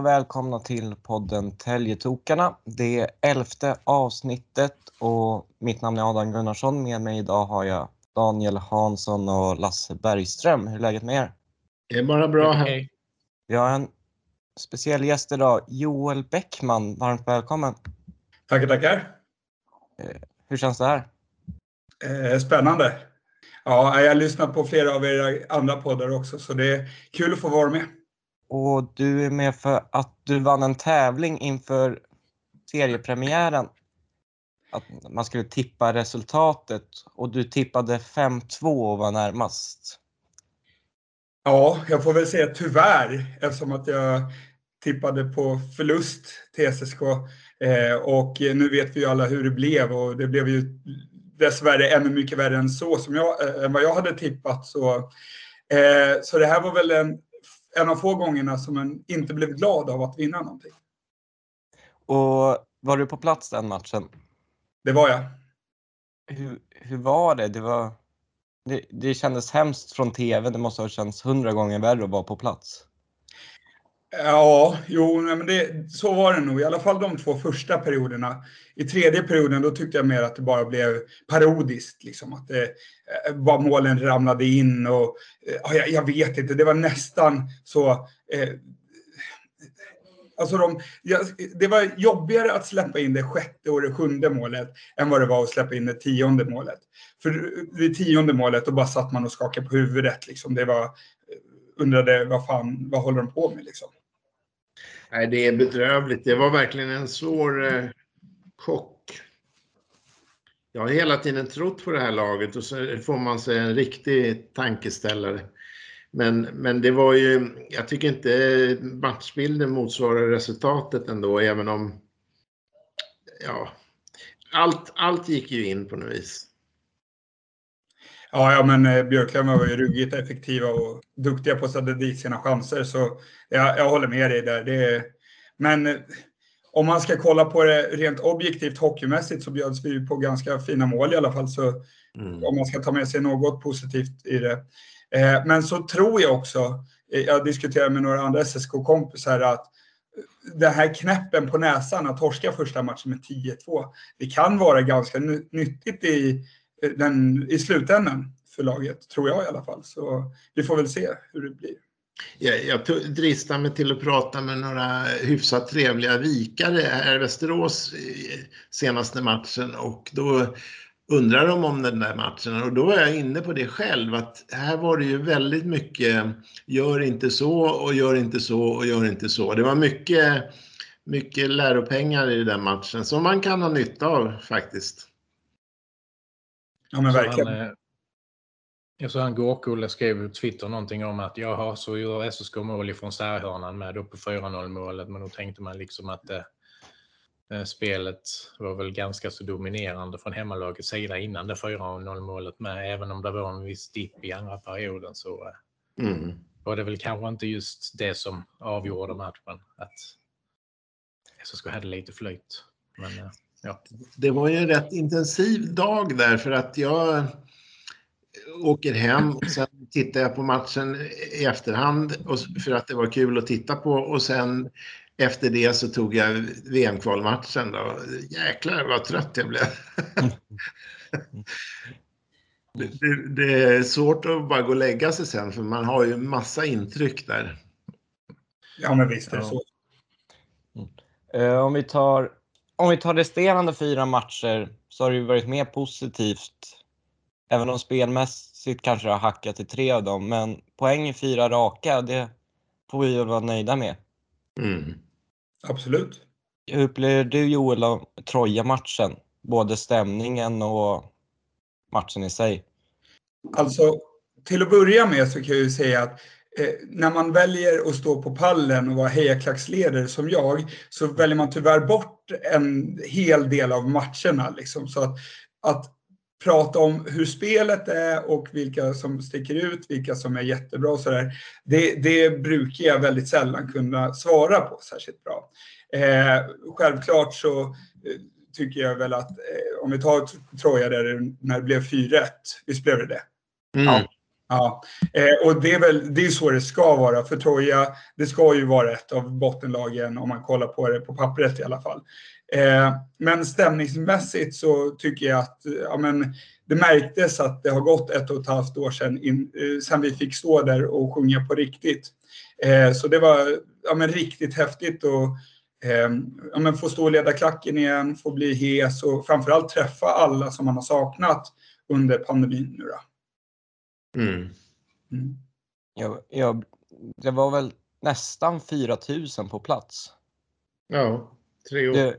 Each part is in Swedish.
Hej och välkomna till podden Täljetokarna. Det är elfte avsnittet och mitt namn är Adam Gunnarsson. Med mig idag har jag Daniel Hansson och Lasse Bergström. Hur är läget med er? Det är bara bra. Okej. Vi har en speciell gäst idag, Joel Bäckman. Varmt välkommen. Tackar, tackar. Hur känns det här? Eh, spännande. Ja, jag har lyssnat på flera av era andra poddar också, så det är kul att få vara med. Och du är med för att du vann en tävling inför seriepremiären. Att man skulle tippa resultatet och du tippade 5-2 och var närmast. Ja, jag får väl säga tyvärr, eftersom att jag tippade på förlust till SSK. Eh, och nu vet vi ju alla hur det blev och det blev ju dessvärre ännu mycket värre än så, som jag, eh, än vad jag hade tippat. Så, eh, så det här var väl en, en av få gångerna som man inte blev glad av att vinna någonting. Och var du på plats den matchen? Det var jag. Hur, hur var det? Det, var, det? det kändes hemskt från TV. Det måste ha känts hundra gånger värre att vara på plats. Ja, jo, men det, så var det nog. I alla fall de två första perioderna. I tredje perioden då tyckte jag mer att det bara blev parodiskt. Liksom, att eh, det, bara målen ramlade in och eh, ja, jag, jag vet inte, det var nästan så. Eh, alltså de, ja, det var jobbigare att släppa in det sjätte och det sjunde målet än vad det var att släppa in det tionde målet. För det tionde målet, då bara satt man och skakade på huvudet. Liksom. Det var, eh, undrade vad fan, vad håller de på med liksom? Nej, det är bedrövligt. Det var verkligen en svår eh, chock. Jag har hela tiden trott på det här laget och så får man sig en riktig tankeställare. Men, men det var ju, jag tycker inte matchbilden motsvarar resultatet ändå, även om ja, allt, allt gick ju in på något vis. Ja, ja men eh, Björklund var ju ruggigt effektiva och duktiga på att sätta dit sina chanser. Så jag, jag håller med dig där. Det är, men eh, om man ska kolla på det rent objektivt hockeymässigt så bjöds vi på ganska fina mål i alla fall. Så Mm. om man ska ta med sig något positivt i det. Eh, men så tror jag också, jag diskuterar med några andra SSK-kompisar att den här knäppen på näsan att torska första matchen med 10-2, det kan vara ganska ny- nyttigt i, Eh, den, i slutändan för laget, tror jag i alla fall. Så vi får väl se hur det blir. Jag, jag dristar mig till att prata med några hyfsat trevliga vikare här i Västerås senaste matchen och då undrar de om den där matchen och då var jag inne på det själv att här var det ju väldigt mycket gör inte så och gör inte så och gör inte så. Det var mycket, mycket läropengar i den matchen som man kan ha nytta av faktiskt. Ja, men Så verkligen. Han, eh, jag såg han Gårkulle skrev på Twitter någonting om att jaha, så gör SSK mål ifrån särhörnan med då på 4-0 målet. Men då tänkte man liksom att eh, eh, spelet var väl ganska så dominerande från hemmalagets sida innan det 4-0 målet med. Även om det var en viss dipp i andra perioden så eh, Mm. var det väl kanske inte just det som avgjorde matchen. Att SSK hade lite flyt. Men eh, ja. Det var ju en rätt intensiv dag där för att jag åker hem och sen tittar jag på matchen i efterhand och, för att det var kul att titta på och sen efter det så tog jag VM-kvalmatchen då. Jäklar vad trött jag blev. det, det, är svårt att bara gå och lägga sig sen för man har ju massa intryck där. Ja, men visst är det så. Eh, om, vi tar, om vi tar resterande fyra matcher så har det ju varit mer positivt. Även om spelmässigt kanske det har hackat i tre av dem. Men poäng i fyra raka, det får vi väl vara nöjda med. Mm. Absolut. Hur upplever du Joel av Troja-matchen? Både stämningen och matchen i sig. Alltså, till att börja med så kan jag ju säga att när man väljer att stå på pallen och vara hejaklacksledare som jag, så väljer man tyvärr bort en hel del av matcherna. Liksom. Så att, att prata om hur spelet är och vilka som sticker ut, vilka som är jättebra och sådär, det, det brukar jag väldigt sällan kunna svara på särskilt bra. Eh, självklart så eh, tycker jag väl att eh, om vi tar Troja där när det blev 4-1, visst blev det det? Mm. Ja. Ja, eh, och det är väl det är så det ska vara. För Troja, det ska ju vara ett av bottenlagen om man kollar på det på pappret i alla fall. Eh, men stämningsmässigt så tycker jag att ja, men, det märktes att det har gått ett och ett halvt år sedan, in, eh, sedan vi fick stå där och sjunga på riktigt. Eh, så det var ja, men, riktigt häftigt att eh, ja, men, få stå och leda klacken igen, få bli hes och framförallt träffa alla som man har saknat under pandemin nu då. Mm. Mm. Jag, jag, det var väl nästan 4000 på plats. Ja, tre år. Det,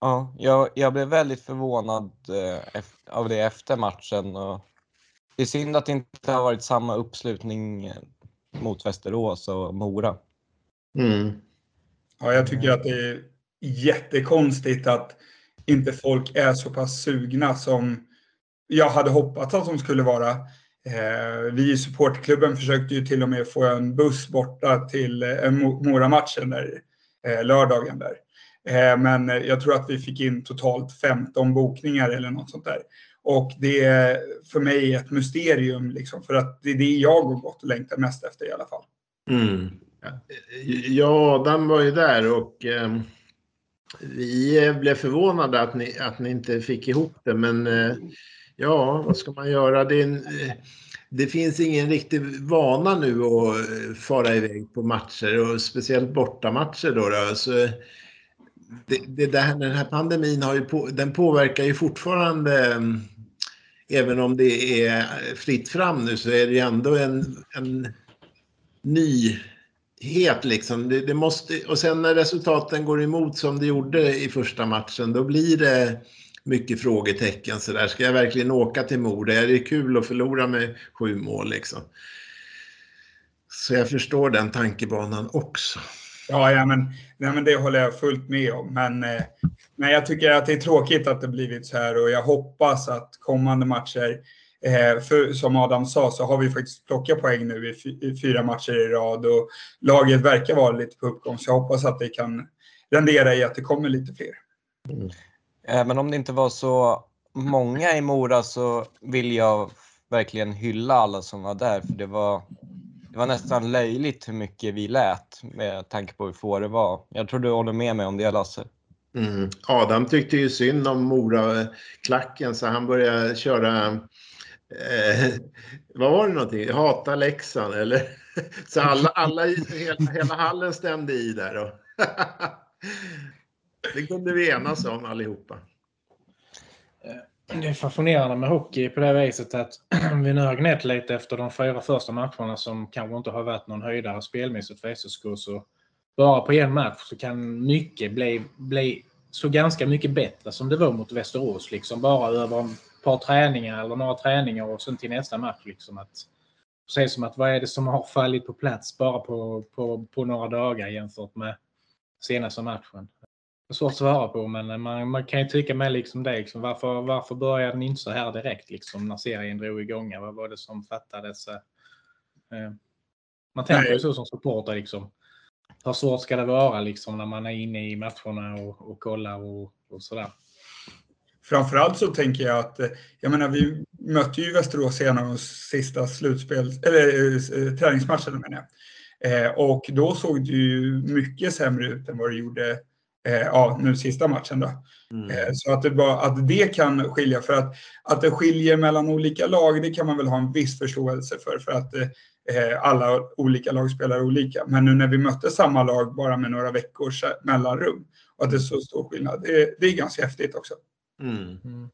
ja, jag, jag blev väldigt förvånad eh, av det efter matchen. Och det är synd att det inte har varit samma uppslutning eh, mot Västerås och Mora. Mm. Ja, jag tycker att det är jättekonstigt att inte folk är så pass sugna som jag hade hoppats att de skulle vara. Eh, vi i supportklubben försökte ju till och med få en buss borta till eh, Mora-matchen där, eh, lördagen där. Eh, men jag tror att vi fick in totalt 15 bokningar eller något sånt där. Och det är för mig ett mysterium, liksom, för att det är det jag har gått och längtat mest efter i alla fall. Mm. Ja, Adam var ju där och eh, vi blev förvånade att ni, att ni inte fick ihop det. Men eh, ja, vad ska man göra? Det, en, eh, det finns ingen riktig vana nu att eh, fara iväg på matcher och speciellt bortamatcher. Då, då. Så, eh, det, det där, den här pandemin har ju på, den påverkar ju fortfarande Även om det är fritt fram nu så är det ju ändå en, en nyhet liksom. Det, det, måste, och sen när resultaten går emot som det gjorde i första matchen, då blir det mycket frågetecken så där. Ska jag verkligen åka till Mora? Är det kul att förlora med sju mål liksom? Så jag förstår den tankebanan också. Ja, ja men, nej, men det håller jag fullt med om. Men, eh, men jag tycker att det är tråkigt att det blivit så här och jag hoppas att kommande matcher, eh, för, som Adam sa, så har vi faktiskt plockat poäng nu i, fy, i fyra matcher i rad och laget verkar vara lite på uppgång. Så jag hoppas att det kan rendera i att det kommer lite fler. Mm. Eh, Även om det inte var så många i Mora så vill jag verkligen hylla alla som var där. För det var, det var nästan löjligt hur mycket vi lät med tanke på hur få det var. Jag tror du håller med mig om det Lasse. Mm. Adam tyckte ju synd om Mora-klacken så han började köra eh, vad var det någonting? Hata Leksand eller? Så alla, alla hela, hela hallen stämde i där. Och det kunde vi enas om allihopa. Det är fascinerande med hockey på det viset att vi nu har gnett lite efter de fyra första matcherna som kanske inte har varit någon höjdare spelmässigt för SSK. Så bara på en match så kan mycket bli, bli så ganska mycket bättre som det var mot Västerås. Liksom bara över ett par träningar eller några träningar och sen till nästa match. Liksom att, precis som att vad är det som har fallit på plats bara på, på, på några dagar jämfört med senaste matchen. Svårt att svara på men man, man kan ju tycka med liksom det. Liksom, varför, varför började den inte så här direkt liksom, när serien drog igång? Vad var det som fattades? Eh, man tänker ju så som supporter liksom. Hur svårt ska det vara liksom när man är inne i matcherna och, och kollar och, och sådär? Framförallt så tänker jag att, jag menar vi mötte ju Västerås i en av de sista slutspel, eller äh, träningsmatcherna menar jag. Eh, och då såg det ju mycket sämre ut än vad det gjorde eh, ja, nu sista matchen då. Mm. Eh, så att det, bara, att det kan skilja, för att, att det skiljer mellan olika lag, det kan man väl ha en viss förståelse för, för att eh, alla olika lag spelar olika. Men nu när vi mötte samma lag bara med några veckors mellanrum och att det är så stor skillnad, det, det är ganska häftigt också. Mm. Mm.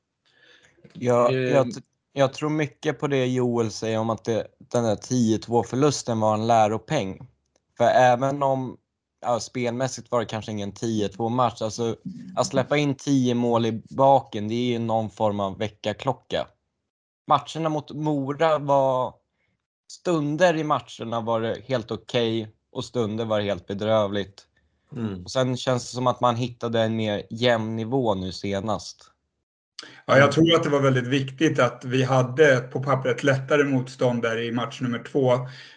Jag, jag, jag, tror mycket på det Joel säger om att det, den där 10-2 förlusten var en läropeng. För även om ja, spelmässigt var det kanske ingen 10-2 match, alltså att släppa in 10 mål i baken, det är ju någon form av väckarklocka. Matcherna mot Mora var stunder i matcherna var det helt okej okay, och stunder var det helt bedrövligt. Mm. Och sen känns det som att man hittade en mer jämn nivå nu senast. Ja, jag tror att det var väldigt viktigt att vi hade på pappret lättare motstånd där i match nummer två.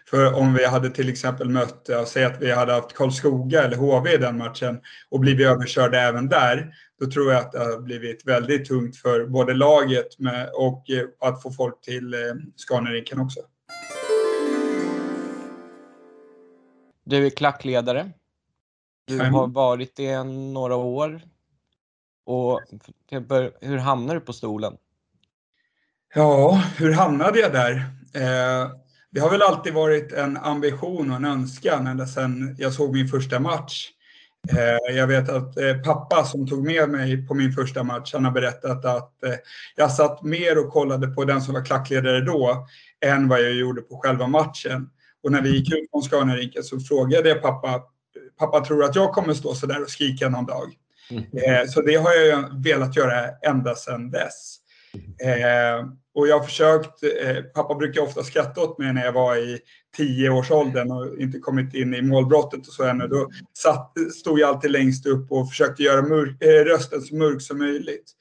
För om vi hade till exempel mött, säg att vi hade haft Karlskoga eller HV i den matchen och blivit överkörda även där, då tror jag att det har blivit väldigt tungt för både laget och att få folk till eh, Scanarinken också. Du är klackledare. Du har varit det några år. Och hur hamnade du på stolen? Ja, hur hamnade jag där? Eh, det har väl alltid varit en ambition och en önskan ända sedan jag såg min första match. Eh, jag vet att eh, pappa som tog med mig på min första match, han har berättat att eh, jag satt mer och kollade på den som var klackledare då än vad jag gjorde på själva matchen. Och när vi gick ut från Scanarinken så frågade jag pappa, pappa tror att jag kommer stå så där och skrika någon dag? Mm. Så det har jag velat göra ända sedan dess. Eh, och jag har försökt, eh, pappa brukar ofta skratta åt mig när jag var i tioårsåldern och inte kommit in i målbrottet och så ännu. Då satt, stod jag alltid längst upp och försökte göra mörk, rösten så mörk som möjligt.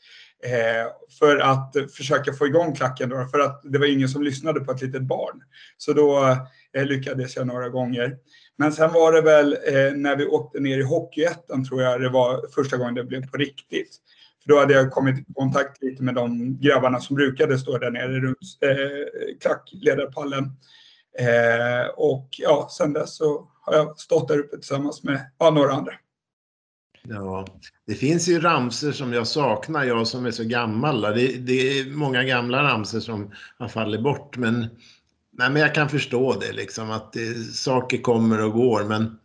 för att försöka få igång klacken då, för att det var ingen som lyssnade på ett litet barn. Så då lyckades jag några gånger. Men sen var det väl eh, när vi åkte ner i Hockeyettan tror jag det var första gången det blev på riktigt. För då hade jag kommit i kontakt lite med de grabbarna som brukade stå där nere runt eh, klackledarpallen. Eh, och ja, sen dess så har jag stått där uppe tillsammans med ja, några andra. Ja, det finns ju ramser som jag saknar, jag som är så gammal. Det, det är många gamla ramser som har fallit bort, men nej, men jag kan förstå det liksom att det, saker kommer och går men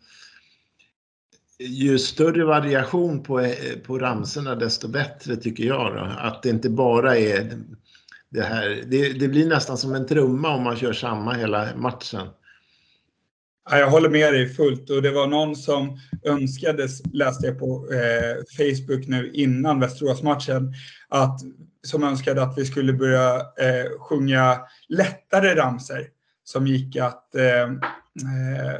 ju större variation på, eh, på ramserna desto bättre tycker jag. Då. Att det inte bara är det här. Det, det, blir nästan som en trumma om man kör samma hela matchen. Ja, jag håller med dig fullt och det var någon som önskades, läste jag på eh, Facebook nu innan Västeråsmatchen, att som önskade att vi skulle börja eh, sjunga lättare ramser som gick att eh, eh,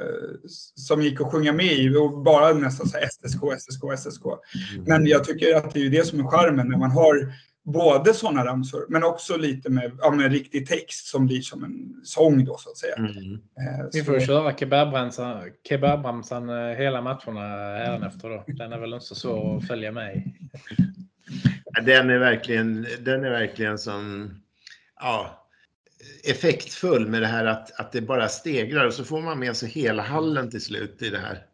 som gick att sjunga med i och bara nästan så SSK, SSK, SSK. Mm. Men jag tycker att det är det som är charmen när man har både sådana ramsor men också lite med, ja, med riktig text som blir som en sång då så att säga. Mm. Eh, Vi får så... köra kebabramsan, kebabramsan eh, hela matcherna efter då. Den är väl inte så svår att följa med i. Den är verkligen, den är verkligen som, ja, effektfull med det här att, att det bara stegrar och så får man med sig hela hallen till slut i det här.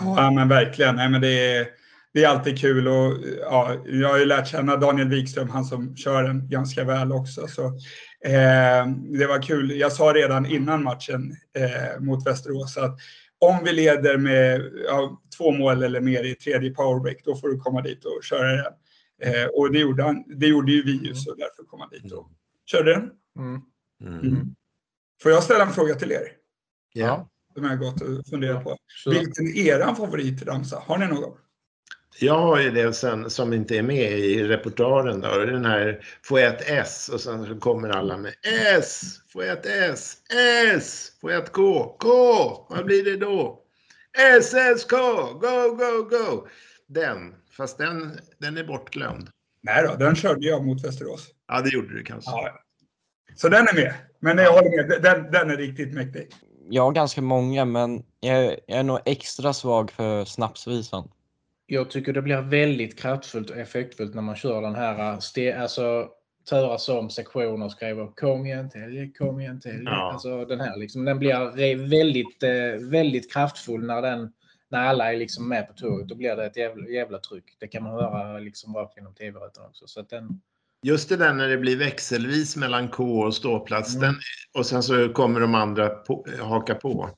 Ja men verkligen. Nej, men det, är, det är alltid kul och ja, jag har ju lärt känna Daniel Wikström, han som kör den ganska väl också. Så, eh, det var kul. Jag sa redan innan matchen eh, mot Västerås att om vi leder med ja, två mål eller mer i tredje powerbreak, då får du komma dit och köra den. Eh, och det gjorde, han, det gjorde ju vi så därför kom han dit och körde den. Mm. Mm. mm. Får jag ställa en fråga till er? Ja. Som jag gått och funderat på. Så. Vilken är er favoritramsa? Har ni någon? Jag har ju det sen, som inte är med i repertoaren. Då. Den här Får jag ett S? Och sen så kommer alla med S. Får jag ett S? S. Får jag ett K? K. Vad blir det då? SSK. Go, go, go. Den. Fast den, den är bortglömd. Nej då, den körde jag mot Västerås. Ja, det gjorde du kanske. Ja. Så den är med. Men jag håller med, den, den är riktigt mäktig. Jag har ganska många, men jag, jag är nog extra svag för snapsvisan. Jag tycker det blir väldigt kraftfullt och effektfullt när man kör den här, alltså turas om sektioner och skriver kom igen Telge, kom igen Telge. Ja. Alltså den här liksom, den blir väldigt, eh, väldigt kraftfull när den när alla är liksom med på tåget. Då blir det ett jävla, jävla tryck. Det kan man höra liksom rakt genom tv-rutan också. Så att den, Just det där när det blir växelvis mellan K och ståplats mm. den, och sen så kommer de andra på, haka på.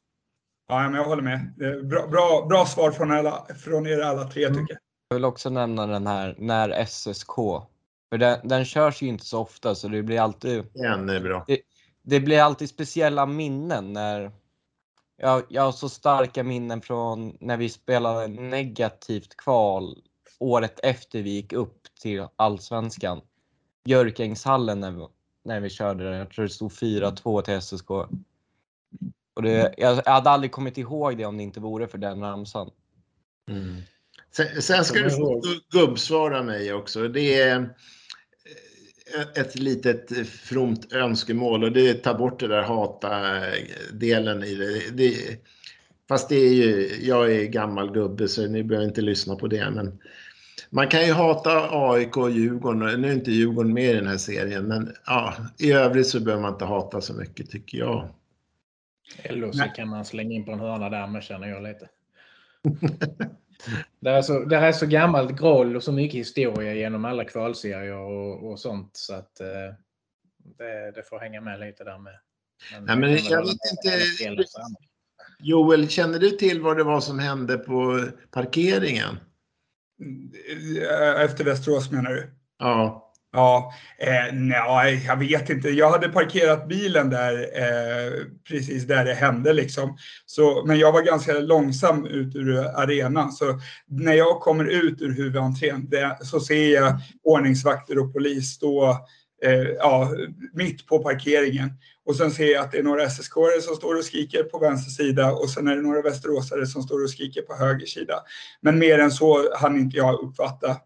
Ja, men jag håller med. Bra, bra, bra svar från, alla, från er alla tre mm. tycker jag. Jag vill också nämna den här när SSK. För den, den körs ju inte så ofta så det blir alltid... Den är bra. Det, det blir alltid speciella minnen när... Jag, jag har så starka minnen från när vi spelade negativt kval året efter vi gick upp till allsvenskan. Björkängshallen när, när vi körde den. Jag tror det stod 4-2 till SSK. Och det, jag, jag hade aldrig kommit ihåg det om det inte vore för den ramsan. Mm. Sen, sen ska du få gubbsvara mig också. Det är ett litet fromt önskemål och det är ta bort det där hata-delen i det. det. Fast det är ju, jag är gammal gubbe så ni behöver inte lyssna på det. Men man kan ju hata AIK och Djurgården. Nu är inte Djurgården med i den här serien, men ja, i övrigt så behöver man inte hata så mycket tycker jag. Eller så kan man slänga in på en hörna där med känner jag lite. det, är så, det är så gammalt groll och så mycket historia genom alla kvalserier och, och sånt så att eh, det, det, får hänga med lite där med. Men, Nej, men jag vet inte. Joel, känner du till vad det var som hände på parkeringen? Eh, efter Västerås menar du? Ja. Ja, eh, nej, jag vet inte. Jag hade parkerat bilen där eh, precis där det hände liksom. Så, men jag var ganska långsam ut ur arenan. Så när jag kommer ut ur huvudentrén det, så ser jag ordningsvakter och polis stå eh, ja, mitt på parkeringen. Och sen ser jag att det är några ssk som står och skriker på vänster sida och sen är det några västeråsare som står och skriker på höger sida. Men mer än så hann inte jag uppfatta.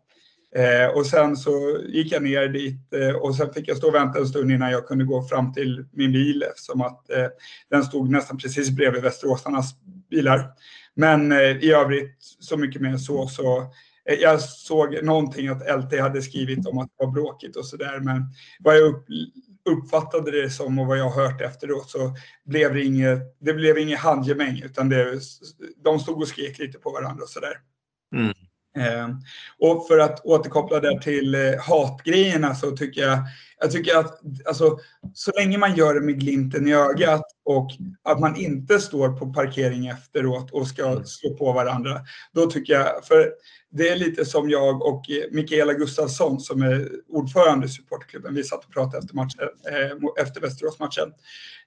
Eh, och sen så gick jag ner dit eh, och sen fick jag stå och vänta en stund innan jag kunde gå fram till min bil eftersom att eh, den stod nästan precis bredvid västeråsarnas bilar. Men eh, i övrigt så mycket mer så så eh, jag såg någonting att LT hade skrivit om att det var bråkigt och sådär men vad jag upp, uppfattade det som och vad jag har hört efteråt så blev det inget, det blev inget handgemäng utan det, de stod och skrek lite på varandra och sådär. Eh, och för att återkoppla där till eh, hatgrejerna så tycker jag, jag tycker att alltså, så länge man gör det med glimten i ögat och att man inte står på parkering efteråt och ska mm. slå på varandra, då tycker jag, för det är lite som jag och Mikaela Gustafsson som är ordförande i supportklubben. Vi satt och pratade efter, matchen, eh, efter Västeråsmatchen.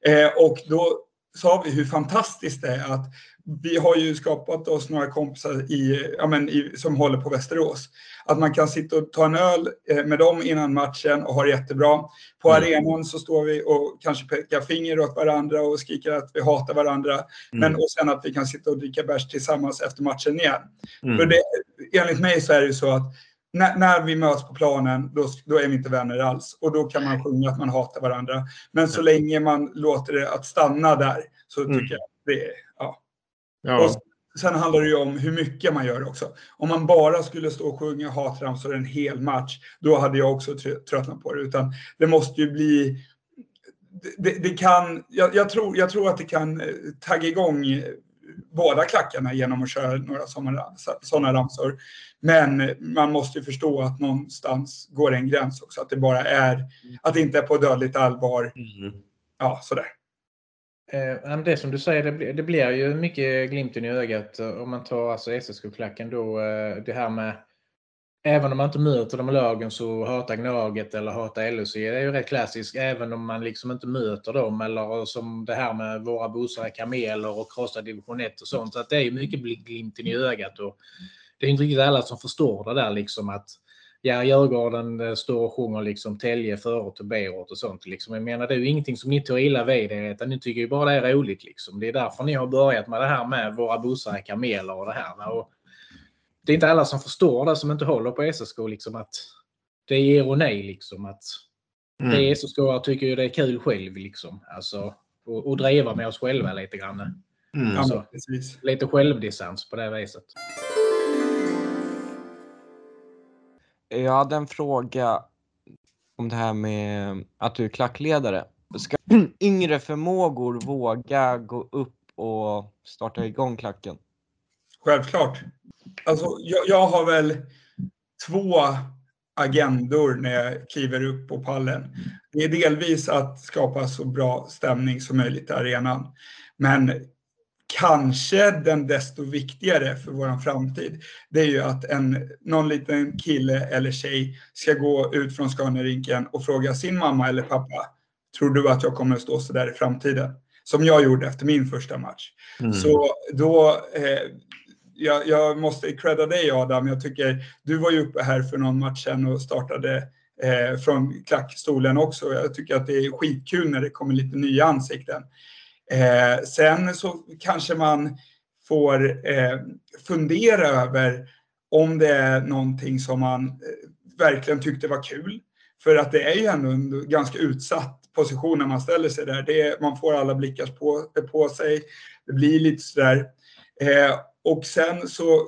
Eh, och då sa vi hur fantastiskt det är att vi har ju skapat oss några kompisar i, ja men i, som håller på Västerås. Att man kan sitta och ta en öl eh, med dem innan matchen och ha det jättebra. På mm. arenan så står vi och kanske pekar finger åt varandra och skriker att vi hatar varandra. Mm. Men och sen att vi kan sitta och dricka bärs tillsammans efter matchen igen. Mm. För det, enligt mig så är det ju så att när, när, vi möts på planen, då, då, är vi inte vänner alls. Och då kan man sjunga att man hatar varandra. Men så länge man låter det att stanna där så tycker mm. jag det är, ja. Och sen handlar det ju om hur mycket man gör också. Om man bara skulle stå och sjunga hatramsor en hel match, då hade jag också tröttnat på det. Utan det måste ju bli det, det kan, jag, jag, tror, jag tror att det kan eh, tagga igång båda klackarna genom att köra några sådana ramsor. Men man måste ju förstå att någonstans går en gräns också. Att det bara är, att det inte är på dödligt allvar. Mm. Ja, sådär. Eh, det som du säger, det blir, det blir ju mycket glimten i ögat eh, om man tar alltså SSK-klacken då. Eh, det här med Även om man inte möter dem lagen så hata Gnaget eller hata LHC. Det är ju rätt klassiskt. Även om man liksom inte möter dem eller eh, som det här med våra bussar är kameler och krossa division 1 och sånt. Så att det är ju mycket glimten i ögat. Och det är inte riktigt alla som förstår det där liksom att ja, Djurgården eh, står och sjunger liksom Tälje förort och och sånt. Liksom. Jag menar, det är ju ingenting som ni tar illa vid er, utan ni tycker ju bara det är roligt. Liksom. Det är därför ni har börjat med det här med våra bussar är kameler och det här. Och det är inte alla som förstår det som inte håller på SSK. Liksom, att det är ironi liksom. Att mm. Vi SSK tycker ju det är kul själv. Liksom. Alltså, och, och driva med oss själva lite grann. Mm. Alltså, lite självdistans på det viset. Jag hade en fråga om det här med att du är klackledare. Ska yngre förmågor våga gå upp och starta igång klacken? Självklart. Alltså, jag, jag har väl två agendor när jag kliver upp på pallen. Det är delvis att skapa så bra stämning som möjligt i arenan. Men kanske den desto viktigare för vår framtid, det är ju att en, någon liten kille eller tjej ska gå ut från Scanarinken och fråga sin mamma eller pappa, tror du att jag kommer att stå så där i framtiden? Som jag gjorde efter min första match. Mm. Så då, eh, jag, jag, måste credda dig Adam, jag tycker du var ju uppe här för någon match sedan och startade eh, från klackstolen också. Jag tycker att det är skitkul när det kommer lite nya ansikten. Eh, sen så kanske man får eh, fundera över om det är någonting som man eh, verkligen tyckte var kul. För att det är ju ändå en ganska utsatt position när man ställer sig där. Det man får alla blickar på, på sig. Det blir lite sådär. Eh, och sen så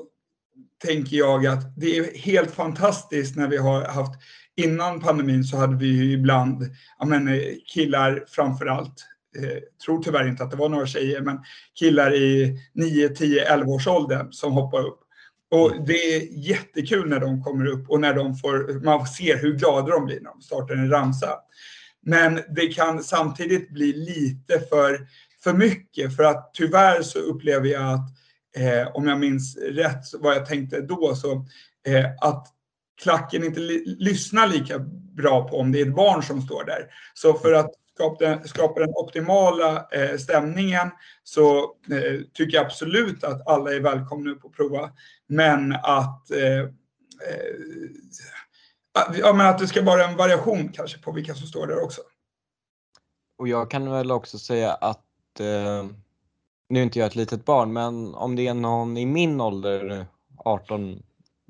tänker jag att det är helt fantastiskt när vi har haft Innan pandemin så hade vi ju ibland ja men, eh, killar framför allt tror tyvärr inte att det var några tjejer, men killar i 9, 10, 11 års ålder som hoppar upp. Och det är jättekul när de kommer upp och när de får, man ser hur glada de blir när de startar en ramsa. Men det kan samtidigt bli lite för, för mycket för att tyvärr så upplever jag att, eh, om jag minns rätt vad jag tänkte då, så eh, att klacken inte lyssnar lika bra på om det är ett barn som står där. Så för att skapar, skapar den optimala eh, stämningen så eh, tycker jag absolut att alla är välkomna upp och prova. Men att, eh, eh ja, men att det ska vara en variation kanske på vilka som står där också. Och jag kan väl också säga att eh, nu är inte jag ett litet barn, men om det är någon i min ålder, 18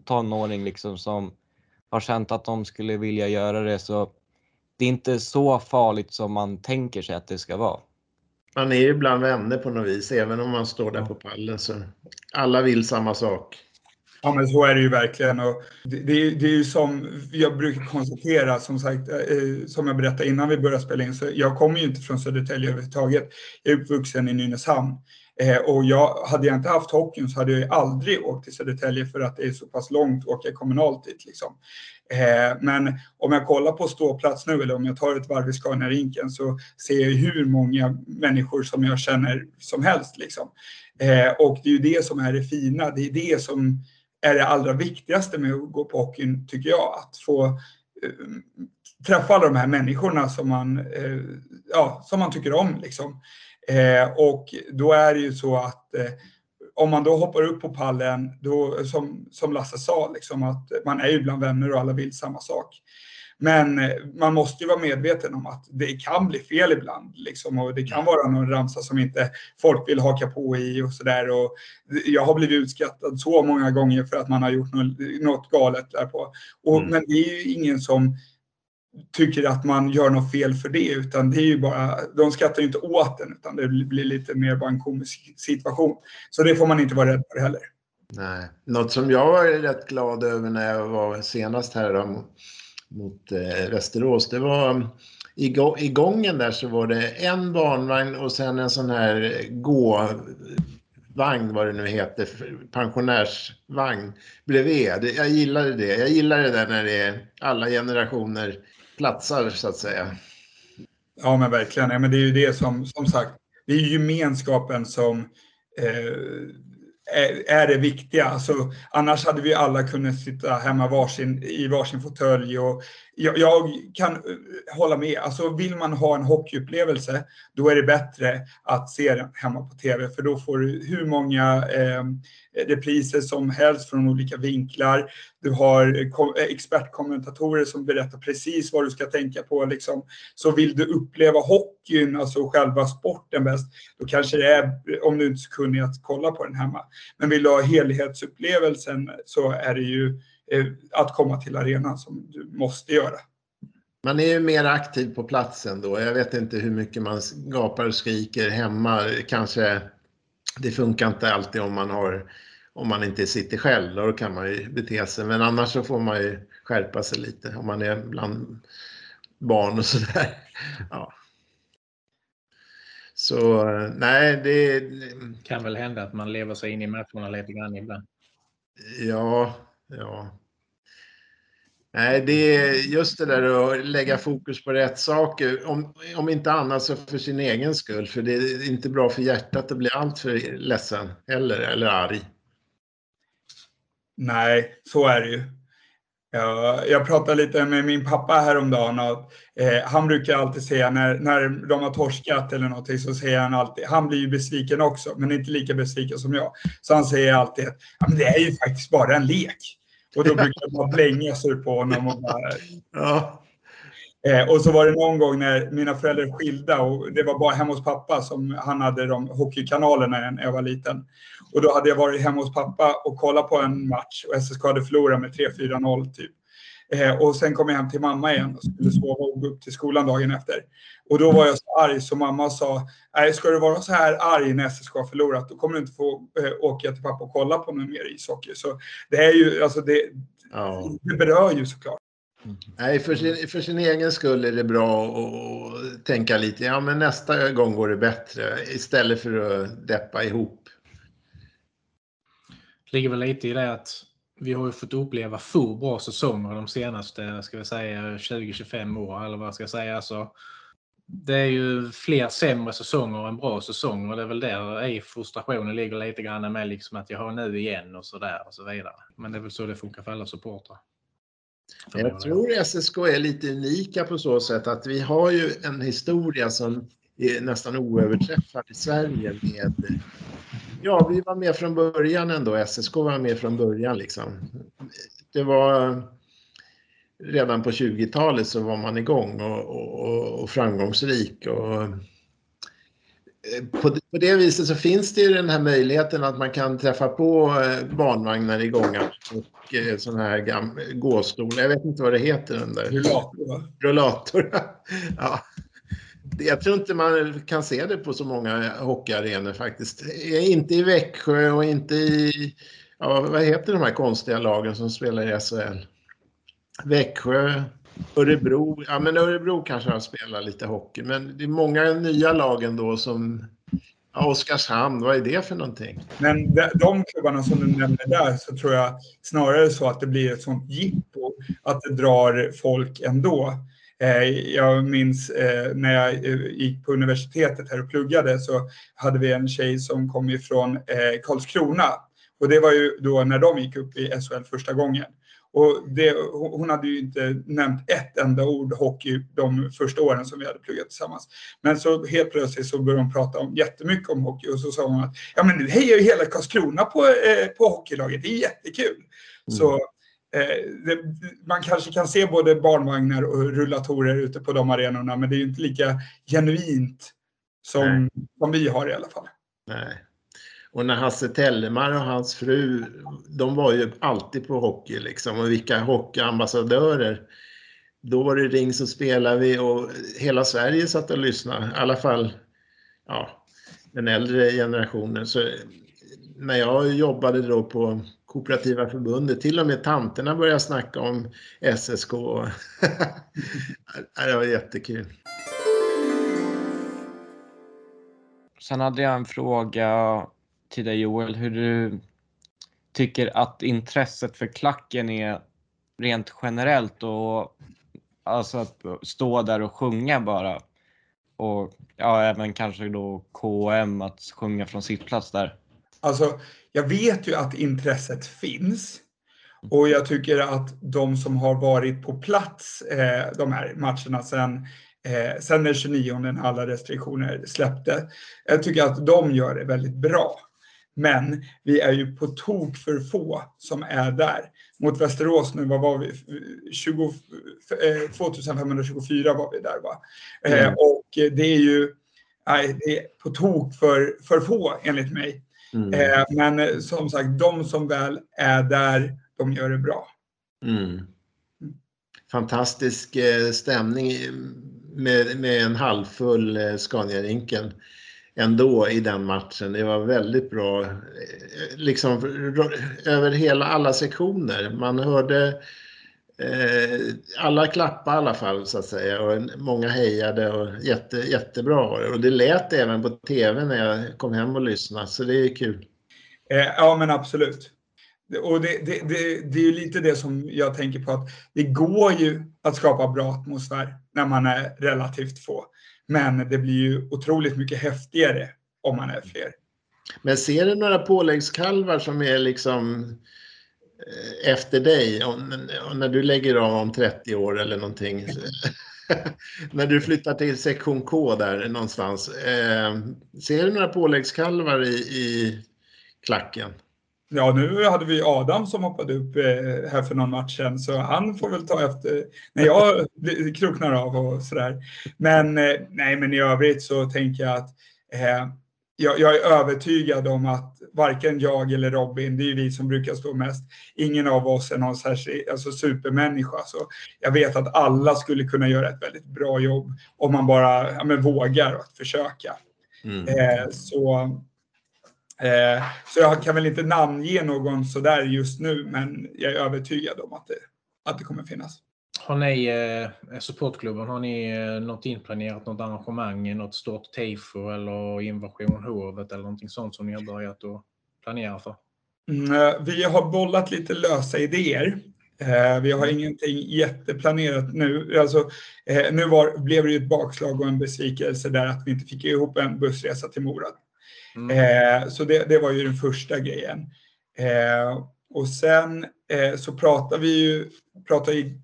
tonåring liksom som har känt att de skulle vilja göra det så det är inte så farligt som man tänker sig att det ska vara. Man är ju bland vänner på något vis, även om man står där på pallen. Så alla vill samma sak. Ja, men så är det ju verkligen. Och det, det, det är ju som jag brukar konstatera, som sagt, eh, som jag berättade innan vi började spela in, så jag kommer ju inte från Södertälje överhuvudtaget. Jag är uppvuxen i Nynäshamn. Eh, och jag, hade jag inte haft hockeyn så hade jag aldrig åkt till Södertälje för att det är så pass långt att åka kommunalt dit. Liksom. Eh, men om jag kollar på ståplats nu eller om jag tar ett varv i Scania-rinken så ser jag hur många människor som jag känner som helst. Liksom. Eh, och det är ju det som är det fina. Det är det som är det allra viktigaste med att gå på hockeyn, tycker jag. Att få eh, träffa alla de här människorna som man, eh, ja, som man tycker om. Liksom. Eh, och då är det ju så att eh, om man då hoppar upp på pallen, då, som, som Lasse sa, liksom, att man är ju bland vänner och alla vill samma sak. Men eh, man måste ju vara medveten om att det kan bli fel ibland. Liksom, och det kan vara någon ramsa som inte folk vill haka på i och sådär. Jag har blivit utskrattad så många gånger för att man har gjort något, något galet därpå. Och, mm. Men det är ju ingen som tycker att man gör något fel för det, utan det är ju bara, de skrattar ju inte åt den, utan det blir lite mer bara en komisk situation. Så det får man inte vara rädd för heller. Nej. Något som jag var rätt glad över när jag var senast här då, mot, mot eh, Västerås, det var um, i, i gången där så var det en barnvagn och sen en sån här gåvagn, vad det nu heter, pensionärsvagn bredvid. Jag gillade det. Jag gillar det där när det är alla generationer platsar så att säga. Ja men verkligen. Ja, men det är ju det som, som sagt, det är gemenskapen som eh, är, är det viktiga. Alltså, annars hade vi alla kunnat sitta hemma varsin, i varsin fåtölj. Och jag, jag, kan eh, hålla med. Alltså, vill man ha en hockeyupplevelse, då är det bättre att se den hemma på tv. För då får du hur många eh, repriser som helst från olika vinklar. Du har eh, eh, expertkommentatorer som berättar precis vad du ska tänka på. Liksom. Så vill du uppleva hockeyn, alltså själva sporten bäst, då kanske det är, om du inte är så kunnig, att kolla på den hemma. Men vill du ha helhetsupplevelsen så är det ju att komma till arenan som du måste göra. Man är ju mer aktiv på platsen då. Jag vet inte hur mycket man gapar och skriker hemma. Kanske det funkar inte alltid om man har om man inte sitter själv, då kan man ju bete sig. Men annars så får man ju skärpa sig lite om man är bland barn och sådär. Ja. Så nej, det... kan väl hända att man lever sig in i matcherna lite grann ibland. Ja, ja. Nej, det är just det där att lägga fokus på rätt saker. Om, om inte annat så för sin egen skull. För det är inte bra för hjärtat att bli alltför ledsen eller, eller arg. Nej, så är det ju. Jag, jag pratade lite med min pappa häromdagen och eh, han brukar alltid säga när, när de har torskat eller någonting så säger han alltid, han blir ju besviken också, men inte lika besviken som jag. Så han säger alltid att ja, men det är ju faktiskt bara en lek. Och då brukar man blänga sig på honom och bara... Ja. Eh, och så var det någon gång när mina föräldrar skilda och det var bara hemma hos pappa som han hade de hockeykanalerna när jag var liten. Och då hade jag varit hemma hos pappa och kollat på en match och SSK hade förlorat med 3-4-0 typ. Eh, och sen kom jag hem till mamma igen och skulle sova och gå upp till skolan dagen efter. Och då var jag så arg så mamma sa, nej ska du vara så här arg när SSK har förlorat då kommer du inte få eh, åka till pappa och kolla på någon mer ishockey. Så det är ju, alltså det, ja. det berör ju såklart. Mm. Nej, för sin, för sin egen skull är det bra att tänka lite, ja men nästa gång går det bättre istället för att deppa ihop. Det ligger väl lite i det att vi har ju fått uppleva få bra säsonger de senaste, ska vi säga 20-25 år eller vad ska jag säga. Så det är ju fler sämre säsonger än bra säsonger och det är väl där i frustrationen ligger lite grann med liksom att jag har nu igen och så där och så vidare. Men det är väl så det funkar för alla supportrar. Jag tror SSK är lite unika på så sätt att vi har ju en historia som är nästan oöverträffad i Sverige med Ja, vi var med från början ändå. SSK var med från början liksom. Det var redan på 20-talet så var man igång och, och, och framgångsrik. Och, på, på, det viset så finns det ju den här möjligheten att man kan träffa på eh, barnvagnar i gångar och eh, sådana här gåstolar. Jag vet inte vad det heter den där. Rullator. Rullator. ja jag tror inte man kan se det på så många hockeyarenor faktiskt. Inte i Växjö och inte i, ja, vad heter de här konstiga lagen som spelar i SHL? Växjö, Örebro, ja men Örebro kanske har spelat lite hockey, men det är många nya lag ändå som Ja, Oskarshamn, vad är det för någonting? Men de klubbarna som du nämner där så tror jag snarare så att det blir ett sånt jippo att det drar folk ändå. Eh, jag minns eh, när jag eh, gick på universitetet här och pluggade så hade vi en tjej som kom ifrån Karlskrona. Och det var ju då när de gick upp i SHL första gången. Och det, hon hade ju inte nämnt ett enda ord hockey de första åren som vi hade pluggat tillsammans. Men så helt plötsligt så började hon prata om, jättemycket om hockey och så sa hon att ja men nu hejar ju hela Karlskrona på, eh, på hockeylaget, det är jättekul. Mm. Så Eh, det, man kanske kan se både barnvagnar och rullatorer ute på de arenorna, men det är ju inte lika genuint som, som vi har i alla fall. Nej. Och när Hasse Tellemar och hans fru, de var ju alltid på hockey liksom och vilka hockeyambassadörer. Då var det Ring så spelar vi och hela Sverige satt och lyssnade, i alla fall ja, den äldre generationen. Så när jag jobbade då på Kooperativa förbundet. Till och med tanterna började snacka om SSK. det var jättekul. Sen hade jag en fråga till dig Joel, hur du tycker att intresset för klacken är rent generellt och alltså att stå där och sjunga bara. Och ja, även kanske då KM att sjunga från sitt plats där. Alltså, jag vet ju att intresset finns. Och jag tycker att de som har varit på plats eh, de här matcherna sen, eh, sen den 29 när alla restriktioner släppte. Jag tycker att de gör det väldigt bra. Men vi är ju på tok för få som är där. Mot Västerås nu, vad var vi? 20, eh, 2524 var vi där va? Eh, mm. och det är ju nej, det är på tok för, för få enligt mig. Mm. Eh, men eh, som sagt, de som väl är där, de gör det bra. Mm. Fantastisk eh, stämning med, med en halvfull Scania-rinken ändå i den matchen. Det var väldigt bra, eh, liksom över hela alla sektioner. Man hörde eh, alla klappade i alla fall så att säga och många hejade och jätte, jättebra var det. Och det lät även på tv när jag kom hem och lyssnade så det är kul. Eh, ja men absolut. Och det, det, det, det är ju lite det som jag tänker på att det går ju att skapa bra atmosfär när man är relativt få. Men det blir ju otroligt mycket häftigare om man är fler. Men ser du några påläggskalvar som är liksom eh, efter dig, när du lägger av om 30 år eller någonting. när du flyttar till sektion K där någonstans. Eh, ser du några påläggskalvar i, i klacken? Ja, nu hade vi Adam som hoppade upp eh, här för någon match sedan, så han får väl ta efter när jag kroknar av och sådär. Men eh, nej, men i övrigt så tänker jag att eh, jag, jag, är övertygad om att varken jag eller Robin, det är ju vi som brukar stå mest, ingen av oss är någon särskild, alltså supermänniska. Så jag vet att alla skulle kunna göra ett väldigt bra jobb om man bara ja, men vågar att försöka. Mm. Eh, så, eh, så jag kan väl inte namnge någon sådär just nu, men jag är övertygad om att det, att det kommer finnas. Har ni, eh, supportklubben, har ni eh, något inplanerat, något arrangemang, något stort tifo eller invasion Hovet eller någonting sånt som ni har börjat att planera för? Mm, vi har bollat lite lösa idéer. Eh, vi har ingenting jätteplanerat nu. Alltså, eh, nu var, blev det ju ett bakslag och en besvikelse där att vi inte fick ihop en bussresa till Mora. Mm. Eh, så det, det, var ju den första grejen. Eh, och sen eh, så pratar vi ju, pratar i,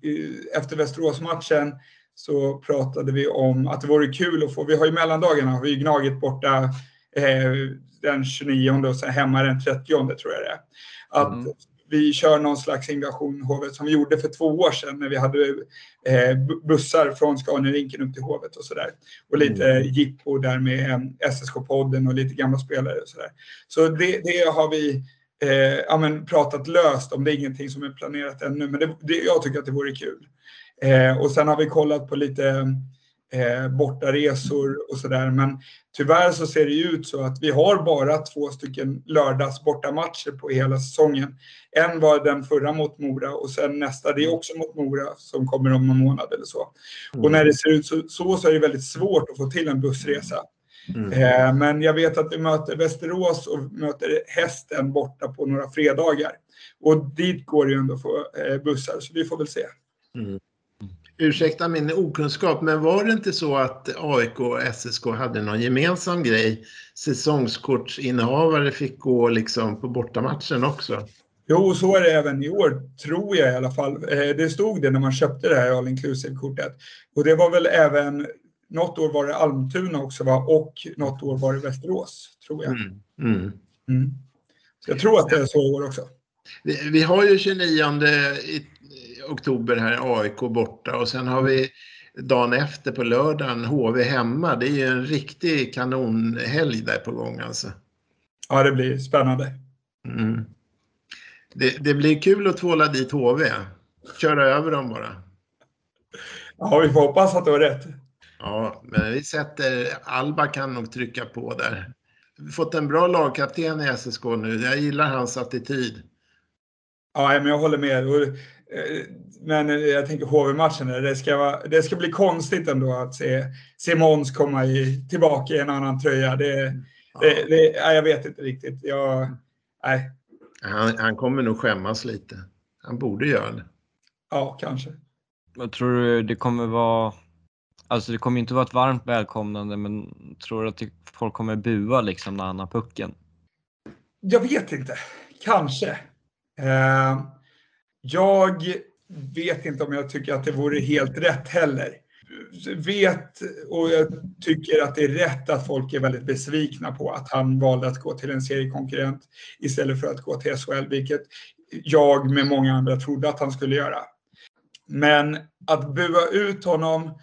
efter Västeråsmatchen så pratade vi om att det vore kul att få, vi har ju mellandagarna, har vi ju Gnaget borta den 29 och sen hemma den 30 tror jag det är. Att mm. Vi kör någon slags invasion Hovet som vi gjorde för två år sedan när vi hade eh, bussar från Scaniarinken upp till Hovet och sådär. Och lite mm. jippo där med eh, SSK-podden och lite gamla spelare och sådär. Så det, det har vi eh, ja, men pratat löst om. Det är ingenting som är planerat ännu, men det, det, jag tycker att det vore kul. Eh, och sen har vi kollat på lite eh, bortaresor och sådär. Men tyvärr så ser det ut så att vi har bara två stycken lördags bortamatcher på hela säsongen. En var den förra mot Mora och sen nästa, det är också mot Mora som kommer om en månad eller så. Och när det ser ut så, så, så är det väldigt svårt att få till en bussresa. Mm. Eh, men jag vet att vi möter Västerås och möter Hästen borta på några fredagar. Och dit går det ju ändå att få eh, bussar, så vi får väl se. Mm. Ursäkta min okunskap, men var det inte så att AIK och SSK hade någon gemensam grej? Säsongskortsinnehavare fick gå liksom på bortamatchen också. Jo, så är det även i år, tror jag i alla fall. Eh, det stod det när man köpte det här all inclusive-kortet. Och det var väl även något år var det Almtuna också va? och något år var det Västerås, tror jag. Mm. Mm. Mm. Så jag tror att det är så i år också. Vi, vi har ju 29 oktober här AIK borta och sen har vi dagen efter på lördagen HV hemma. Det är ju en riktig kanonhelg där på gång alltså. Ja, det blir spännande. Mm. Det, det, blir kul att tvåla dit HV. Köra över dem bara. Ja, vi får hoppas att du har rätt. Ja, men vi sätter, Alba kan nog trycka på där. Vi har fått en bra lagkapten i SSK nu. Jag gillar hans attityd. Ja, men jag håller med. Eh, men jag tänker HV-matchen, det ska, det ska bli konstigt ändå att se, se Måns komma i, tillbaka i en annan tröja. Det, det, det, jag vet inte riktigt. Jag, nej. Han, han kommer nog skämmas lite. Han borde göra det. Ja, kanske. Jag tror du det kommer vara Alltså det kommer inte vara ett varmt välkomnande men tror du att folk kommer bua liksom när han har pucken? Jag vet inte. Kanske. Eh, jag vet inte om jag tycker att det vore helt rätt heller. Vet och jag tycker att det är rätt att folk är väldigt besvikna på att han valde att gå till en seriekonkurrent istället för att gå till SHL, vilket jag med många andra trodde att han skulle göra. Men att bua ut honom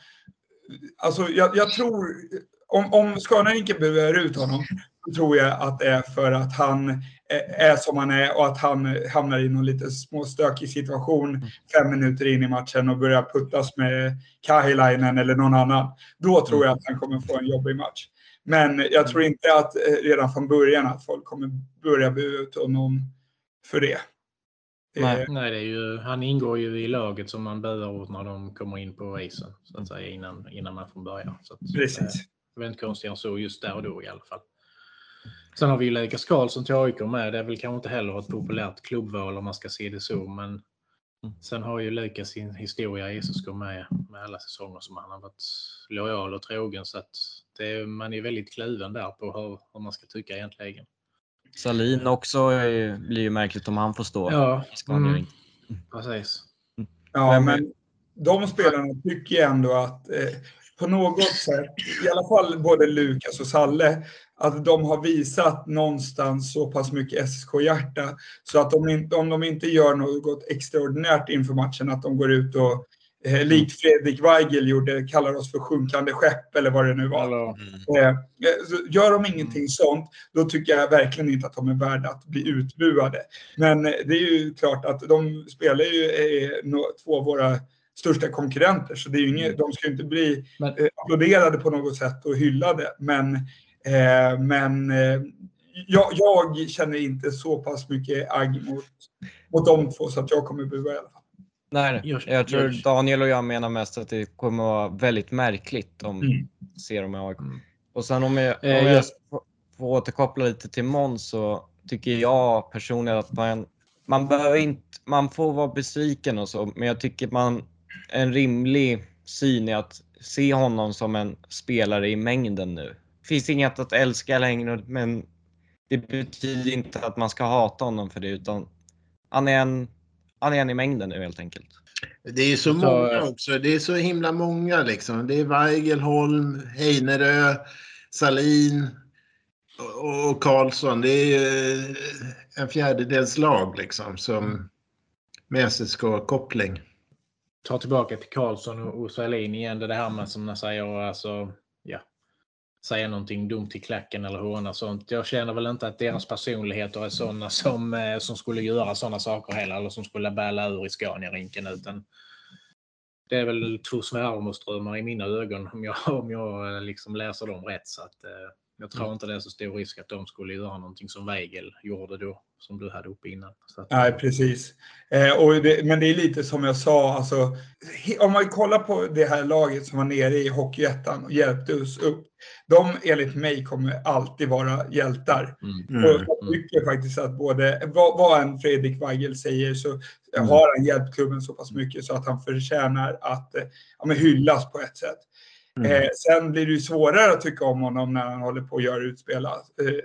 alltså jag, jag tror, om, om Scanarinken buar ut honom, så tror jag att det är för att han är som han är och att han hamnar i någon lite småstökig situation fem minuter in i matchen och börjar puttas med Kahilainen eller någon annan. Då tror jag att han kommer få en jobbig match. Men jag tror inte att eh, redan från början att folk kommer börja bua ut honom för det. Nej, nej det är ju, han ingår ju i laget som man buar åt när de kommer in på isen så att säga innan, innan man får börja. Så att, Precis. Eh, det var inte konstigt än så just där och då i alla fall. Sen har vi ju Lukas Karlsson till AIK med. Det är väl kanske inte heller ett populärt klubbval om man ska se det så, men mm. sen har ju Lukas sin historia i SSK med, med alla säsonger som han har varit lojal och trogen så att det, man är väldigt kluven där på hur, hur man ska tycka egentligen. Salin också är, blir ju märkligt om han får stå. Ja, mm. precis. Ja, men de spelarna tycker jag ändå att eh, på något sätt, i alla fall både Lukas och Salle, att de har visat någonstans så pass mycket SSK-hjärta så att de, om de inte gör något extraordinärt inför matchen, att de går ut och eh, likt Fredrik Weigel gjorde, kallar oss för sjunkande skepp eller vad det nu var. Mm. Eh, gör de ingenting sånt, då tycker jag verkligen inte att de är värda att bli utbuade. Men eh, det är ju klart att de spelar ju eh, två av våra största konkurrenter, så det är ju inget, de ska ju inte bli eh, applåderade på något sätt och hyllade. Men, eh, men eh, jag, jag känner inte så pass mycket agg mot, mot de två så att jag kommer bua i alla fall. Nej. Jag- tror Daniel och jag menar mest att det kommer vara väldigt märkligt om Mm. ser dem i AIK. Mm. Och sen om jag, om Eh, jag jag- får- får återkoppla lite till Måns så tycker jag personligen att man, man behöver inte, man får vara besviken och så, men jag tycker man, en rimlig syn är att se honom som en spelare i mängden nu. Det finns inget att älska längre, men det betyder inte att man ska hata honom för det, utan han är en, han är en i mängden nu helt enkelt. Det är så många också. Det är så himla många liksom. Det är Weigel, Holm, Heinerö, Salin och- Karlsson. Det är en fjärdedels lag liksom som med SSK-koppling. ta tillbaka till Karlsson och, och Sahlin igen. Det, det här med som man säger, alltså, säga någonting dumt i klacken eller håna sånt. Jag känner väl inte att deras personligheter är sådana som, eh, som skulle göra sådana saker heller, eller som skulle bäla ur i Scania-rinken, utan det är väl två svärmorsdrömmar i mina ögon om jag, om jag eh, liksom läser dem rätt. Så att, eh, jag tror inte det är så stor risk att de skulle göra någonting som Weigel gjorde då, som du hade uppe innan. Att, Nej, precis. Eh, och det, men det är lite som jag sa, alltså, om man kollar på det här laget som var nere i Hockeyettan och hjälpte oss upp. De enligt mig kommer alltid vara hjältar. mm. Och Mm. jag tycker faktiskt att både, vad, vad en Fredrik Weigel säger så Mm. har han hjälpt klubben så pass mycket så att han förtjänar att eh, ja, hyllas på ett sätt. Mm. Eh, sen blir det ju svårare att tycka om honom när han håller på att göra utspel eh,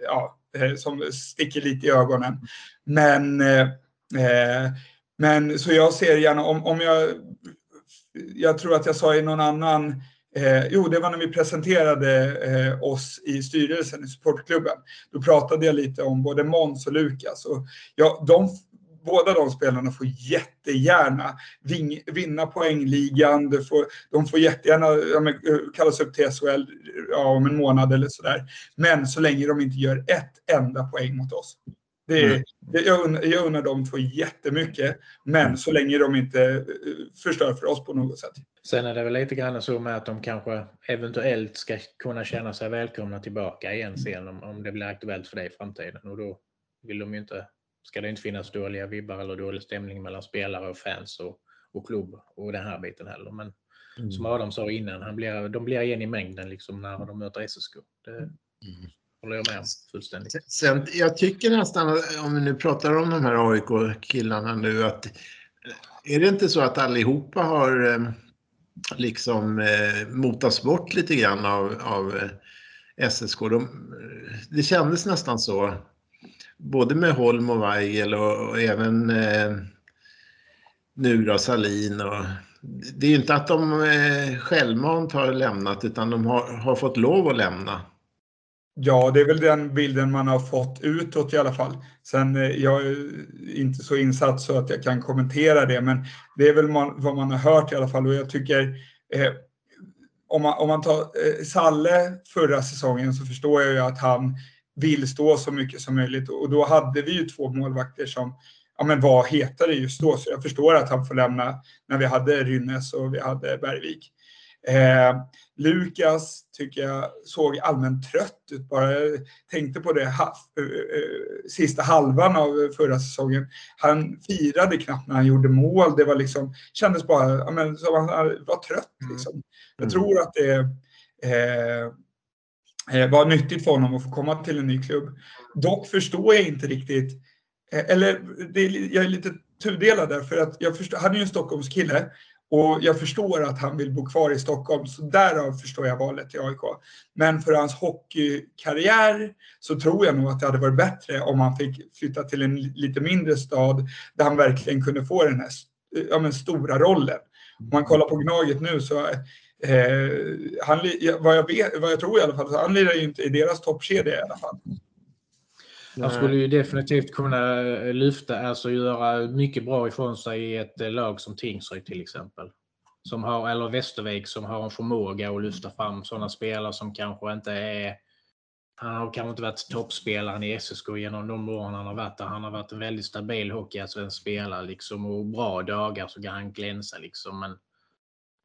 ja, eh, som sticker lite i ögonen. Men, eh, eh, men så jag ser gärna om, om jag, jag tror att jag sa i någon annan Eh, jo, det var när vi presenterade eh, oss i styrelsen i supportklubben. Då pratade jag lite om både Måns och Lukas. Och ja, de, båda de spelarna får jättegärna ving, vinna poängligan. De får, de får jättegärna ja, men, eh, kallas upp till SHL ja, om en månad eller sådär. Men så länge de inte gör ett enda poäng mot oss. Det, är- Mm. det, jag, unnar, jag unnar dem två jättemycket, men så länge de inte eh, förstör för oss på något sätt. Sen är det väl lite grann så med att de kanske eventuellt ska kunna känna sig välkomna tillbaka igen sen om, om det blir aktuellt för det i framtiden. Och då vill de ju inte, ska det inte finnas dåliga vibbar eller dålig stämning mellan spelare och fans och, och klubb och den här biten heller. Men som Adam sa innan, han blir, de blir en i mängden liksom när de möter SSK. Det håller jag med om fullständigt. Sen, jag tycker nästan, om vi nu pratar om de här AIK-killarna nu, att är det inte så att allihopa har eh, liksom eh, motats bort lite grann av, av eh, SSK? De, det kändes nästan så, både med Holm och Weigel och, och även eh, nu då Salin och det är ju inte att de eh, självmant har lämnat utan de har, har fått lov att lämna. Ja, det är väl den bilden man har fått utåt i alla fall. Sen eh, jag är inte så insatt så att jag kan kommentera det, men det är väl man, vad man har hört i alla fall. Och jag tycker, eh, om, man, om man tar eh, Salle förra säsongen så förstår jag ju att han vill stå så mycket som möjligt. Och då hade vi ju två målvakter som ja, men var hetare just då, så jag förstår att han får lämna när vi hade Rynnes och vi hade Bergvik. Eh, Lukas tycker jag såg allmänt trött ut. Bara jag tänkte på det ha, eh, eh, sista halvan av förra säsongen. Han firade knappt när han gjorde mål. Det var liksom, kändes bara ja, men, som han var trött. Liksom. Jag Mm. tror att det eh, eh, var nyttigt för honom att få komma till en ny klubb. Dock förstår jag inte riktigt, eh, eller det är, jag är lite tudelad där, för att jag förstår, han är ju en Stockholmskille och jag förstår att han vill bo kvar i Stockholm, så därav förstår jag valet till AIK. Men för hans hockeykarriär så tror jag nog att det hade varit bättre om han fick flytta till en lite mindre stad där han verkligen kunde få den här ja, men, stora rollen. Om man kollar på Gnaget nu så Eh, han, vad, jag vet, vad jag tror i alla fall, så han lirar ju inte i deras toppkedja i alla fall. Han skulle ju definitivt kunna lyfta, alltså göra mycket bra ifrån sig i ett lag som Tingsryd till exempel. Som har, eller Västervik som har en förmåga att lyfta fram sådana spelare som kanske inte är han har kanske inte varit toppspelaren i SSK genom de åren han har varit där. Han har varit en väldigt stabil hockeyallsvensk spelare liksom, och bra dagar så kan han glänsa. Liksom. Men eh,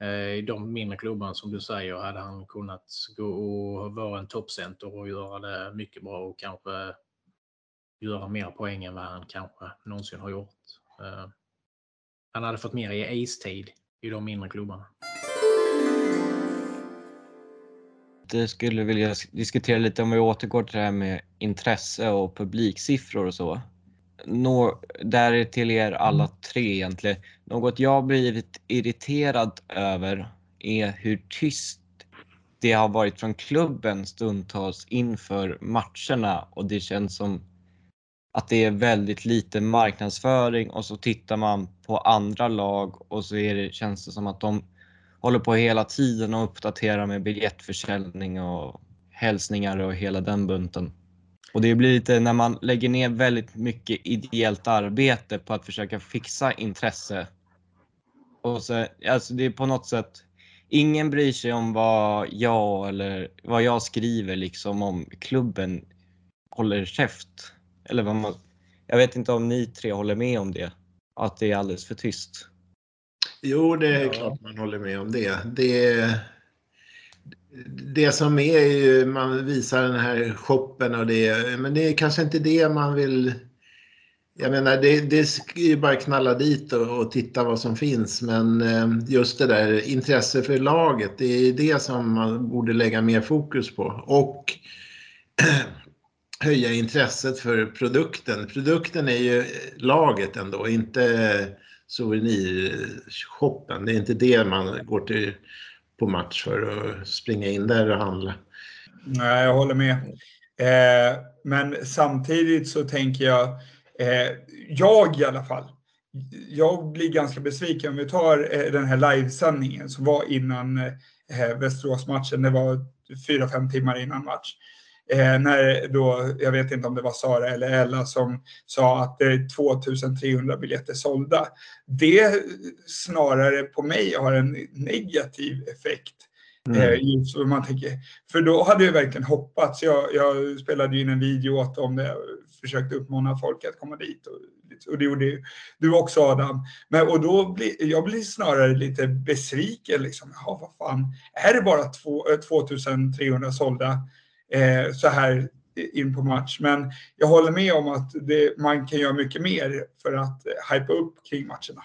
Eh, i de mindre klubbarna som du säger hade han kunnat gå och vara en toppcenter och göra det mycket bra och kanske göra mer poäng än vad han kanske någonsin har gjort. Eh, han hade fått mer i istid i de mindre klubbarna. Jag skulle vilja diskutera lite om vi återgår till det här med intresse och publiksiffror och så. Nå, där till er alla tre egentligen. Något jag blivit irriterad över är hur tyst det har varit från klubben stundtals inför matcherna och det känns som att det är väldigt lite marknadsföring och så tittar man på andra lag och så är det, känns det som att de håller på hela tiden och uppdaterar med biljettförsäljning och hälsningar och hela den bunten. Och det blir lite när man lägger ner väldigt mycket ideellt arbete på att försöka fixa intresse. Och så, alltså det är på något sätt, ingen bryr sig om vad jag eller vad jag skriver liksom om klubben håller käft. Eller vad man, jag vet inte om ni tre håller med om det, att det är alldeles för tyst. Jo, det är ja. klart man håller med om det. Det, det som är ju, man visar den här shoppen och det, men det är kanske inte det man vill jag menar, det, det är ju bara knalla dit och, och, titta vad som finns. Men eh, just det där intresse för laget, det är det som man borde lägga mer fokus på. Och höja intresset för produkten. Produkten är ju laget ändå, inte souvenirshoppen. Det är inte det man går till på match för att springa in där och handla. Nej, jag håller med. Eh, men samtidigt så tänker jag, eh, jag i alla fall, jag blir ganska besviken om vi tar eh, den här livesändningen som var innan eh, Västeråsmatchen. Det var fyra, fem timmar innan match. Eh, när då, jag vet inte om det var Sara eller Ella som sa att det är 2300 biljetter sålda. Det snarare på mig har en negativ effekt. Mm. Eh, man tänker, för då hade jag verkligen hoppats. Jag, jag spelade in en video åt om det, försökte uppmana folk att komma dit. Och, och det gjorde du också Adam. Men, och då blir, jag blir snarare lite besviken. Liksom. Ja, vad fan, är det bara två, 2300 eh, sålda? Eh, så här in på match. Men jag håller med om att det, man kan göra mycket mer för att eh, hypa upp kring matcherna.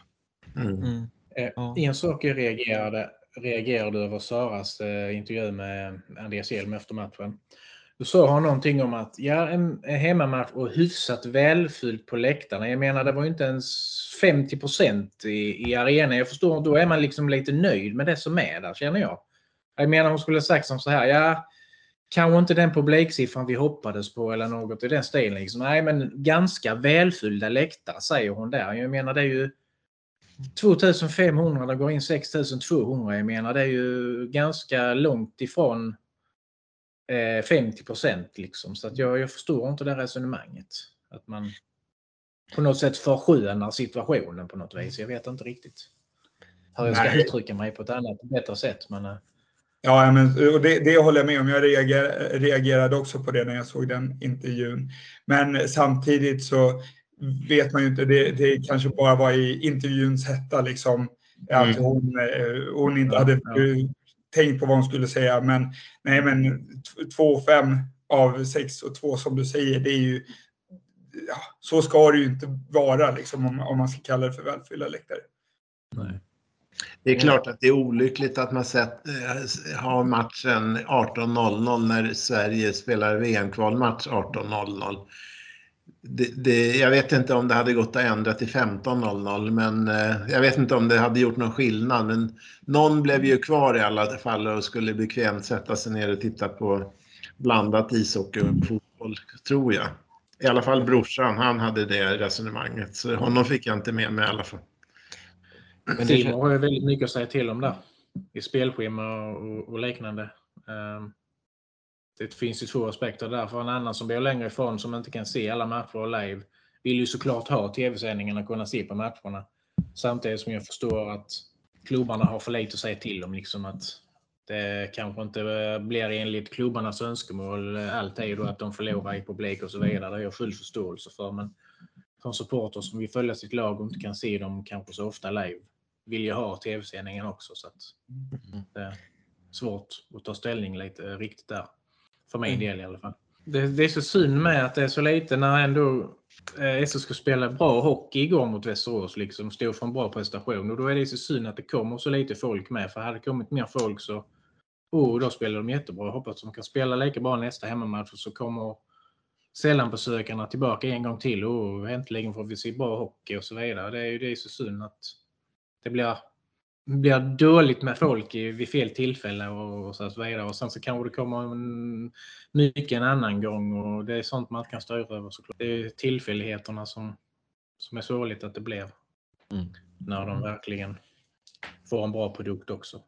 Mm. Mm. Eh, en sak jag reagerade, reagerade över Saras eh, intervju med Andreas Hjelm efter matchen. Då sa han någonting om att ja, en hemmamatch och hyfsat välfyllt på läktarna. Jag menar, det var ju inte ens 50 procent i, i arenan. Jag förstår, då är man liksom lite nöjd med det som är där, känner jag. Jag menar, hon skulle ha sagt som så här, ja, kanske inte den publiksiffran vi hoppades på eller något i den stilen. Liksom. Nej, men ganska välfyllda läktare säger hon där. Jag menar det är ju 2500, det går in 6200. Jag menar det är ju ganska långt ifrån eh, 50 procent. Liksom. Så att jag, jag förstår inte det resonemanget. Att man på något sätt förskönar situationen på något vis. Jag vet inte riktigt hur jag ska Nej. uttrycka mig på ett annat bättre sätt. Men, eh, Ja, men, och det, det håller jag med om. Jag reager, reagerade också på det när jag såg den intervjun. Men samtidigt så vet man ju inte, det, det kanske bara var i intervjuns hetta liksom. Mm. Att hon, eh, hon inte hade tänkt på vad hon skulle säga. Men nej, men 2-5 av 6 och 2 som du säger, det är ju ja, så ska det ju inte vara liksom, om, om man ska kalla det för välfyllda läktare. Nej. Det är klart att det är olyckligt att man sett, eh, har matchen 18.00 när Sverige spelar VM-kvalmatch 18.00. Det, det, jag vet inte om det hade gått att ändra till 15.00 men eh, jag vet inte om det hade gjort någon skillnad. Men någon blev ju kvar i alla fall och skulle bekvämt sätta sig ner och titta på blandat ishockey och fotboll, tror jag. I alla fall brorsan, han hade det resonemanget. Så honom fick jag inte med mig i alla fall. Men Simon har ju väldigt mycket att säga till om där. i spelschema och, och liknande. Um, det finns ju två aspekter där. För en annan som bor längre ifrån som inte kan se alla matcher live vill ju såklart ha tv-sändningarna och kunna se på matcherna. Samtidigt som jag förstår att klubbarna har för lite att säga till om. Liksom att det kanske inte blir enligt klubbarnas önskemål alltid och att de förlorar i publik och så vidare. Det har jag full förståelse för. Men som supporter som vill följa sitt lag och inte kan se dem kanske så ofta live vill jag ha tv-sändningen också. Så att det är svårt att ta ställning lite riktigt där. För min del i alla fall. Det, det, är så synd med att det är så lite när ändå eh, SSK spelar bra hockey igår mot Västerås. Liksom stod för en bra prestation. Och då är det så synd att det kommer så lite folk med. För hade det kommit mer folk så oh, då spelar de jättebra. Jag hoppas att de kan spela lika bra nästa hemmamatch. Och så kommer sällanbesökarna tillbaka en gång till. Och äntligen får vi se bra hockey och så vidare. Det är ju det är så synd att det blir blir dåligt med folk vid fel tillfälle och så vidare. Och sen så kanske det kommer en, mycket en annan gång och det är sånt man kan styra över såklart. Det är tillfälligheterna som, som är sorgligt att det blir. Mm. När de verkligen får en bra produkt också.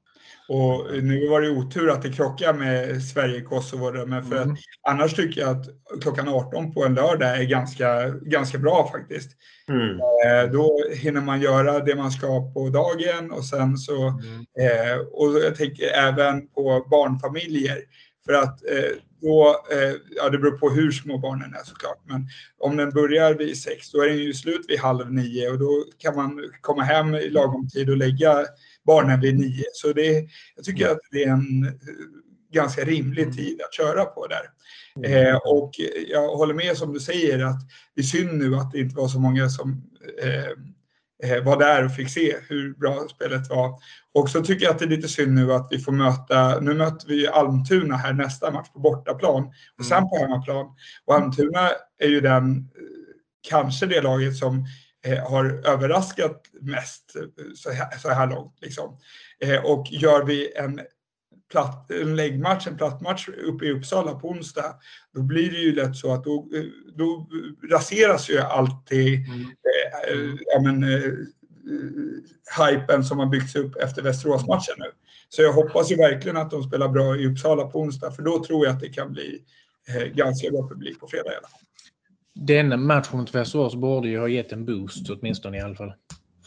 Och nu var det otur att det krockade med Sverige-Kosovo. Men för mm. annars tycker jag att klockan 18 på en lördag är ganska, ganska bra faktiskt. Mm. Eh, då hinner man göra det man ska på dagen och sen så, mm. eh, och jag tänker även på barnfamiljer. För att eh, då, eh, ja det beror på hur små barnen är såklart, men om den börjar vid sex då är den ju slut vid halv nio och då kan man komma hem i lagom tid och lägga barnen vid nio. Så det, jag tycker att det är en eh, ganska rimlig mm. tid att köra på där. Mm. Eh, och jag håller med som du säger att det är synd nu att det inte var så många som eh, eh, var där och fick se hur bra spelet var. Och så tycker jag att det är lite synd nu att vi får möta, nu möter vi Almtuna här nästa match på bortaplan och sen på hemmaplan. Och Almtuna är ju den, kanske det laget som Eh, har överraskat mest eh, så här, så här långt. Liksom. Eh, och gör vi en, platt, en läggmatch, en plattmatch uppe i Uppsala på onsdag, då blir det ju lätt så att då, då raseras ju alltid mm. eh, ja, men, eh, hypen som har byggts upp efter Västeråsmatchen nu. Så jag hoppas ju verkligen att de spelar bra i Uppsala på onsdag, för då tror jag att det kan bli eh, ganska bra publik på fredag i alla fall. Denna match mot Västerås borde ju ha gett en boost åtminstone i alla fall.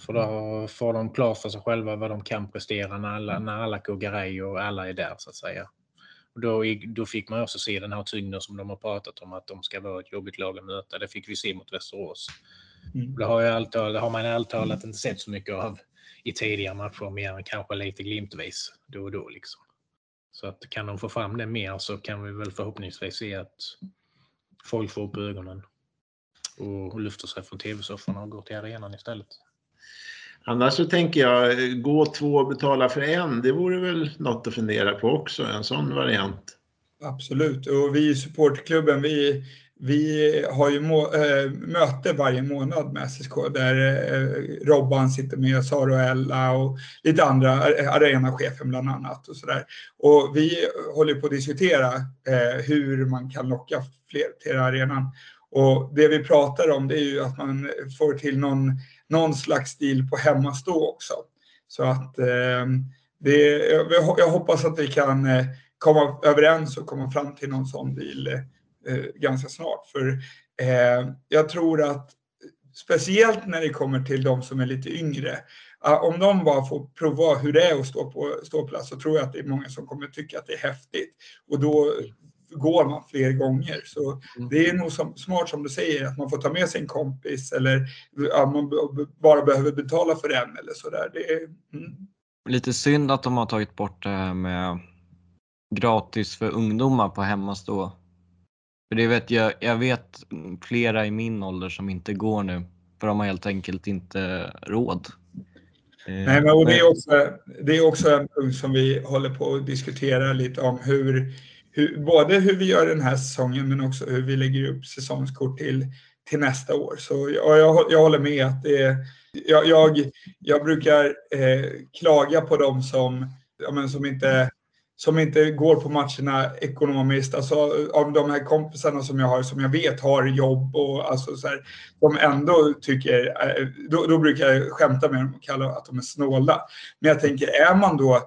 För då får de klart för sig själva vad de kan prestera när alla, när alla kuggar och alla är där så att säga. Och då, då fick man också se den här tyngden som de har pratat om att de ska vara ett jobbigt lag att möta. Det fick vi se mot Västerås. Mm. Det, har ju alltid, det har man alltalat inte sett så mycket av i tidigare matcher mer än kanske lite glimtvis då och då. Liksom. Så att kan de få fram det mer så kan vi väl förhoppningsvis se att folk får upp ögonen och lyfter sig från tv-sofforna och går till arenan istället. Annars så tänker jag, gå två och betala för en, det vore väl något att fundera på också, en sån variant. Absolut, och vi i supportklubben, vi, vi har ju må, äh, möte varje månad med SSK där äh, Robban sitter med, Sara och Ella och lite andra, arenachefen bland annat och sådär. Och vi håller på att diskutera äh, hur man kan locka fler till arenan. Och det vi pratar om det är ju att man får till någon, någon slags stil på hemmastå också. Så att eh, det, jag hoppas att vi kan eh, komma överens och komma fram till någon sån deal eh, ganska snart. För eh, jag tror att speciellt när det kommer till de som är lite yngre, om de bara får prova hur det är att stå på ståplats så tror jag att det är många som kommer tycka att det är häftigt. Och då går man fler gånger. Så mm. det är nog som, smart som du säger att man får ta med sig en kompis eller ja, man bara behöver betala för en eller sådär. Mm. Lite synd att de har tagit bort det här med gratis för ungdomar på hemmastå. För det vet jag, jag vet flera i min ålder som inte går nu för de har helt enkelt inte råd. Nej, men och det, är också, det är också en punkt som vi håller på att diskutera lite om hur hur, både hur vi gör den här säsongen men också hur vi lägger upp säsongskort till, till nästa år. Så jag, jag, jag håller med att det är, jag, jag, jag brukar eh, klaga på dem som, ja, men som, inte, som inte går på matcherna ekonomiskt. Alltså av de här kompisarna som jag har, som jag vet har jobb och alltså så här, de ändå tycker, eh, då, då brukar jag skämta med dem och kalla att de är snåla. Men jag tänker, är man då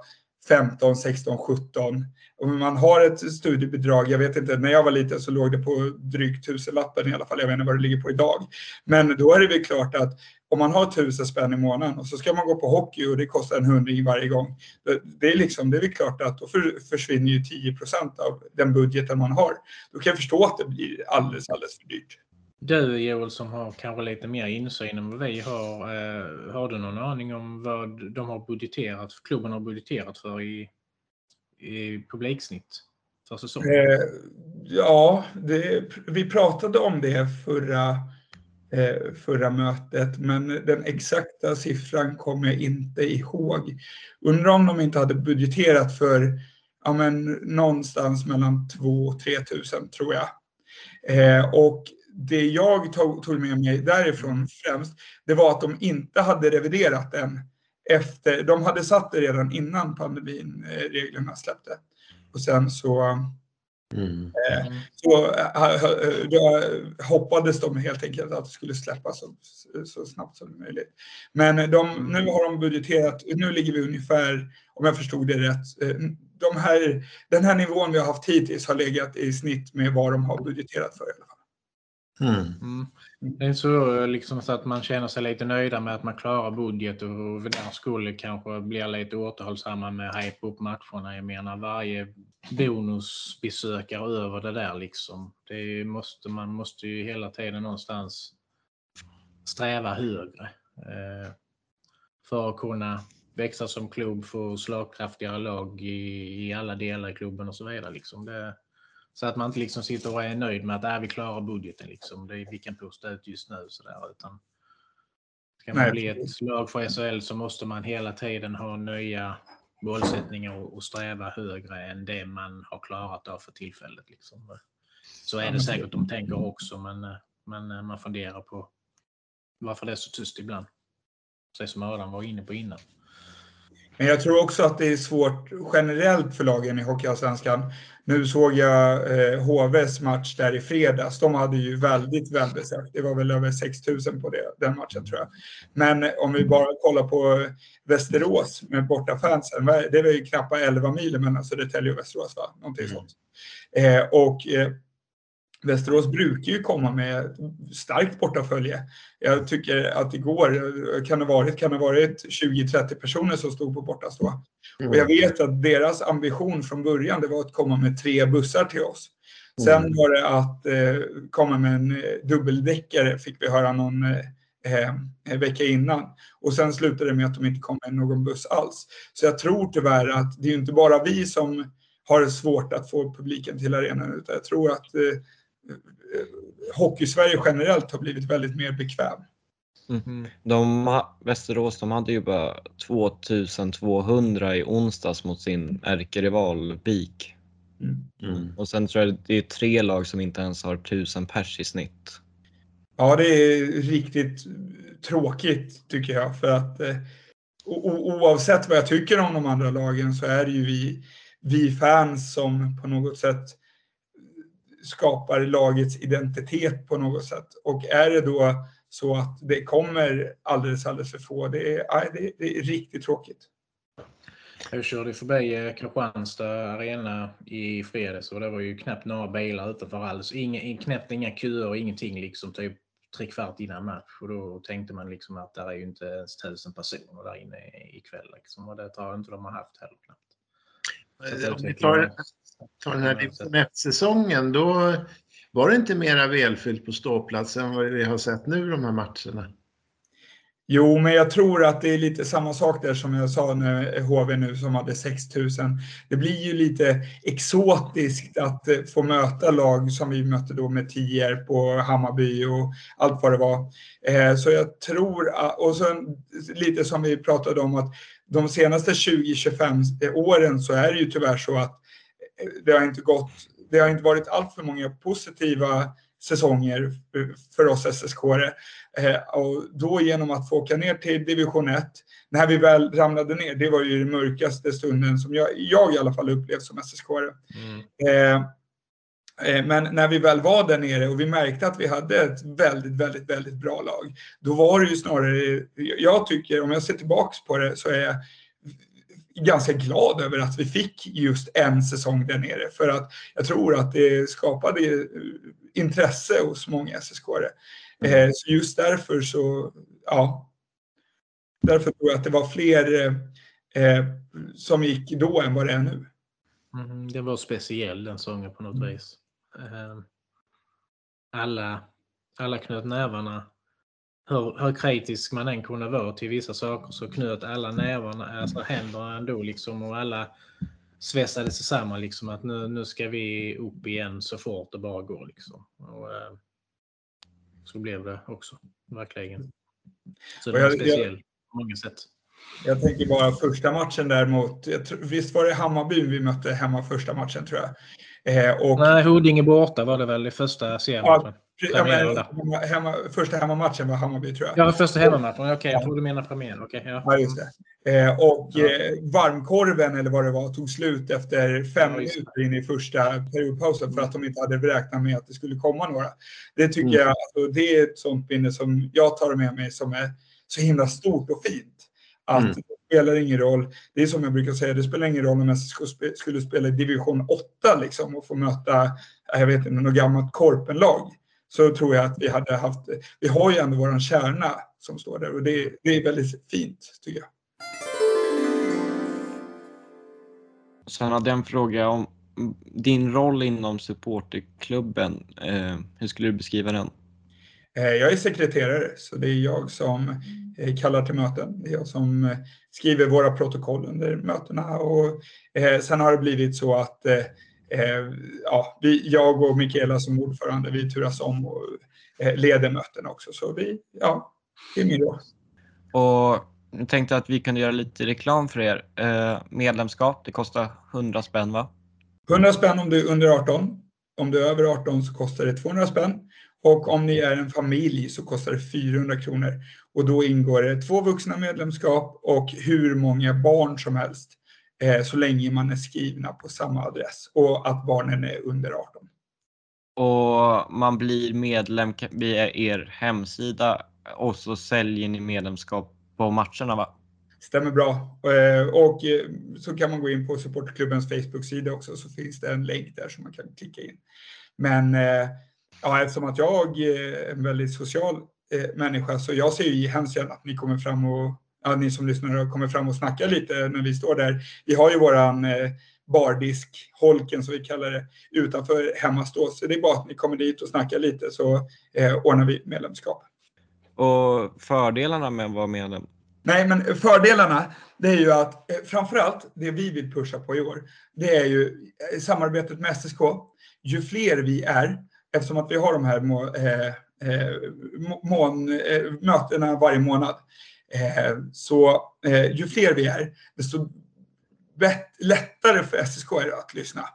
15, 16, 17. Om man har ett studiebidrag, jag vet inte, när jag var liten så låg det på drygt tusenlappen i alla fall, jag vet inte vad det ligger på idag. Men då är det väl klart att om man har tusen spänn i månaden och så ska man gå på hockey och det kostar en hundring varje gång. Det är, liksom, det är väl klart att då försvinner ju 10 procent av den budgeten man har. Då kan jag förstå att det blir alldeles, alldeles för dyrt. Du Joel som har kanske lite mer insyn än vad vi har. Eh, har du någon aning om vad de har budgeterat, klubben har budgeterat för i, i publiksnitt för säsongen? Eh, ja, det, vi pratade om det förra, eh, förra mötet men den exakta siffran kommer jag inte ihåg. Undrar om de inte hade budgeterat för ja, men, någonstans mellan 2 och 3 tusen tror jag. Eh, och det jag tog, med mig därifrån främst, det var att de inte hade reviderat den efter, de hade satt det redan innan pandemin, eh, reglerna släppte. Och sen så, mm. eh, så eh, då hoppades de helt enkelt att det skulle släppas så, så snabbt som möjligt. Men de, nu mm. har de budgeterat, nu ligger vi ungefär, om jag förstod det rätt, de här, den här nivån vi har haft hittills har legat i snitt med vad de har budgeterat för i alla fall. Mm. Mm. Det är så, eh, liksom, så att man känner sig lite nöjda med att man klarar budget och för den skull kanske blir lite återhållsamma med hype upp matcherna. Jag menar varje bonusbesökare över det där liksom. Det måste, man måste ju hela tiden någonstans sträva högre. Eh, för att kunna växa som klubb, få slagkraftigare lag i, i alla delar i klubben och så vidare. Liksom. Det, så att man inte liksom sitter och är nöjd med att äh, vi klarar budgeten. Liksom. Det är, vi kan posta ut just nu. Så där, utan ska man Nej, bli ett lag för SHL så måste man hela tiden ha nya målsättningar och sträva högre än det man har klarat av för tillfället. Liksom. Så är det säkert de tänker också, men, men man funderar på varför det är så tyst ibland. Precis som Adam var inne på innan. Men jag tror också att det är svårt generellt för lagen i Hockeyallsvenskan. Nu såg jag eh, HVs match där i fredags. De hade ju väldigt välbesökt. Det var väl över 6 000 på det, den matchen tror jag. Men om vi bara kollar på Västerås med bortafansen. Det är väl knappt 11 mil mellan Södertälje och Västerås, va? Någonting mm. sånt. Eh, och eh, Västerås brukar ju komma med starkt bortafölje. Jag tycker att igår kan det varit, kan det varit 20-30 personer som stod på bortastå. Mm. Och jag vet att deras ambition från början det var att komma med tre bussar till oss. Sen mm. var det att eh, komma med en eh, dubbeldäckare, fick vi höra någon eh, eh, vecka innan. Och sen slutade det med att de inte kom med någon buss alls. Så jag tror tyvärr att det är inte bara vi som har svårt att få publiken till arenan, utan jag tror att eh, Hockeysverige generellt har blivit väldigt mer bekväm. Mm. De, Västerås de hade ju bara 2200 i onsdags mot sin ärkerival BIK. Mm. Mm. Och sen tror jag det är tre lag som inte ens har 1000 pers i snitt. Ja, det är riktigt tråkigt tycker jag. För att eh, oavsett vad jag tycker om de andra lagen så är det ju vi, vi fans som på något sätt skapar lagets identitet på något sätt. Och är det då så att det kommer alldeles, alldeles för få, det är, det, det är riktigt tråkigt. Jag körde förbi eh, Kristianstad arena i fredags och det var ju knappt några bilar utanför alls. Inga, knappt inga köer, ingenting liksom. Typ tre kvart innan match och då tänkte man liksom att det är ju inte ens tusen personer där inne ikväll. Liksom. Och det tror jag inte de har haft heller knappt. Om vi tar, tar den här division 1-säsongen, då var det inte mera välfyllt på ståplats än vad vi har sett nu de här matcherna? Jo, men jag tror att det är lite samma sak där som jag sa nu, HV nu som hade 6000. Det blir ju lite exotiskt att eh, få möta lag som vi mötte då med Tierp och Hammarby och allt vad det var. Eh, så jag tror, och så lite som vi pratade om att de senaste 20-25 åren så är det ju tyvärr så att eh, det har inte gått, det har inte varit allt för många positiva säsonger för oss SSK. Eh, och då genom att få åka ner till division 1, när vi väl ramlade ner, det var ju den mörkaste stunden som jag, jag i alla fall upplevt som SSK. Mm. Eh, Eh, men när vi väl var där nere och vi märkte att vi hade ett väldigt, väldigt, väldigt bra lag, då var det ju snarare, jag tycker, om jag ser tillbaks på det, så är ganska glad över att vi fick just en säsong där nere. För att jag tror att det skapade intresse hos många ssk mm. Så just därför så, ja. Därför tror jag att det var fler eh, som gick då än vad det är nu. Mm, det var speciell den sången på något mm. vis. Eh, alla, alla knöt nävarna. Hur, hur kritisk man än kunde vara till vissa saker så knöt alla nävarna, alltså händerna ändå liksom och alla svetsade sig samman liksom att nu, nu ska vi upp igen så fort det bara går liksom. Och, eh, så blev det också, verkligen. Så det var speciellt på många sätt. Jag tänker bara första matchen där mot, visst var det Hammarby vi mötte hemma första matchen tror jag? Eh, och, Nej, Huddinge borta var det väl i första serien. Ja, men, hemma, första hemmamatchen var Hammarby tror jag. Ja, första hemmamatchen. Okej, okay, jag tror du menar premiär. Okay, ja. ja, just det. Eh, och ja. eh, varmkorven, eller vad det var, tog slut efter fem ja, minuter in i första periodpausen för att de inte hade räknat med att det skulle komma några. Det tycker mm. jag, alltså, det är ett sånt minne som jag tar med mig som är så himla stort och fint. Att mm. det spelar ingen roll. Det är som jag brukar säga, det spelar ingen roll om SSK skulle spela i division 8 liksom, och få möta, jag vet inte, något gammalt korpenlag. Så tror jag att vi hade haft, vi har ju ändå våran kärna som står där och det, det är väldigt fint tycker jag. Sen hade jag en fråga om din roll inom supporterklubben. Eh, hur skulle du beskriva den? Eh, jag är sekreterare, så det är jag som eh, kallar till möten. Det är jag som skriver våra protokoll under mötena och sen har det blivit så att ja, vi, jag och Mikaela som ordförande, vi turas om och leder möten också. Så vi, ja, det är min roll. Och jag tänkte att vi kunde göra lite reklam för er. medlemskap, det kostar 100 spänn va? 100 spänn om du är under 18. Om du är över 18 så kostar det 200 spänn. Och om ni är en familj så kostar det 400 kronor. Och då ingår det två vuxna medlemskap och hur många barn som helst. Eh, så länge man är skrivna på samma adress och att barnen är under 18. Och man blir medlem via er hemsida och så säljer ni medlemskap på matcherna va? Stämmer bra. Eh, och eh, så kan man gå in på supportklubbens Facebook-sida också så finns det en länk där som man kan klicka in. Men Ja, eftersom att jag är en väldigt social människa så jag ser ju hemskt gärna att ni kommer fram och ja, ni som lyssnar kommer fram och snackar lite när vi står där. Vi har ju våran eh, bardisk, holken som vi kallar det, utanför hemmastå. Så det är bara att ni kommer dit och snackar lite så eh, ordnar vi medlemskap. Och fördelarna med att vara medlem? Nej, men fördelarna det är ju att eh, framförallt det vi vill pusha på i år, det är ju eh, samarbetet med SSK. Ju fler vi är, eftersom att vi har de här må, eh, eh mån, eh, mötena varje månad. Eh, så eh, ju fler vi är, desto lättare för SSK är det att lyssna.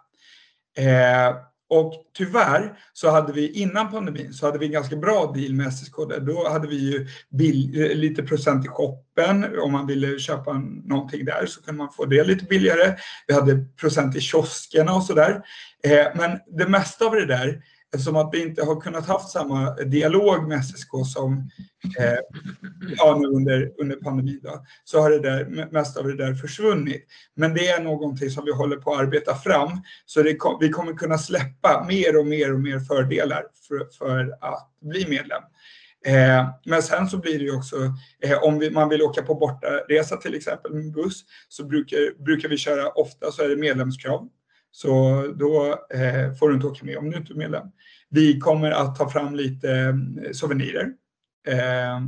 Eh, och tyvärr så hade vi innan pandemin så hade vi en ganska bra deal med SSK. Då hade vi ju bill, eh, lite procent i shoppen. Om man ville köpa någonting där så kunde man få det lite billigare. Vi hade procent i kioskerna och sådär. Eh, men det mesta av det där eftersom att vi inte har kunnat haft samma dialog med SSK som eh, ja, nu under, under pandemin, då, så har det där, mest av det där försvunnit. Men det är någonting som vi håller på att arbeta fram, så det, vi kommer kunna släppa mer och mer och mer fördelar för, för att bli medlem. Eh, men sen så blir det ju också, eh, om vi, man vill åka på bortaresa till exempel med buss, så brukar, brukar vi köra ofta så är det medlemskrav. Så då eh, får du inte åka med om du inte är medlem. Vi kommer att ta fram lite eh, souvenirer eh,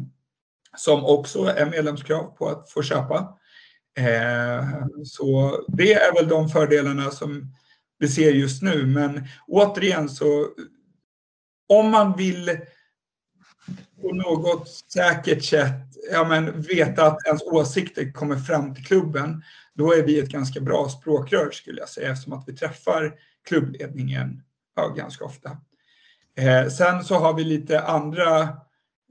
som också är medlemskrav på att få köpa. Eh, så det är väl de fördelarna som vi ser just nu. Men återigen så om man vill på något säkert sätt ja, men, veta att ens åsikter kommer fram till klubben, då är vi ett ganska bra språkrör skulle jag säga eftersom att vi träffar klubbledningen ja, ganska ofta. Eh, sen så har vi lite andra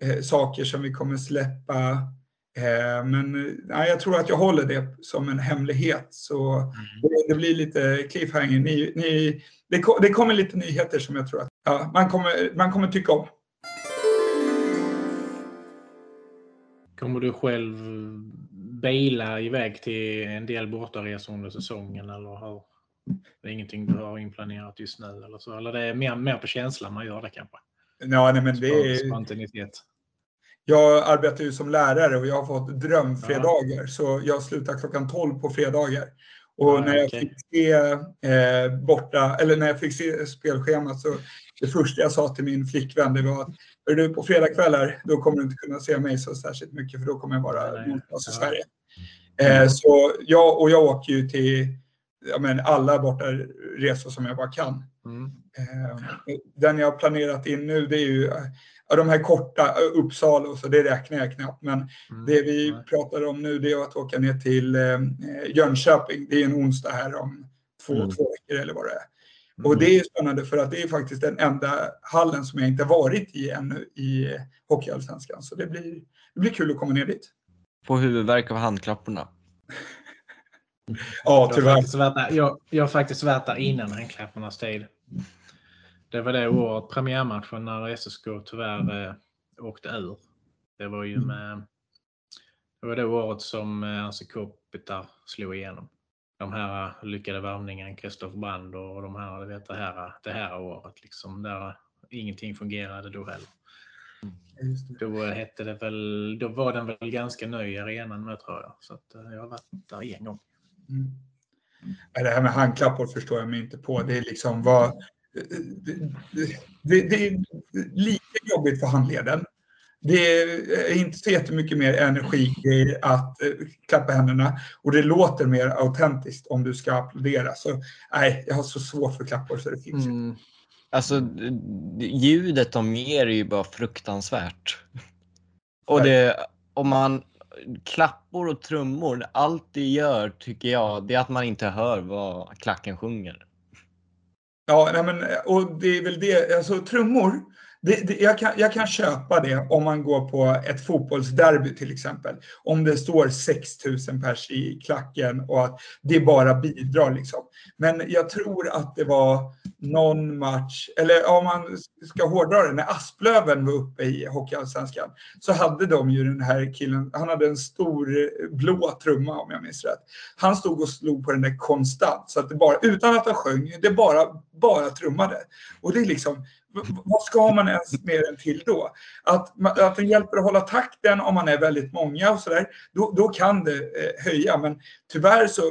eh, saker som vi kommer släppa. Eh, men nej, jag tror att jag håller det som en hemlighet. Så mm. det, det, blir lite cliffhanger. Ni, ni, det, det, kommer lite nyheter som jag tror att ja, man, kommer, man kommer tycka om. Kommer du själv bila iväg till en del bortaresor under säsongen eller har det är ingenting du har inplanerat just nu eller så? Eller det är mer, mer på känslan man gör det kanske? Ja, nej, men det är... Spontanitet. Jag arbetar ju som lärare och jag har fått drömfredagar. Så jag slutar klockan 12 på fredagar. Och när jag fick se eh, borta, eller när jag fick se spelschemat så det första jag sa till min flickvän det var att är du på fredagskvällar då kommer du inte kunna se mig så särskilt mycket för då kommer jag vara någonstans i. Sverige. Eh, så jag, och jag åker ju till ja, men alla borta resor som jag bara kan. Mm. Eh, Den jag har planerat in nu det är ju eh, ja, de här korta, Uppsala och så, det räknar jag knappt. Men Mm. det vi Nej. pratar om nu det är att åka ner till eh, Jönköping. Det är en onsdag här om två, Mm. två veckor eller vad det är. Och det är spännande för att det är faktiskt den enda hallen som jag inte varit i ännu i eh, Hockeyallsvenskan. Så det blir, det blir kul att komma ner dit. Få huvudvärk av handklapporna. Ja, Jag har, tyvärr. faktiskt varit där, jag, jag har faktiskt varit där innan handklapparnas tid. Det var det året, premiärmatchen, när SSK tyvärr eh, åkte ur. Det var ju Mm. med... Det var det året som eh, Anse Kopitar slog igenom. De här eh, lyckade värvningen, Christoph Brand och de här, vet, det här, det här året liksom. Där ingenting fungerade då heller. Då hette det väl, då var den väl ganska ny arenan med tror jag. Så att, eh, jag har varit där en gång. Mm. Det här med handklappor förstår jag mig inte på. Det är liksom vad... Det, det, är lite jobbigt för handleden. Det är inte så jättemycket mer energi i att eh, klappa händerna och det låter mer autentiskt om du ska applådera. Så nej, jag har så svårt för klappor så det finns inte. Mm. Alltså d- d- ljudet de ger är ju bara fruktansvärt. Och det, om man klappor och trummor, allt det gör tycker jag, det är att man inte hör vad klacken sjunger. Ja, nej men, och det är väl det, alltså trummor, det, det, jag, kan, jag kan köpa det om man går på ett fotbollsderby till exempel. Om det står 6000 pers i klacken och att det bara bidrar liksom. Men jag tror att det var någon match, eller om man ska hårdra det, när Asplöven var uppe i Hockeyallsvenskan så hade de ju den här killen, han hade en stor blå trumma om jag minns rätt. Han stod och slog på den där konstant, så att det bara, utan att han sjöng, det bara, bara trummade. Och det är liksom, vad ska man ens med den till då? Att, att den hjälper att hålla takten om man är väldigt många och sådär, då, då kan det eh, höja. Men tyvärr så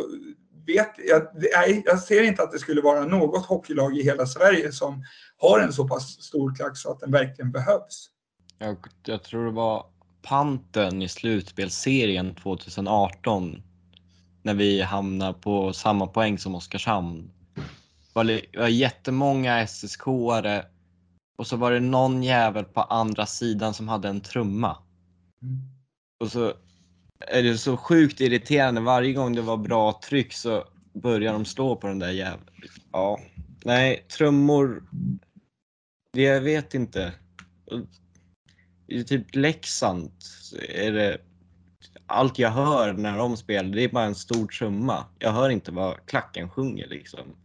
vet jag, nej, jag ser inte att det skulle vara något hockeylag i hela Sverige som har en så pass stor klack så att den verkligen behövs. Jag, jag tror det var Panten i slutspelsserien 2018 när vi hamnade på samma poäng som Oskarshamn. Det var, li- det var jättemånga SSK-are och så var det någon jävel på andra sidan som hade en trumma. Och så är det så sjukt irriterande varje gång det var bra tryck så börjar de slå på den där jäveln. Ja, nej, trummor. Det jag vet inte. I typ Leksand är det allt jag hör när de spelar, det är bara en stor trumma. Jag hör inte vad klacken sjunger liksom.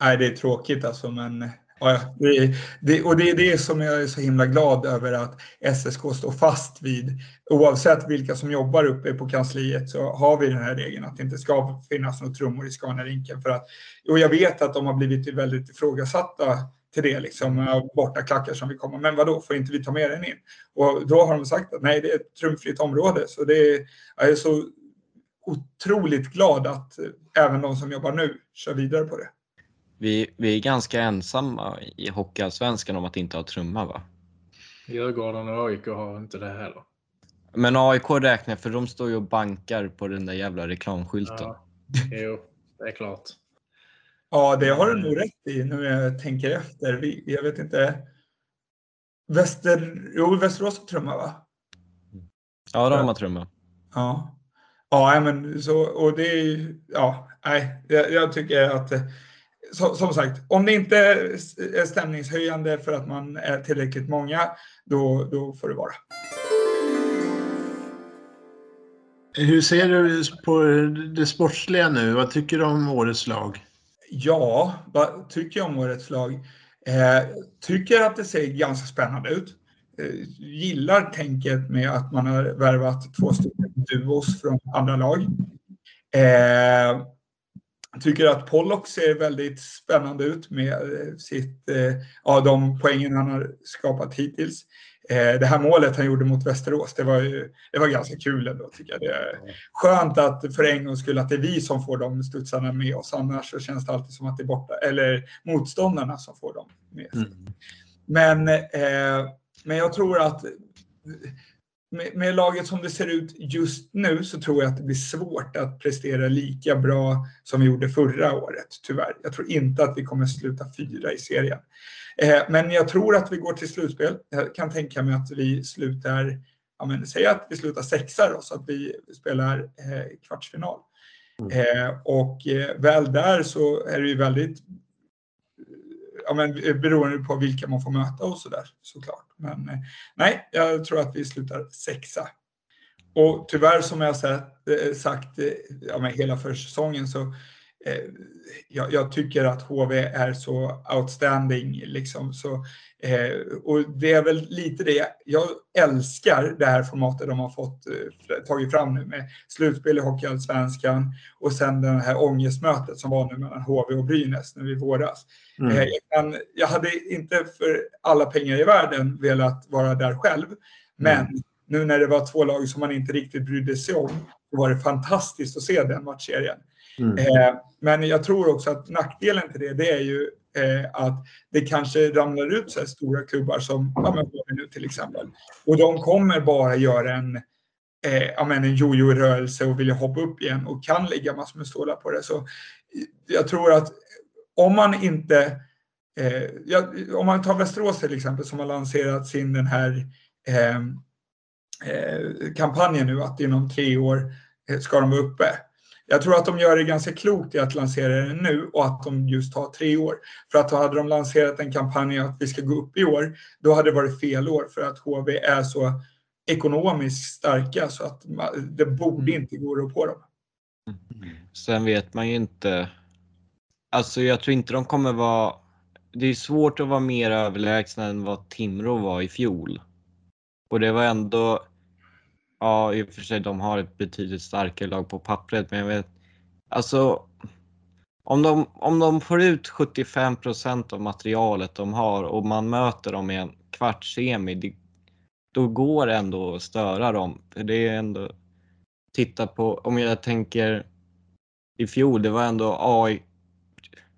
Nej, det är tråkigt alltså, men ja, det, det, och det är det som jag är så himla glad över att SSK står fast vid. Oavsett vilka som jobbar uppe på kansliet så har vi den här regeln att det inte ska finnas några trummor i Scanarinken. För att, och jag vet att de har blivit väldigt ifrågasatta till det, liksom, av borta klackar som vill komma. Men vad då får inte vi ta med den in? Och då har de sagt att nej, det är ett trumfritt område. Så det är, jag är så otroligt glad att eh, även de som jobbar nu kör vidare på det. Vi, vi är ganska ensamma i Hockeyallsvenskan om att inte ha trumma va? Djurgården och AIK har inte det heller. Men AIK räknar för de står ju och bankar på den där jävla reklamskylten. Ja, jo, det är klart. Ja, det har du nog rätt i nu jag tänker efter. Vi, jag vet inte. Väster, jo, Västerås har trumma va? Ja, de har trumma. Ja. Ja, men så, och det är ju, ja, nej, jag, jag tycker att, som sagt, om det inte är stämningshöjande för att man är tillräckligt många, då, då får det vara. Hur ser du på det sportsliga nu? Vad tycker du om årets lag? Ja, vad tycker jag om årets lag? Eh, tycker att det ser ganska spännande ut. eh, gillar tänket med att man har värvat två stycken duos från andra lag. Eh, jag tycker att Pollock ser väldigt spännande ut med eh, sitt, eh, ja, de poängen han har skapat hittills. Eh, det här målet han gjorde mot Västerås, det var, ju, det var ganska kul ändå tycker jag. Det är skönt att för en gångs skull att det är vi som får de studsarna med oss. Annars så känns det alltid som att det är borta, eller motståndarna som får dem med sig. Mm. Men, eh, men jag tror att med, med, laget som det ser ut just nu så tror jag att det blir svårt att prestera lika bra som vi gjorde förra året, tyvärr. Jag tror inte att vi kommer sluta fyra i serien. Eh, men jag tror att vi går till slutspel. Jag kan tänka mig att vi slutar, ja men säg att vi slutar sexa då, så att vi spelar eh, kvartsfinal. Mm. Eh, och eh, väl där så är det ju väldigt ja, men, eh, beroende på vilka man får möta och sådär såklart. Men eh, nej, jag tror att vi slutar sexa. Och tyvärr som jag eh, sagt, sagt ja, men hela försäsongen så Eh, jag, jag, tycker att HV är så outstanding. Liksom, så, eh, och det är väl lite det, jag älskar det här formatet de har fått eh, tagit fram nu med slutspel i Hockeyallsvenskan och sen det här ångestmötet som var nu mellan HV och Brynäs nu i våras. Mm. Eh, jag, kan, jag, hade inte för alla pengar i världen velat vara där själv, men mm. nu när det var två lag som man inte riktigt brydde sig om, så var det fantastiskt att se den matchserien. Mm. Eh, men jag tror också att nackdelen till det, det är ju eh, att det kanske ramlar ut så här stora klubbar som ja, men nu till exempel. Och de kommer bara göra en, eh, ja, men en jojo-rörelse och vilja hoppa upp igen och kan lägga massor med stålar på det. Så eh, jag tror att om man inte eh, ja, om man tar Västerås till exempel som har lanserat sin den här eh, eh, kampanjen nu att inom tre år eh, ska de vara uppe. Jag tror att de gör det ganska klokt i att lansera den nu och att de just har tre år. För att hade de lanserat en kampanj att vi ska gå upp i år, då hade det varit fel år för att HV är så ekonomiskt starka så att det borde inte gå att på dem. Sen vet man ju inte. Alltså jag tror inte de kommer vara. Det är svårt att vara mer överlägsna än vad Timrå var i fjol. Och det var ändå Ja, i och för sig, de har ett betydligt starkare lag på pappret, men jag vet, alltså om de, om de får ut 75% av materialet de har och man möter dem i en kvartssemi, då går det ändå att störa dem. För det är ändå, titta på, om jag tänker i fjol, det var ändå AI,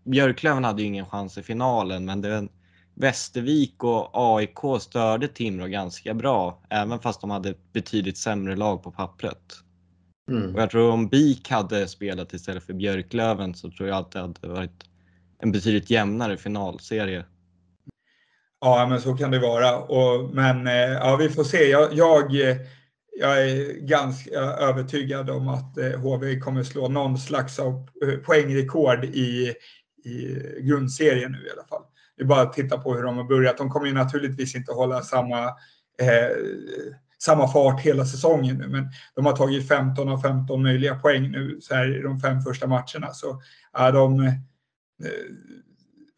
Björklöven hade ju ingen chans i finalen, men det Västervik och AIK störde Timrå ganska bra, även fast de hade betydligt sämre lag på pappret. Mm. Och jag tror om BIK hade spelat istället för Björklöven så tror jag att det hade varit en betydligt jämnare finalserie. Ja, men så kan det vara. Och, men eh, ja, vi får se. Jag, jag, jag är ganska övertygad om att HV eh, kommer slå någon slags av eh, poängrekord i, i grundserien nu i alla fall. Det är bara att titta på hur de har börjat. De kommer ju naturligtvis inte hålla samma, eh, samma fart hela säsongen nu, men de har tagit 15 av 15 möjliga poäng nu så här i de fem första matcherna. Så är de, eh,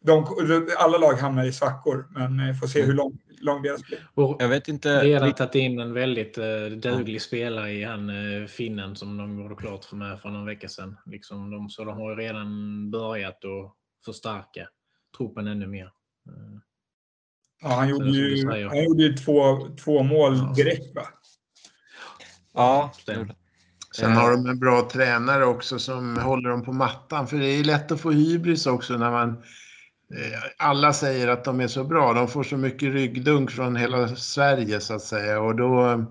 de, alla lag hamnar i svackor, men eh, får se hur lång, lång deras blir. Jag vet inte. Redan tagit in en väldigt eh, duglig spelare i han eh, finnen som de gjorde klart för mig för någon vecka sedan. Liksom de, så de har ju redan börjat att förstärka truppen ännu mer. Ja, han gjorde ju, han gjorde ju två, två mål direkt va? Ja, Sen har de en bra tränare också som håller dem på mattan. För det är lätt att få hybris också när man... Eh, alla säger att de är så bra. De får så mycket ryggdunk från hela Sverige så att säga. Och då...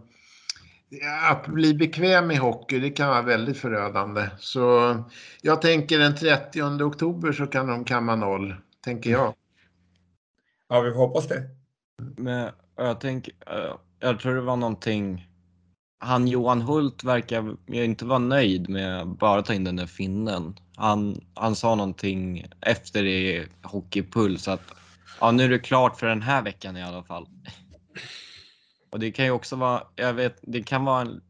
Att bli bekväm i hockey, det kan vara väldigt förödande. Så jag tänker den 30 oktober så kan de kamma noll, tänker jag. Ja, vi får hoppas det. Men jag tänker, eh, jag tror det var någonting, han Johan Hult verkar inte vara nöjd med att bara ta in den där finnen. Han, han sa någonting efter det Hockeypuls att ja, nu är det klart för den här veckan i alla fall. Och det kan ju också vara, jag vet, det kan vara en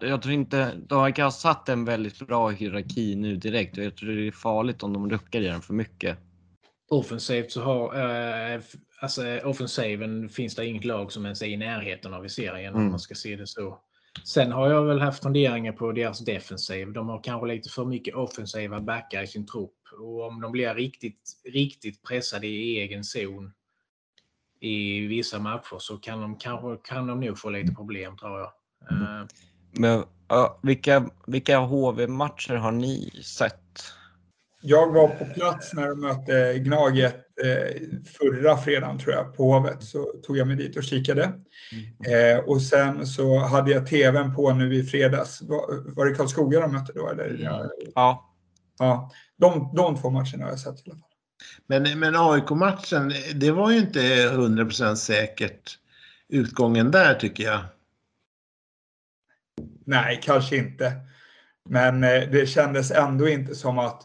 jag tror inte, de verkar ha satt en väldigt bra hierarki nu direkt och jag tror det är farligt om de ruckar i den för mycket offensivt så har, eh, alltså offensiven finns det inget lag som ens är i närheten av i serien om Mm. man ska se det så. Sen har jag väl haft funderingar på deras defensiv. De har kanske lite för mycket offensiva backar i sin trupp och om de blir riktigt, riktigt pressade i egen zon i vissa matcher så kan de kanske kan de nog få lite problem tror jag. Eh, Men, ja, vilka, vilka HV-matcher har ni sett? Jag var på plats när de mötte Gnaget eh, förra fredagen tror jag på Hovet. Så tog jag mig dit och kikade. Eh, och sen så hade jag tvn på nu i fredags. Var, var det Karlskoga de mötte då? Eller? Ja, Ja, ja. De, de två matcherna har jag sett i alla fall. Men, men AIK-matchen, det var ju inte 100% säkert utgången där tycker jag. Nej, kanske inte. Men eh, det kändes ändå inte som att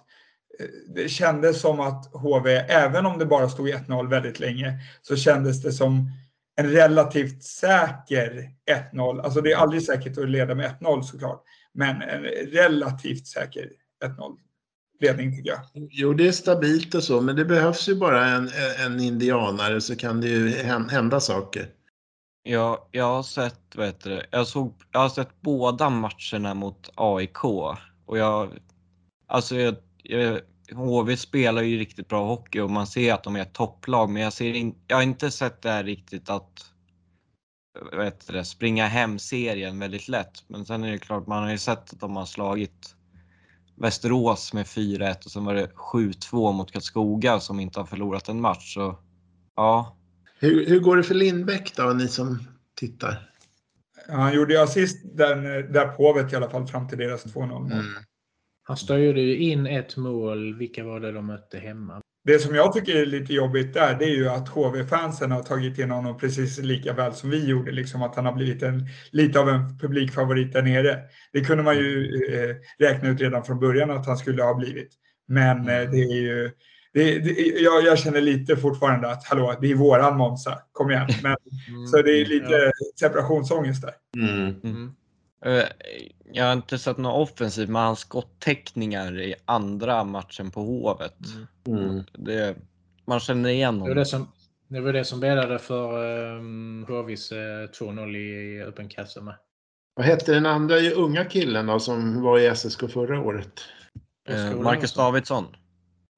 det kändes som att HV, även om det bara stod 1-0 väldigt länge, så kändes det som en relativt säker 1-0. Alltså det är aldrig säkert att leda med 1-0 såklart, men en relativt säker 1-0 ledning tycker jag. Jo, det är stabilt och så, men det behövs ju bara en, en indianare så kan det ju hän- hända saker. jag, jag har sett, vad heter det, jag, såg, jag har sett båda matcherna mot AIK och jag, alltså jag, jag, HV spelar ju riktigt bra hockey och man ser att de är ett topplag men jag, ser in, jag har inte sett det här riktigt att heter det, springa hem serien väldigt lätt. Men sen är det klart, man har ju sett att de har slagit Västerås med 4-1 och sen var det 7-2 mot Karlskoga som inte har förlorat en match. Så ja, Hur, hur går det för Lindbäck då, ni som tittar? Han gjorde ju assist där, där på Hovet i alla fall fram till deras 2-0 mål. Mm. Han styrde ju in ett mål. Vilka var det de mötte hemma? Det som jag tycker är lite jobbigt där, det är ju att HV-fansen har tagit in honom precis lika väl som vi gjorde, liksom att han har blivit en, lite av en publikfavorit där nere. Det kunde man ju eh, räkna ut redan från början att han skulle ha blivit. Men eh, det är ju, det, det, jag, jag känner lite fortfarande att hallå, det är våran Monza, kom igen. Men, så det är lite separationsångest där. Mm. Mm. Eh, Jag har inte sett något offensivt men hans skottäckningar i andra matchen på Hovet. Mm. Mm. Det, man känner igen Det var honom. det som, det var det som bäddade för um, HVs eh, 2-0 i öppen kassa med. Vad hette den andra unga killen då som var i SSK förra året? Eh, Marcus Davidsson.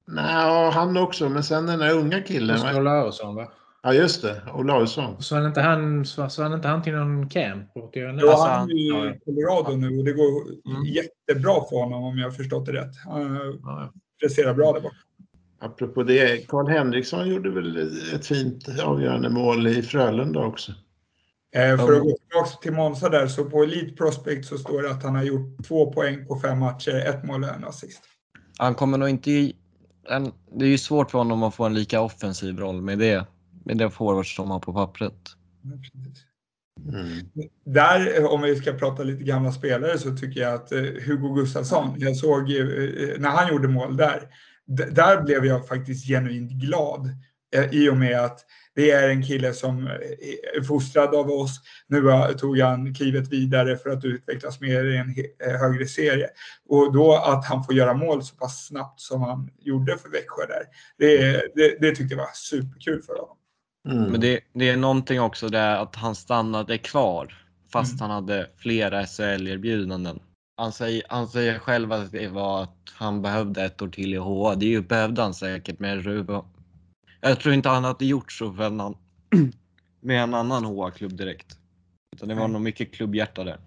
Nej, han också, men sen den där unga killen. Oskar va? Olausson va? Ja, just det. Olausson. Så han inte han, så, så han inte han till någon camp? Då Alltså, han han- är i Colorado nu och det går Mm. jättebra för honom om jag har förstått det rätt. Han ja, ja. presterar bra där borta. Apropå det, Karl Henriksson gjorde väl ett fint avgörande mål i Frölunda också. Eh, för att gå tillbaka till Monza där, så på Elite Prospect så står det att han har gjort två poäng på fem matcher, ett mål och en assist. Han kommer nog inte i, en, Det är ju svårt för honom att få en lika offensiv roll med det, med det forwards som har på pappret. Mm. Där, eh, om vi ska prata lite gamla spelare, så tycker jag att eh, Hugo Gustafsson, jag såg eh, när han gjorde mål där, där blev jag faktiskt genuint glad i och med att det är en kille som är fostrad av oss. Nu tog han klivet vidare för att utvecklas mer i en högre serie. Och då att han får göra mål så pass snabbt som han gjorde för Växjö där, det, det, det tyckte jag var superkul för honom. Mm. Men det, det är någonting också där att han stannade kvar fast Mm. han hade flera SHL-erbjudanden. Han säger, han säger själv att det var att han behövde ett år till i HA. Det är ju- behövde han säkert med Ruben. Jag tror inte han hade gjort så för en annan, med en annan HA-klubb direkt. Utan det var Nej. nog mycket klubbhjärta där.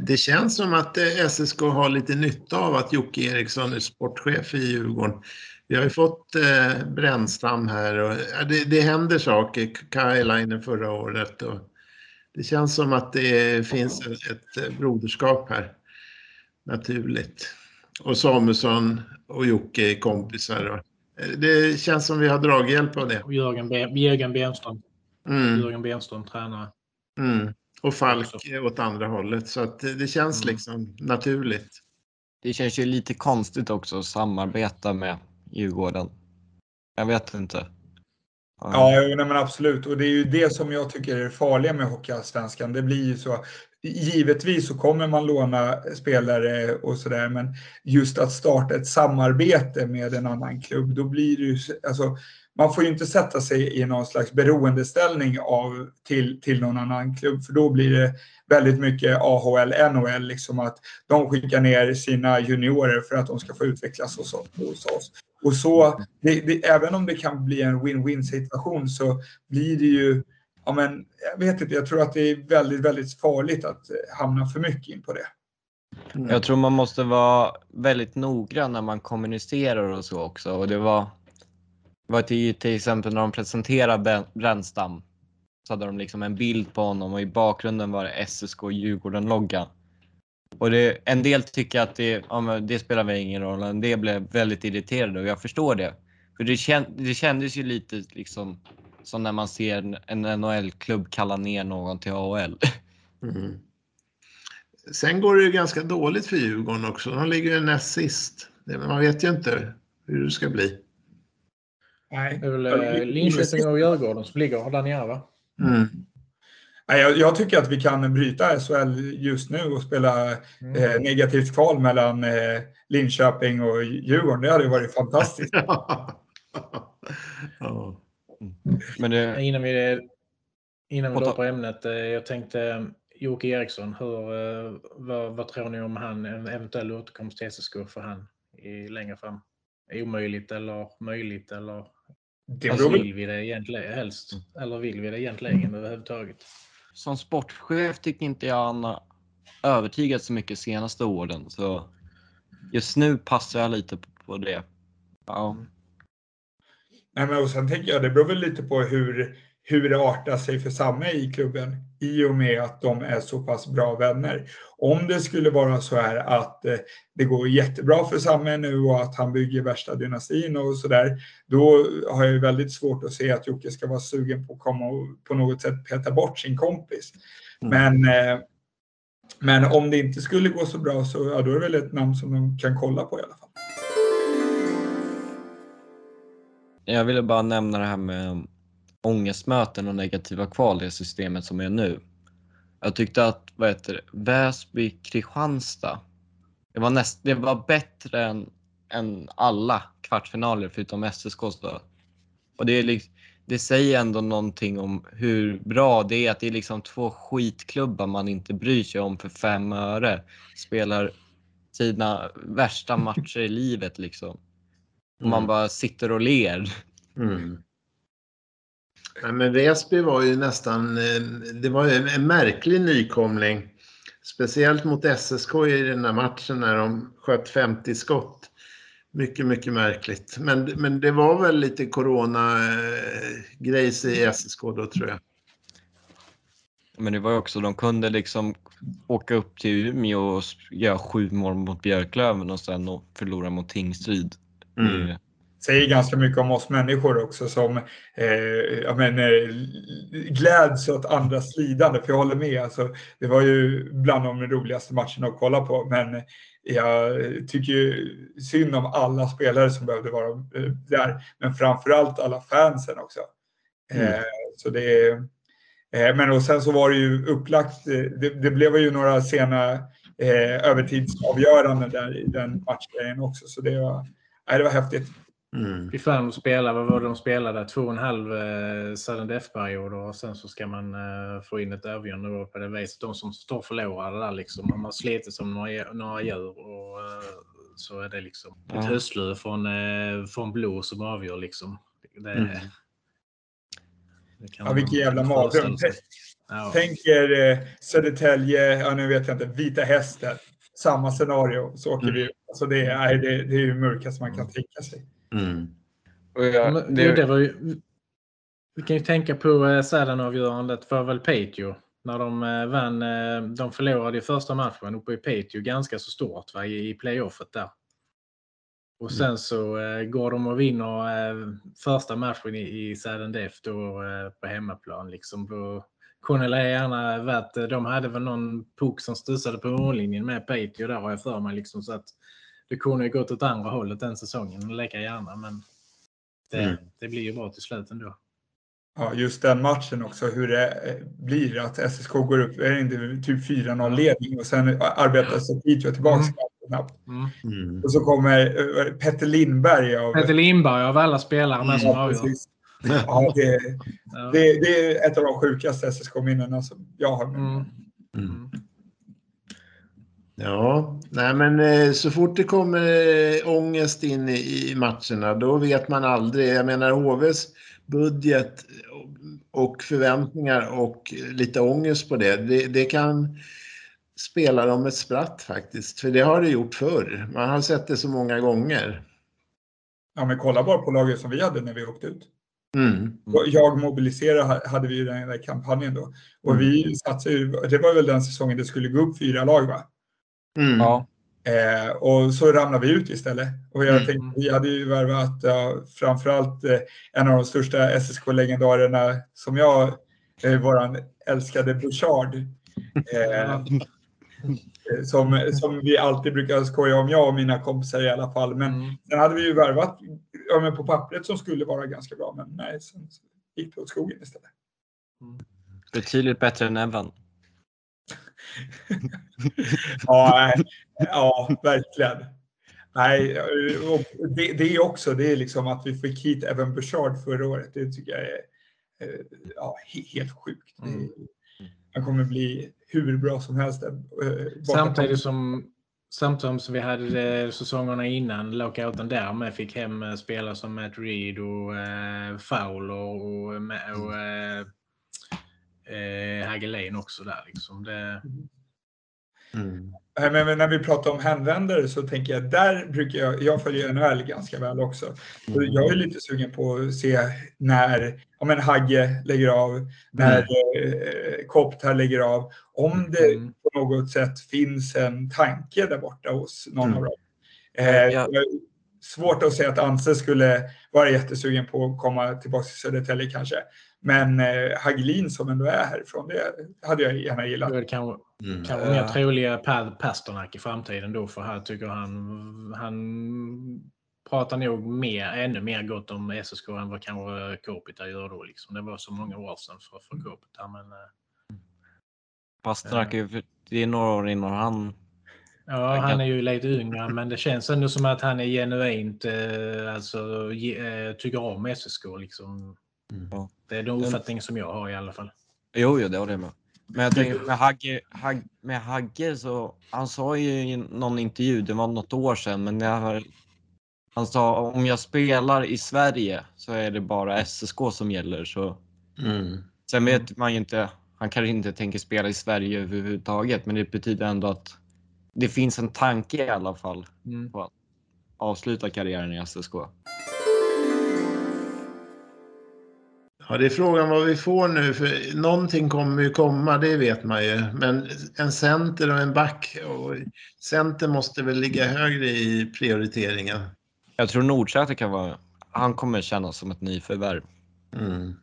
Det känns som att eh, SSK har lite nytta av att Jocke Eriksson är sportchef i Djurgården. Vi har ju fått eh, Brännstam här och ja, det, det händer saker. Kajlainen förra året och det känns som att det finns ett, ett eh, broderskap här. Naturligt. Och Samuelsson och Jocke är kompisar. Och, eh, det känns som vi har draghjälp av det. Och Jörgen, Be- Jörgen Benström. Mm, Jörgen Benström tränare. mm. Och Falk är åt andra hållet. Så att det, det känns Mm. liksom naturligt. Det känns ju lite konstigt också att samarbeta med Djurgården. Jag vet inte. Ja, nej, men absolut. Och det är ju det som jag tycker är det farliga med Hockeyallsvenskan. Det blir ju så. Givetvis så kommer man låna spelare och sådär, men just att starta ett samarbete med en annan klubb, då blir det ju, alltså, man får ju inte sätta sig i någon slags beroendeställning av, till, till någon annan klubb, för då blir det väldigt mycket AHL, NHL, liksom att de skickar ner sina juniorer för att de ska få utvecklas hos, hos oss. Och så, det, det, även om det kan bli en win-win situation så blir det ju, ja men, jag vet inte, jag tror att det är väldigt, väldigt farligt att eh, hamna för mycket in på det. Mm. Jag tror man måste vara väldigt noggrann när man kommunicerar och så också. Och det var, var till, till exempel när de presenterade Brännstam så hade de liksom en bild på honom och i bakgrunden var det SSK Djurgården-loggan. Och det, en del tycker att det, ja, det spelar väl ingen roll, en del blev väldigt irriterade och jag förstår det. För det, känd, det kändes ju lite liksom som när man ser en NHL-klubb kalla ner någon till AHL. Mm. Sen går det ju ganska dåligt för Djurgården också. De ligger ju näst sist. Man vet ju inte hur det ska bli. Nej. Det är väl eh, Linköping och Djurgården som ligger där nere va? Mm. Jag, jag, tycker att vi kan bryta SHL just nu och spela mm. eh, negativt kval mellan eh, Linköping och Djurgården. Det hade varit fantastiskt. ja. Men det... Innan vi, innan vi går på ämnet. Eh, jag tänkte eh, Jocke Eriksson, hur, eh, vad, vad, tror ni om han, en eventuell återkomst till SSK för han i, längre fram? Omöjligt eller möjligt eller det alltså, vill vi det egentligen helst? Eller vill vi det egentligen överhuvudtaget? Som sportchef tycker inte jag han har övertygat så mycket senaste åren. Så just nu passar jag lite på det. Ja. Mm. Nej, men och sen tänker jag, det beror väl lite på hur, hur det artar sig för Samme i klubben i och med att de är så pass bra vänner. Om det skulle vara så här att eh, det går jättebra för Samme nu och att han bygger värsta dynastin och så där, då har jag väldigt svårt att se att Jocke ska vara sugen på att komma och på något sätt peta bort sin kompis. Mm. Men, eh, men om det inte skulle gå så bra så ja, då är det väl ett namn som de kan kolla på i alla fall. Jag ville bara nämna det här med ångestmöten och negativa kval i systemet som är nu. Jag tyckte att vad heter Väsby Kristianstad, det var, näst, det var bättre än, än alla kvartsfinaler förutom SSK. Då. Och det, är liksom, det säger ändå någonting om hur bra det är att det är liksom två skitklubbar man inte bryr sig om för fem öre. Spelar sina värsta matcher i livet liksom. Och man mm. bara sitter och ler. Mm. Ja, men Väsby var ju nästan, eh, det var en märklig nykomling. Speciellt mot SSK i den här matchen när de sköt 50 skott. Mycket, mycket märkligt. Men, men det var väl lite corona-grejs i SSK då tror jag. Men det var också, de kunde liksom åka upp till Umeå och göra sju mål mot Björklöven och sen förlora mot Tingsryd. Mm säger ganska mycket om oss människor också som eh, ja, men, eh, gläds åt andras lidande. För jag håller med, alltså, det var ju bland de roligaste matcherna att kolla på. Men jag tycker ju synd om alla spelare som behövde vara eh, där. Men framförallt alla fansen också. Mm. Eh, så det, eh, men och sen så var det ju upplagt, eh, det, det blev ju några sena eh, övertidsavgöranden där i den matchen också. Så det var, nej, det var häftigt. Mm. Fy fan, de spelar, vad var det de spelade? Två och en halv eh, sudden death-period och sen så ska man eh, få in ett avgörande på det viset. De som står förlorade där liksom. De har slitit som några, några djur och eh, så är det liksom ett höstlöv från, eh, från blå som avgör liksom. Det, mm. det ja, vilken jävla mardröm. Ja. Tänk er eh, Södertälje, ja, nu vet jag inte, Vita Hästen. Samma scenario, så åker mm. vi alltså det, är, det, det är ju mörkaste man kan mm. tänka sig. Mm. Jag, det... Det var ju, vi kan ju tänka på eh, Säden-avgörandet för väl Piteå. När de eh, vann, eh, de förlorade i första matchen uppe i Piteå ganska så stort va, i, i playoffet där. Och sen mm. så eh, går de och vinner eh, första matchen i, i Def då eh, på hemmaplan. Liksom. Då gärna varit, de hade väl någon puck som studsade på mållinjen med Piteå där har jag för mig. Liksom, så att det kunde ju gått åt andra hållet den säsongen, lika gärna. Men det, mm. det blir ju bra till slut ändå. ja, just den matchen också, hur det eh, blir att SSK går upp, är det inte typ 4-0 ledning och sen arbetar sig Piteå tillbaka Mm. snabbt. Mm. Mm. Och så kommer eh, Petter Lindberg av... Peter Lindberg av alla spelare med som Ja, avgör. precis. Ja, det, det, det är ett av de sjukaste SSK-minnena som jag har. med mig. Mm. Mm. Ja, nej men eh, så fort det kommer eh, ångest in i, matcherna då vet man aldrig. Jag menar HVs budget och förväntningar och lite ångest på det. Det, det kan spela dem ett spratt faktiskt. För det har det gjort förr. Man har sett det så många gånger. Ja, men kolla bara på laget som vi hade när vi åkte ut. Mm. Jag mobiliserar ha- hade vi ju den där kampanjen då. Och Mm. vi satsade ju, det var väl den säsongen det skulle gå upp fyra lag va? Mm. Ja. Eh, och så ramlade vi ut istället. Och jag Mm. tänkte, vi hade ju värvat ja, framförallt eh, en av de största SSK-legendarerna som jag, eh, våran älskade Bouchard. Eh, som, som vi alltid brukar skoja om, jag och mina kompisar i alla fall. Men Mm. sen hade vi ju värvat ja, men på pappret som skulle vara ganska bra, men nej, sen gick det åt skogen istället. Betydligt bättre än Evan. Ja, nej, ja verkligen. Nej, och det, det är också det är liksom att vi fick hit Evan Bouchard förra året. Det tycker jag är eh, ja, he- helt sjukt. Mm. han kommer bli hur bra som helst. eh, Samtidigt som, samtidigt som vi hade eh, säsongerna innan lockouten där med fick hem eh, spelare som Matt Reed och eh, Fowler och, och, och eh, Hagelin också där. Liksom. Det, Mm. Men när vi pratar om hänvändare så tänker jag, där brukar jag, jag följer NHL ganska väl också. Så Mm. jag är lite sugen på att se när ja, men Hagge lägger av, när eh, Koptar lägger av. Om det Mm. på något sätt finns en tanke där borta hos någon Mm. av dem. Eh, Ja. Svårt att säga att Anse skulle vara jättesugen på att komma tillbaka till Södertälje kanske. Men eh, Hagelin som ändå är härifrån, det hade jag gärna gillat. det kanske, Mm. kanske mer troliga Per Pasternak i framtiden då för här tycker han han pratar nog mer, ännu mer gott om SSK än vad kanske Kopita gör då. Liksom. Det var så många år sedan för, för Kopita. Men, eh, Pasternak ju- det är några år innan han... Ja, Han kan- är ju lite yngre, men det känns ändå som att han är genuint eh, alltså, ge, eh, tycker om SSK. Liksom. Mm. Ja. Det är den uppfattning som jag har i alla fall. Jo, jo, det håller jag med. Men jag tänker med Hagge, Hag, med Hagge så, han sa ju i någon intervju, det var något år sedan, men jag, han sa om jag spelar i Sverige så är det bara SSK som gäller. Så, Mm. sen vet man ju inte, han kanske inte tänker spela i Sverige överhuvudtaget, men det betyder ändå att det finns en tanke i alla fall Mm. på att avsluta karriären i SSK. Ja, det är frågan vad vi får nu, för någonting kommer ju komma, det vet man ju. Men en center och en back, och center måste väl ligga högre i prioriteringen. Jag tror Nordsäter kan vara, han kommer kännas som ett nyförvärv. Mm.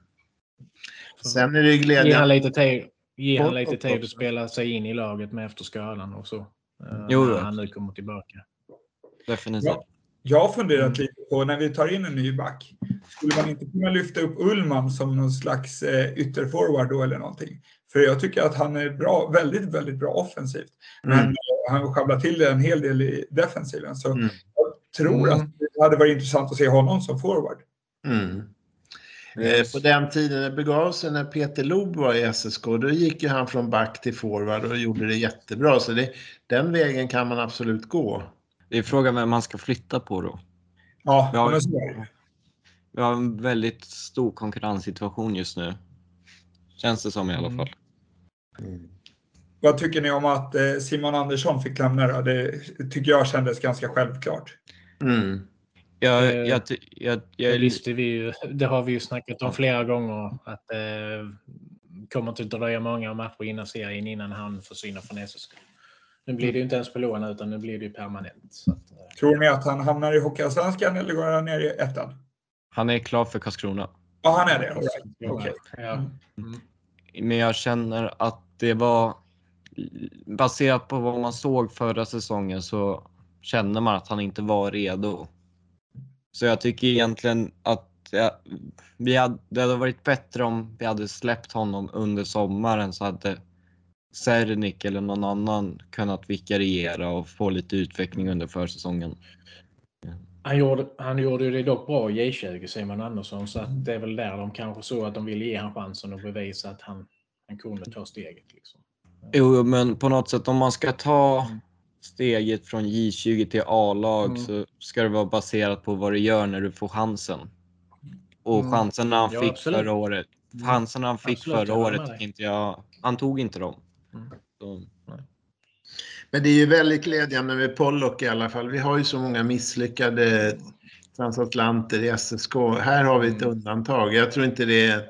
Sen är det Ge han glädjande. lite tid, ge han lite tid att spela sig in i laget med efter skadan och så. Eh, Jo, när han nu kommer tillbaka. Definitivt. Ja. Jag har funderat Mm. lite på när vi tar in en ny back. Skulle man inte kunna lyfta upp Ullman som någon slags eh, ytterforward då eller någonting? För jag tycker att han är bra, väldigt, väldigt bra offensivt. Men Mm. han sjabblar till det en hel del i defensiven. Så Mm. jag tror Mm. att det hade varit intressant att se honom som forward. Mm. Eh, På den tiden det begav sig när Peter Loob var i SSK, då gick ju han från back till forward och gjorde det jättebra. Så det, den vägen kan man absolut gå. Det är frågan vem man ska flytta på då. Ja, men så är det. Vi har en väldigt stor konkurrenssituation just nu. Känns det som i alla Mm. fall. Vad tycker ni om att eh, Simon Andersson fick lämna då? Det tycker jag kändes ganska självklart. Mm. Jag, Eh, jag, jag, Det, jag, visste vi ju, det har vi ju snackat om flera gånger. Att det eh, kommer inte att dröja många matcher innan serien innan han försvinner från SSK. Nu blir det ju inte ens på lån utan nu blir det ju permanent. Så att, eh, Tror ni att han hamnar i Hockeyallsvenskan eller går han ner i ettan? han är klar för Karlskrona. Ja, han är det. Right. Okej. ja. Mm. Men jag känner att det var baserat på vad man såg förra säsongen så känner man att han inte var redo. Så jag tycker egentligen att ja, vi hade, det hade varit bättre om vi hade släppt honom under sommaren så hade Sernik eller någon annan kunnat vikariera och få lite utveckling under försäsongen. Han gjorde, han gjorde det dock bra i J20, Simon Andersson, så att det är väl där de kanske så att de ville ge honom chansen och bevisa att han, han kunde ta steget. Liksom. Jo, men på något sätt om man ska ta steget från J20 till A-lag Mm. så ska det vara baserat på vad du gör när du får chansen. Och Mm. chansen han Ja, fick absolut. förra året, Mm. chansen han fick Absolut, förra året, inte jag, han tog inte dem. Mm. Men det är ju väldigt glädjande med Pollock i alla fall. Vi har ju så många misslyckade transatlanter i SSK. Här har vi ett Mm. undantag. Jag tror inte det är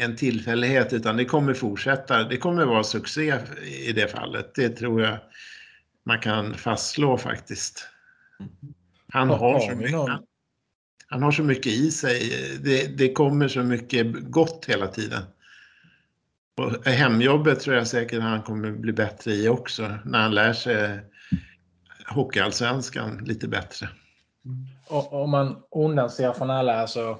en tillfällighet utan det kommer fortsätta. Det kommer vara succé i det fallet. Det tror jag man kan fastslå faktiskt. Han Har- så mycket, han har så mycket i sig. Det, det kommer så mycket gott hela tiden. Och hemjobbet tror jag säkert han kommer bli bättre i också när han lär sig hockeyallsvenskan lite bättre. Och, om man undanser från alla alltså,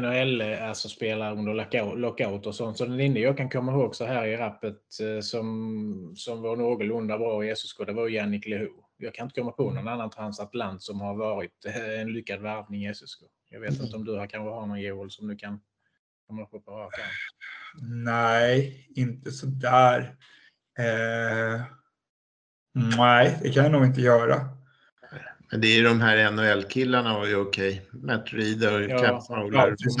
NHL alltså spelare under lockout, lockout och sånt. Så den enda jag kan komma ihåg så här i rappet eh, som, som var någorlunda bra i SSK, det var Jannik Leho. Jag kan inte komma på någon annan transatlant som har varit eh, en lyckad värvning i SSK. Jag vet inte om du har, kanske har någon Joel som du kan komma på på rak arm. Nej, inte sådär. Eh, nej, det kan jag nog inte göra. Men det är ju de här NHL-killarna var ju okej. Matt Reed och Ja, Fowler. precis.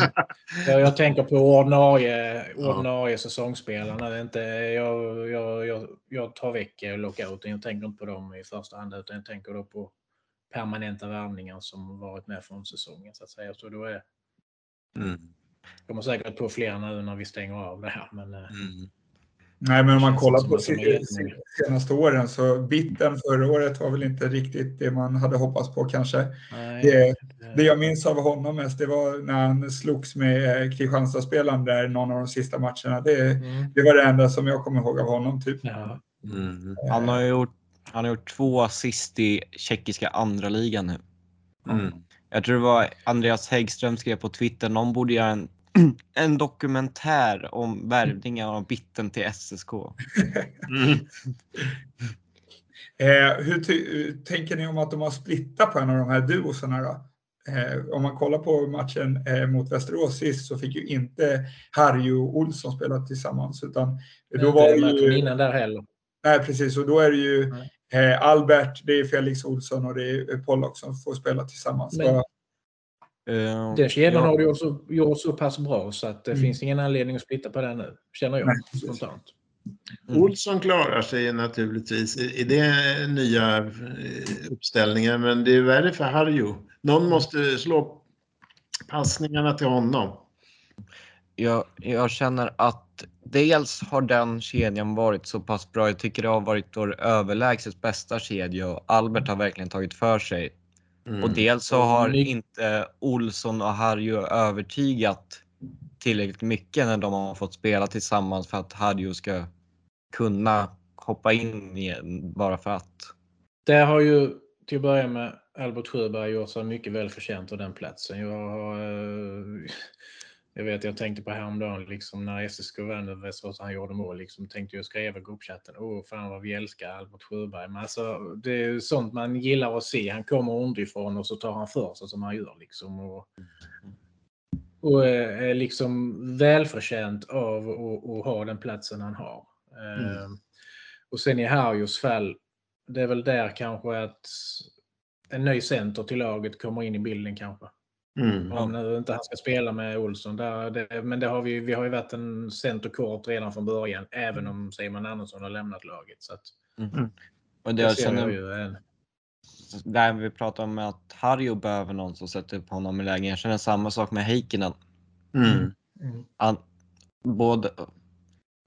Jag, tänker på ordinarie, ordinarie säsongsspelarna. Det är inte, jag, jag, jag, jag tar väck lockouten. Jag tänker inte på dem i första hand utan jag tänker då på permanenta värvningar som varit med från säsongen. Så att säga. Så då är, Mm. Kommer säkert på fler nu när vi stänger av det här. Men, eh, Mm. Nej, men om man kollar på de senaste åren så bitten förra året var väl inte riktigt det man hade hoppats på kanske. nej, Det, det- jag minns av honom mest, det var när han slogs med eh, Kristianstadspelaren där någon av de sista matcherna. Det, Mm. det var det enda som jag kommer ihåg av honom. Typ. Ja. Mm. han har gjort, han har gjort två assist i tjeckiska andra ligan nu. Mm. Jag tror det var Andreas Häggström skrev på Twitter, någon borde göra en, en dokumentär om värvningen av bitten till SSK. Mm. Eh, hur ty- tänker ni om att de har splittat på en av de här duosarna då? Eh, om man kollar på matchen eh, mot Västerås sist så fick ju inte Harry och Olsson spela tillsammans utan då var det ju, innan där heller. nej precis, och då är det ju eh, Albert, det är Felix Olsson och det är Pollock som får spela tillsammans. Men- Eh, Den kedjan ja. har du gjort så, gjort så pass bra så att det Mm. finns ingen anledning att splitta på den nu. Känner jag Nej, spontant. Mm. Olsson klarar sig naturligtvis i i det nya eh, uppställningen, men det är värre för Harjo. Någon måste slå passningarna till honom. Jag, jag känner att dels har den kedjan varit så pass bra. Jag tycker det har varit vår överlägset bästa kedja och Albert har verkligen tagit för sig. Mm. Och dels så har Ny- inte Olsson och Harjo övertygat tillräckligt mycket när de har fått spela tillsammans för att Harjo ska kunna hoppa in igen bara för att. Där har ju till att börja med Albert Sjöberg gjort sig mycket väl förtjänt av den platsen. Jag, har, eh, jag vet, jag tänkte på häromdagen liksom, när SSK vann över Västerås och han gjorde mål. Liksom, tänkte jag skriva i gruppchatten. Åh, fan vad vi älskar Albert Sjöberg. Men alltså, det är ju sånt man gillar att se. Han kommer underifrån och så tar han för sig som han gör. Liksom, och, och är är liksom välförtjänt av att, att ha den platsen han har. Eh, Och sen i Harjos fall, det är väl där kanske att en ny center till laget kommer in i bilden kanske. Mm. Om nu inte han ska spela med Olsson. Där, det, men det har vi, vi har ju varit en center kort redan från början, även om Simon Andersson har lämnat laget. Så att, Och det det känner, jag ju en, där vi pratar om att Harjo behöver någon som sätter upp honom i lägen. Jag känner samma sak med Heikkinen. Mm. Både,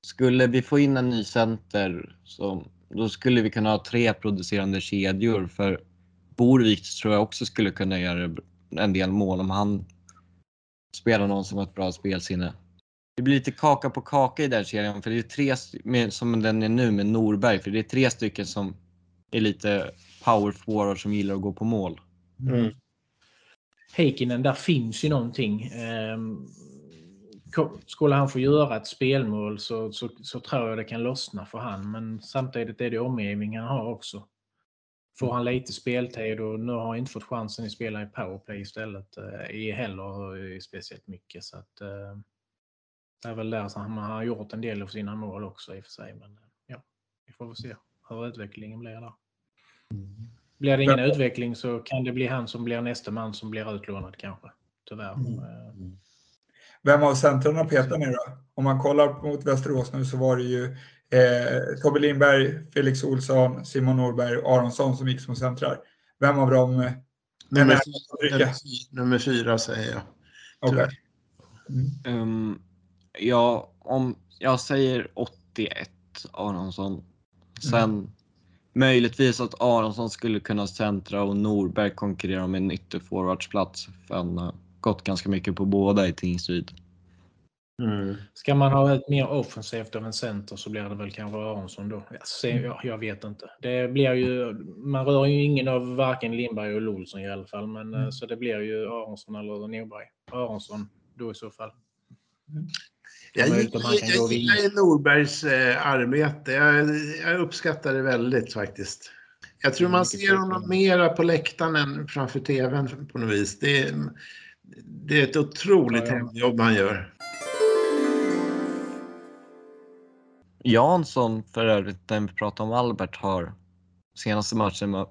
skulle vi få in en ny center så då skulle vi kunna ha tre producerande kedjor för Borvik tror jag också skulle kunna göra en del mål om han spelar någon som har ett bra spelsinne. Det blir lite kaka på kaka i den serien, för det är tre, med, som den är nu med Norberg, för det är tre stycken som är lite power forward som gillar att gå på mål. Mm. Heikkinen, där finns ju någonting. Ehm, skulle han få göra ett spelmål så, så, så, tror jag det kan lossna för han. Men samtidigt är det omgivningen han har också. Får han lite speltid och nu har han inte fått chansen att spela i powerplay istället eh, i heller speciellt mycket. Så att, eh, det är väl där som han har gjort en del av sina mål också i och för sig. Men ja, vi får väl se hur utvecklingen blir där. Blir det ingen utveckling så kan det bli han som blir nästa man som blir utlånad kanske. Tyvärr. Mm. Vem av centrarna petar ni då? Om man kollar mot Västerås nu så var det ju eh, Tobbe Lindberg, Felix Olsson, Simon Norberg och Aronsson som gick som centrar. Vem av dem? Eh, nummer, fyra, nummer fyra säger jag. Okay. Mm. Um, ja, om jag säger 81 Aronsson. Sen mm. möjligtvis att Aronsson skulle kunna centra och Norberg konkurrera om en ytterforwardsplats. För han har gått ganska mycket på båda i Tingsryd. Mm. Ska man ha ett mer offensivt av en center så blir det väl kanske Aronsson då. Jag, ser, jag, jag, vet inte. Det blir ju, man rör ju ingen av varken Lindberg eller Olsson i alla fall. Men, mm. Så det blir ju Aronsson eller Norberg. Aronsson då i så fall. Mm. Jag, jag, jag gillar Norbergs eh, arbete. Jag, jag, uppskattar det väldigt faktiskt. Jag tror man ser honom mera på läktaren än framför tvn på något vis. Det, det är ett otroligt ja, ja. hemjobb han gör. Jansson för övrigt, när vi pratar om Albert, har senaste matchen,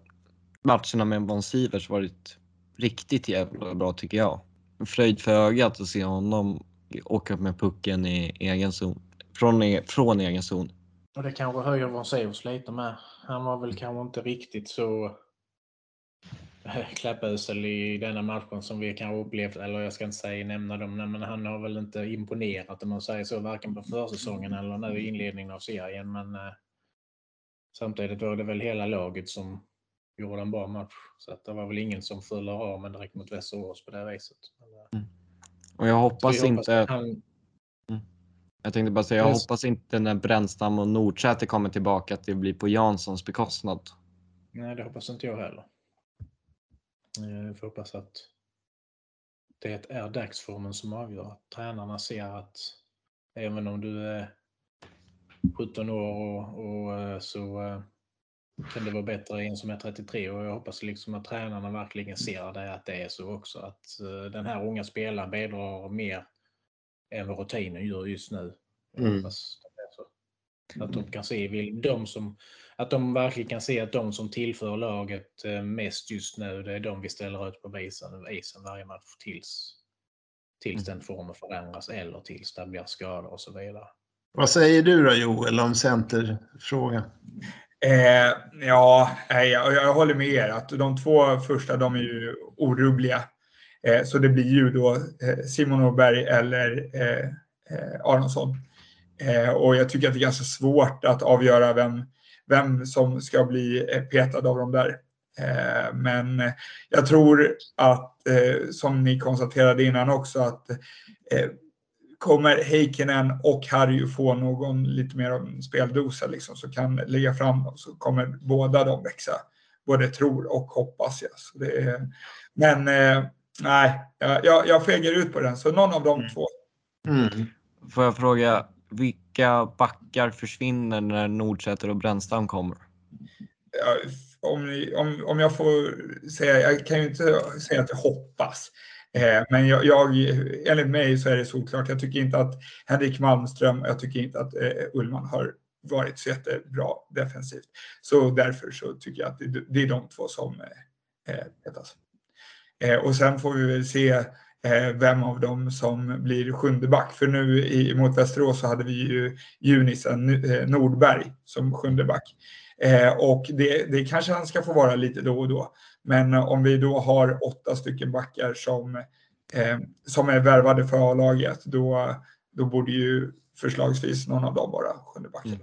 matcherna med Von Sivers varit riktigt jävla bra tycker jag. Fröjd för ögat att se honom åka upp med pucken i egen zon, från, e, från egen zon. Och det kanske höjer Von Sivers lite med. Han var väl kanske inte riktigt så kläppusel i denna matchen som vi kanske upplevt, eller jag ska inte säga nämna dem, men han har väl inte imponerat om man säger så, varken på försäsongen eller nu i inledningen av serien. Men eh, samtidigt var det väl hela laget som gjorde en bra match. Så att det var väl ingen som föll ramen direkt mot Västerås på det viset. Eh, mm. Och jag hoppas, inte... Han... Mm. Jag tänkte bara säga, jag Just... hoppas inte när Brännstam och Nordsäter kommer tillbaka att det blir på Janssons bekostnad. Nej, det hoppas inte jag heller. Jag eh, får hoppas att det är dagsformen som avgör. Att tränarna ser att även om du är 17 år och, och eh, så eh, kan det vara bättre en som är 33 och jag hoppas liksom att tränarna verkligen ser det, att det är så också. Att den här unga spelaren bidrar mer än vad rutinen gör just nu. Jag mm. att de kan se de som, att de verkligen kan se att de som tillför laget eh, mest just nu, det är de vi ställer ut på isen, isen varje match tills, tills mm. den formen förändras eller tills det blir skador och så vidare. Vad säger du då Joel om centerfrågan? Eh, ja, jag, jag håller med er att de två första de är ju orubbliga. Eh, så det blir ju då eh, Simon Åberg eller eh, eh Aronsson. Eh, och jag tycker att det är ganska svårt att avgöra vem, vem som ska bli eh, petad av dem där. Eh, men jag tror att, eh, som ni konstaterade innan också, att kommer Heikkinen och Harry få någon lite mer av en speldosa liksom, så kan lägga fram dem så kommer båda de växa. Både tror och hoppas jag. Så det är, men nej, jag, jag fegar ut på den, så någon av de mm. två. Mm. Får jag fråga, vilka backar försvinner när Nordsäter och Brännstam kommer? Ja, om, om, om jag får säga, jag kan ju inte säga att jag hoppas. Eh, men jag, jag, enligt mig så är det solklart. Jag tycker inte att Henrik Malmström, jag tycker inte att eh, Ullman har varit så jättebra defensivt. Så därför så tycker jag att det, det är de två som eh, eh petas. Eh, och sen får vi väl se vem av dem som blir sjunde back. För nu i, mot Västerås så hade vi ju Junisen eh, Nordberg som sjunde back. Eh, och det, det kanske han ska få vara lite då och då. Men om vi då har åtta stycken backar som, eh, som är värvade för A-laget, då, då borde ju förslagsvis någon av dem vara sjunde back. Mm.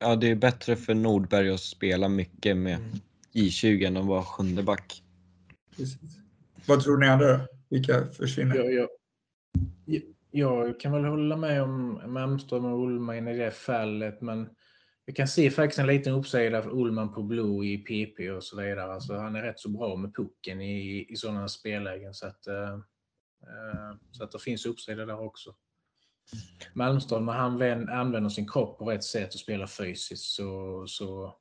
Ja, det är bättre för Nordberg att spela mycket med mm. J20 än att vara sjunde back. Precis. Vad tror ni andra då? Vilka försvinner? Jag, jag, jag kan väl hålla med om Malmström och Ullman i det fallet, men Vi kan se faktiskt en liten uppsida för Ullman på Blue i PP och så vidare. Alltså, han är rätt så bra med pucken i, i sådana spellägen. Så att, uh, så att det finns uppsida där också. Malmström, när han använder sin kropp på rätt sätt och spelar fysiskt så, så,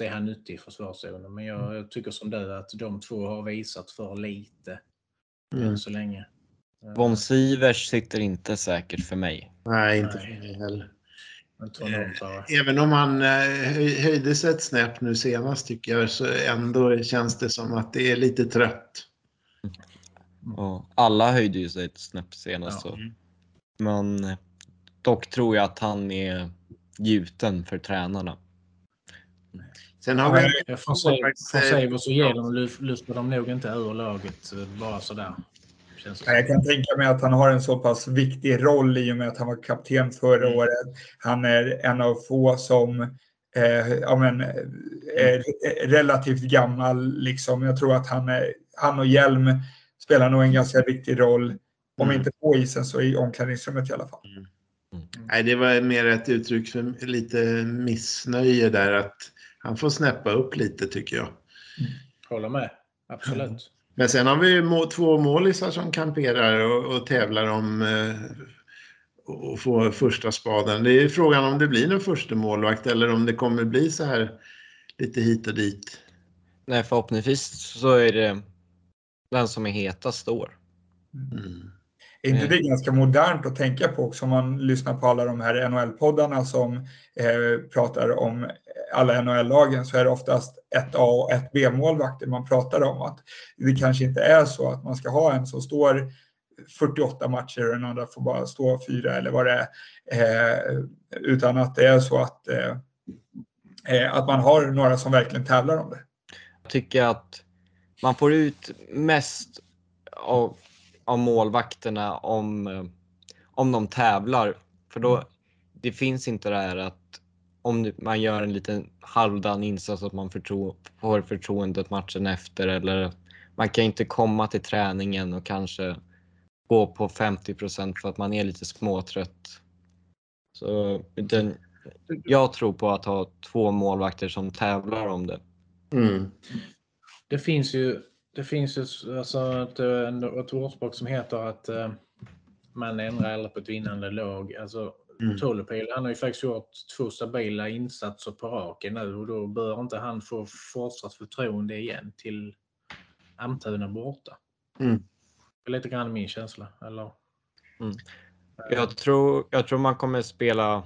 är han nyttig i försvarszonen. Men jag, jag, tycker som du att de två har visat för lite mm. än så länge. Von Sivers sitter inte säkert för mig. Nej, inte Nej. för mig heller. Även om han eh, höjde sig ett snäpp nu senast tycker jag så ändå känns det som att det är lite trött. Och alla höjde ju sig ett snäpp senast. Ja. Men eh, dock tror jag att han är gjuten för tränarna. Sen har vi... Från Savers och genom lyfter de nog inte ur laget eh, bara sådär. Jag kan tänka mig att han har en så pass viktig roll i och med att han var kapten förra mm. året. Han är en av få som eh, ja, men, är relativt gammal. Liksom. Jag tror att han, är, han och Hjelm spelar nog en ganska viktig roll. Om mm. inte på isen så i omklädningsrummet i alla fall. Mm. Mm. Nej, det var mer ett uttryck för lite missnöje där att han får snäppa upp lite tycker jag. Håller med, absolut. Men sen har vi må, två målisar som kamperar och, och tävlar om eh, att få första spaden. Det är frågan om det blir någon första målvakt eller om det kommer bli så här lite hit och dit. Nej, förhoppningsvis så är det den som är hetast står. Mm. Är inte det ganska modernt att tänka på också om man lyssnar på alla de här NHL-poddarna som eh, pratar om alla NHL-lagen så är det oftast ett A och ett B-målvakter man pratar om. Att det kanske inte är så att man ska ha en som står 48 matcher och den andra får bara stå fyra eller vad det är. Eh, utan att det är så att, eh, eh, att man har några som verkligen tävlar om det. Jag tycker att man får ut mest av, av målvakterna om, eh, om de tävlar. För då, det finns inte det här att om man gör en liten halvdan insats att man förtro, får förtroendet matchen efter eller man kan inte komma till träningen och kanske gå på 50% för att man är lite småtrött. Så den, jag tror på att ha två målvakter som tävlar om det. Mm. Det finns ju, det finns ju alltså ett, ett ordspråk som heter att eh, man ändrar aldrig på ett vinnande lag. Alltså, Mm. Tolopil, han har ju faktiskt gjort två stabila insatser på raken nu och då bör inte han få fortsatt förtroende igen till Almtuna borta. Mm. Det är lite grann min känsla. Eller? Mm. Jag, tror, jag tror man kommer spela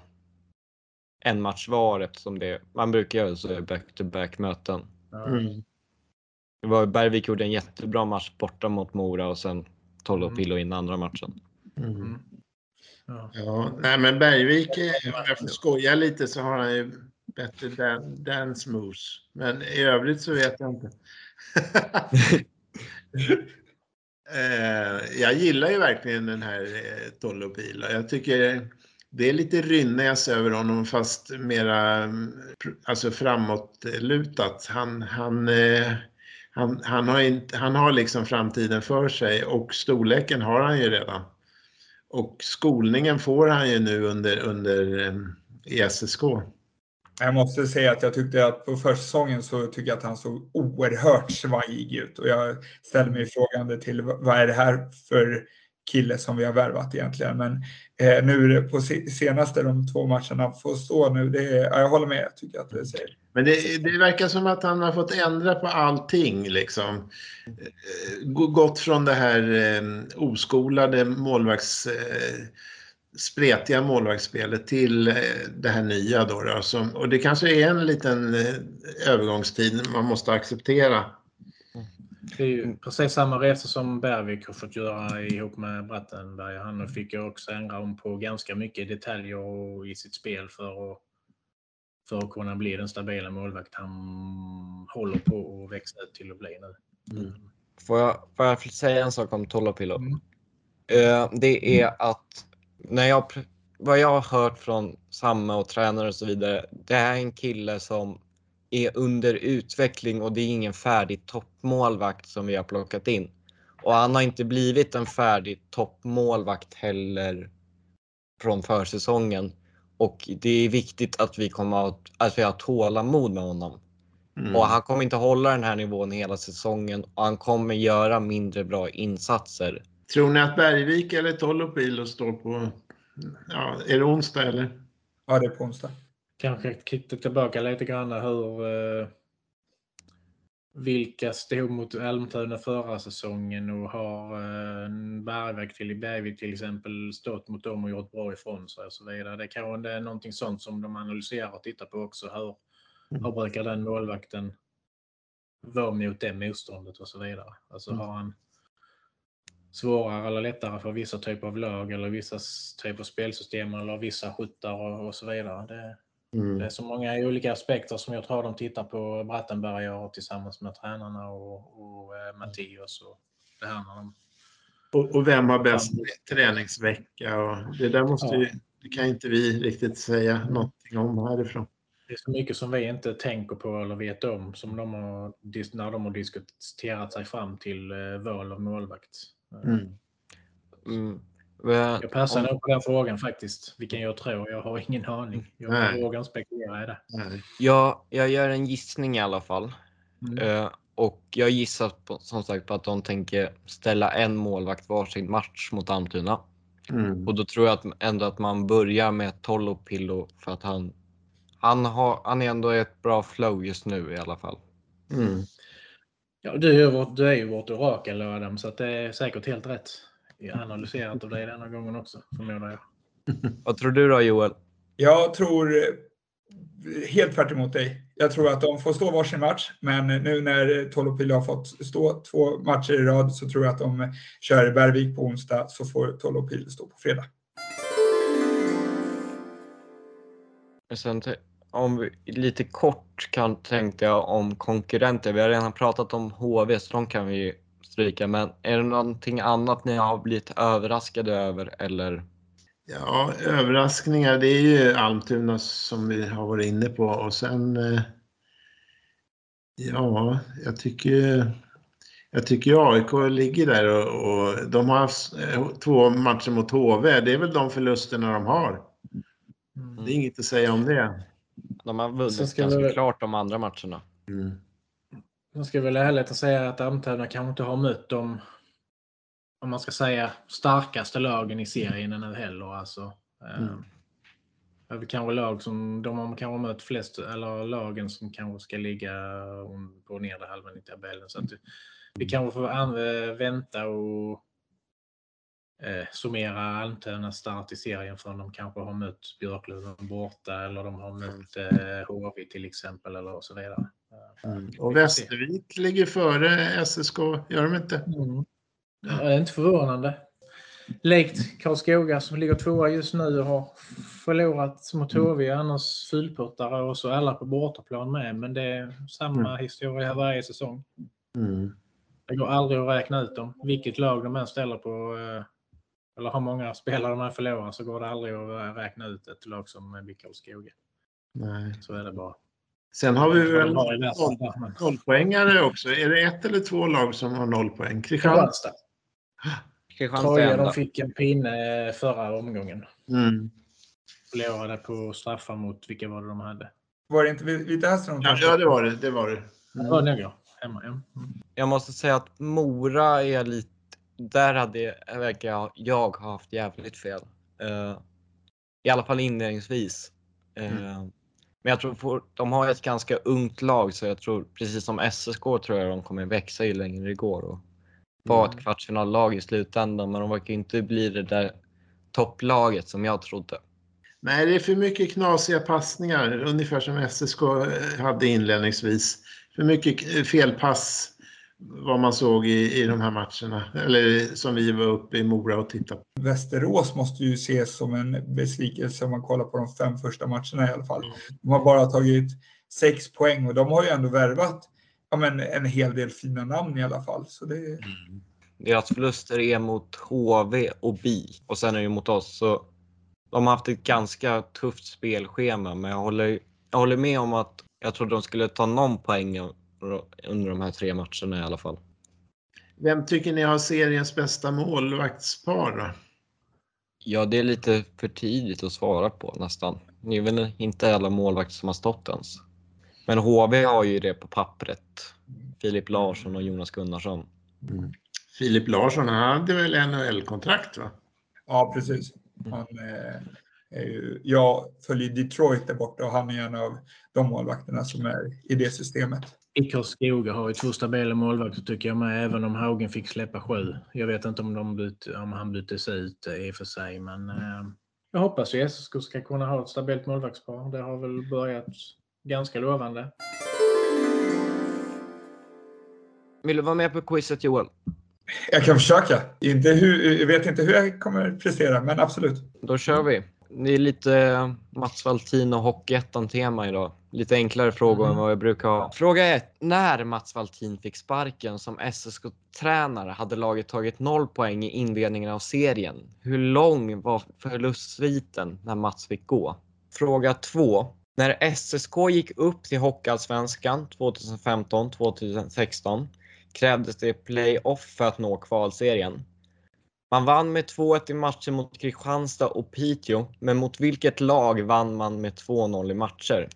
en match var eftersom det, man brukar göra så back-to-back möten. Mm. Det var, Bergvik gjorde en jättebra match borta mot Mora och sen Tolopilo in andra matchen. Mm. Mm. Ja. ja, nej men Bergvik, om jag får skoja lite så har han ju bättre dan dance moves. Men i övrigt så vet jag inte. Eh, jag gillar ju verkligen den här eh, Tollopila. Jag tycker det är lite Rynäs över honom fast mera alltså framåtlutat. Han, han, eh, han, han, har inte, han har liksom framtiden för sig och storleken har han ju redan. Och skolningen får han ju nu under, under ehm, ESSK. Jag måste säga att jag tyckte att på försäsongen så tyckte jag att han såg oerhört svajig ut och jag ställer mig frågande till vad är det här för kille som vi har värvat egentligen. Men eh, nu på senaste de två matcherna får stå nu, det är, jag håller med. Jag tycker att det säger. Men det, det verkar som att han har fått ändra på allting liksom. Gått från det här eh, oskolade målvakts eh, spretiga målvaktsspelet till eh, det här nya då. då som, och det kanske är en liten eh, övergångstid man måste acceptera. Det är ju precis samma resa som Bergvik har fått göra ihop med Brattenberg. Han fick ju också ändra om på ganska mycket detaljer i sitt spel för att, för att kunna bli den stabila målvakt han håller på att växa ut till att bli nu. Mm. Får, jag, får jag säga en sak om Tolopilo? Mm. Uh, det är att när jag, vad jag har hört från Samme och tränare och så vidare. Det är en kille som är under utveckling och det är ingen färdig toppmålvakt som vi har plockat in. Och han har inte blivit en färdig toppmålvakt heller från försäsongen. Och det är viktigt att vi, kommer att, att vi har tålamod med honom. Mm. Och han kommer inte hålla den här nivån hela säsongen och han kommer göra mindre bra insatser. Tror ni att Bergvik eller Tolopilo står på... Ja, är det onsdag eller? Ja, det är på onsdag. Kanske titta tillbaka lite grann hur eh, vilka stod mot Almtuna förra säsongen och har eh, Bergvik till, Bergvik till exempel stått mot dem och gjort bra ifrån sig och så vidare. Det kanske är någonting sånt som de analyserar och tittar på också. Hur, hur brukar den målvakten vara mot det motståndet och så vidare. Alltså Mm. har han svårare eller lättare för vissa typer av lag eller vissa typer av spelsystem eller vissa skyttar och, och så vidare. Det, Mm. det är så många olika aspekter som jag tror de tittar på Brattenberg och tillsammans med tränarna och, och eh, Mattias och det här när de Och, och vem har bäst träningsvecka? Och det där måste Ja. ju, det kan inte vi riktigt säga någonting om härifrån. Det är så mycket som vi inte tänker på eller vet om som de har, när de har diskuterat sig fram till eh, val av målvakt. Eh, Mm. Mm. Men, Jag passar nog på den frågan faktiskt, vilken jag tror. Jag har ingen aning. Jag Nej. vågar inte spekulera i det. Nej. jag, jag gör en gissning i alla fall. Mm. Eh, och jag gissar på, som sagt på att de tänker ställa en målvakt varsin match mot Almtuna. Mm. Och då tror jag att, ändå att man börjar med Tolopillo för att han, han, har, han är ändå ett bra flow just nu i alla fall. Mm. Ja, du, är ju vårt, du är ju vårt orakel Adam, så att det är säkert helt rätt analyserat av dig denna gången också, förmodar jag. Vad tror du då Joel? Jag tror eh, helt tvärt emot dig. Jag tror att de får stå varsin match, men nu när Tolopilo har fått stå två matcher i rad så tror jag att de kör Bergvik på onsdag så får Tolopilo stå på fredag. Sen om vi lite kort kan tänkte jag om konkurrenter. Vi har redan pratat om HV så de kan vi stryka. Men är det någonting annat ni har blivit överraskade över eller? Ja, överraskningar, det är ju Almtuna som vi har varit inne på och sen eh, Ja, jag tycker jag tycker AIK ligger där och, och de har haft eh, två matcher mot HV. Det är väl de förlusterna de har. Det är inget att säga om det. De har vunnit ganska vi- klart de andra matcherna. Mm. Jag ska väl ärligt säga att Almtuna kanske inte har mött de, om man ska säga, starkaste lagen i serien ännu heller. Alltså, Mm. Det är väl kanske lag som de har kanske mött flest, eller lagen som kanske ska ligga på nedre halvan i tabellen. Så att vi kanske får eh, vänta och eh, summera Almtunas start i serien förrän de kanske har mött Björklöven borta eller de har mött eh, HV till exempel eller så vidare. Mm. Och. Västervik ligger före SSK, gör de inte? Mm. Ja, det är inte förvånande. Likt Karlskoga som ligger tvåa just nu och har förlorat mot HV, annars fulputtare och så alla på bortaplan med. Men det är samma historia varje säsong. Mm. Det går aldrig att räkna ut dem. Vilket lag de än ställer på, eh, eller har många spelare de än förlorar, så går det aldrig att räkna ut ett lag som blir Karlskoga. Nej. Så är det bara. Sen har vi väl nollpoängare också. Är det ett eller två lag som har noll poäng? Kristianstad? Troja, de fick en pinne förra omgången. Mm. Förlorade på straffar mot, vilka var det de hade? Var det inte Vita Hästen Ja, ja, det var det. Det var det. Nog ja. Hemma, ja. Mm. Jag måste säga att Mora är lite, där hade verkar jag, jag ha haft jävligt fel. Eh, I alla fall inledningsvis. Eh, Men jag tror for, de har ett ganska ungt lag så jag tror precis som SSK tror jag de kommer växa ju längre det går och vara ett kvartsfinallag i slutändan. Men de verkar inte bli det där topplaget som jag trodde. Nej, det är för mycket knasiga passningar, ungefär som SSK hade inledningsvis. För mycket felpass vad man såg i, i de här matcherna. Eller som vi var uppe i Mora och tittade på. Västerås måste ju ses som en besvikelse om man kollar på de fem första matcherna i alla fall. De har bara tagit sex poäng och de har ju ändå värvat ja, men en hel del fina namn i alla fall. Så det, Deras förluster är mot HV och BI och sen är det mot oss. Så de har haft ett ganska tufft spelschema men jag håller, jag håller med om att jag trodde de skulle ta någon poäng under de här tre matcherna i alla fall. Vem tycker ni har seriens bästa målvaktspar då? Ja, det är lite för tidigt att svara på nästan. Det är väl inte alla målvakter som har stått ens. Men HV har ju det på pappret. Filip Larsson och Jonas Gunnarsson. Mm. Filip Larsson, han hade väl NHL-kontrakt va? Ja, precis. Han, eh, är ju, jag följer Detroit där borta och han är en av de målvakterna som är i det systemet. I Karlskoga har ju två stabila målvakter tycker jag med, även om Haugen fick släppa sju. Jag vet inte om, de byt, om han byttes ut i och för sig, men eh, jag hoppas ju SSK ska kunna ha ett stabilt målvaktspar. Det har väl börjat ganska lovande. Vill du vara med på quizet Joel? Jag kan försöka. Inte hur, jag vet inte hur jag kommer prestera, men absolut. Då kör vi. Det är lite Mats Valtin och Hockeyettan-tema idag. Lite enklare frågor än vad jag brukar ha. Fråga 1. När Mats Valtin fick sparken som SSK-tränare hade laget tagit noll poäng i inledningen av serien. Hur lång var förlustsviten när Mats fick gå? Fråga 2. När SSK gick upp till Hockeyallsvenskan 2015-2016 krävdes det playoff för att nå kvalserien. Man vann med 2-1 i matcher mot Kristianstad och Piteå, men mot vilket lag vann man med 2-0 i matcher?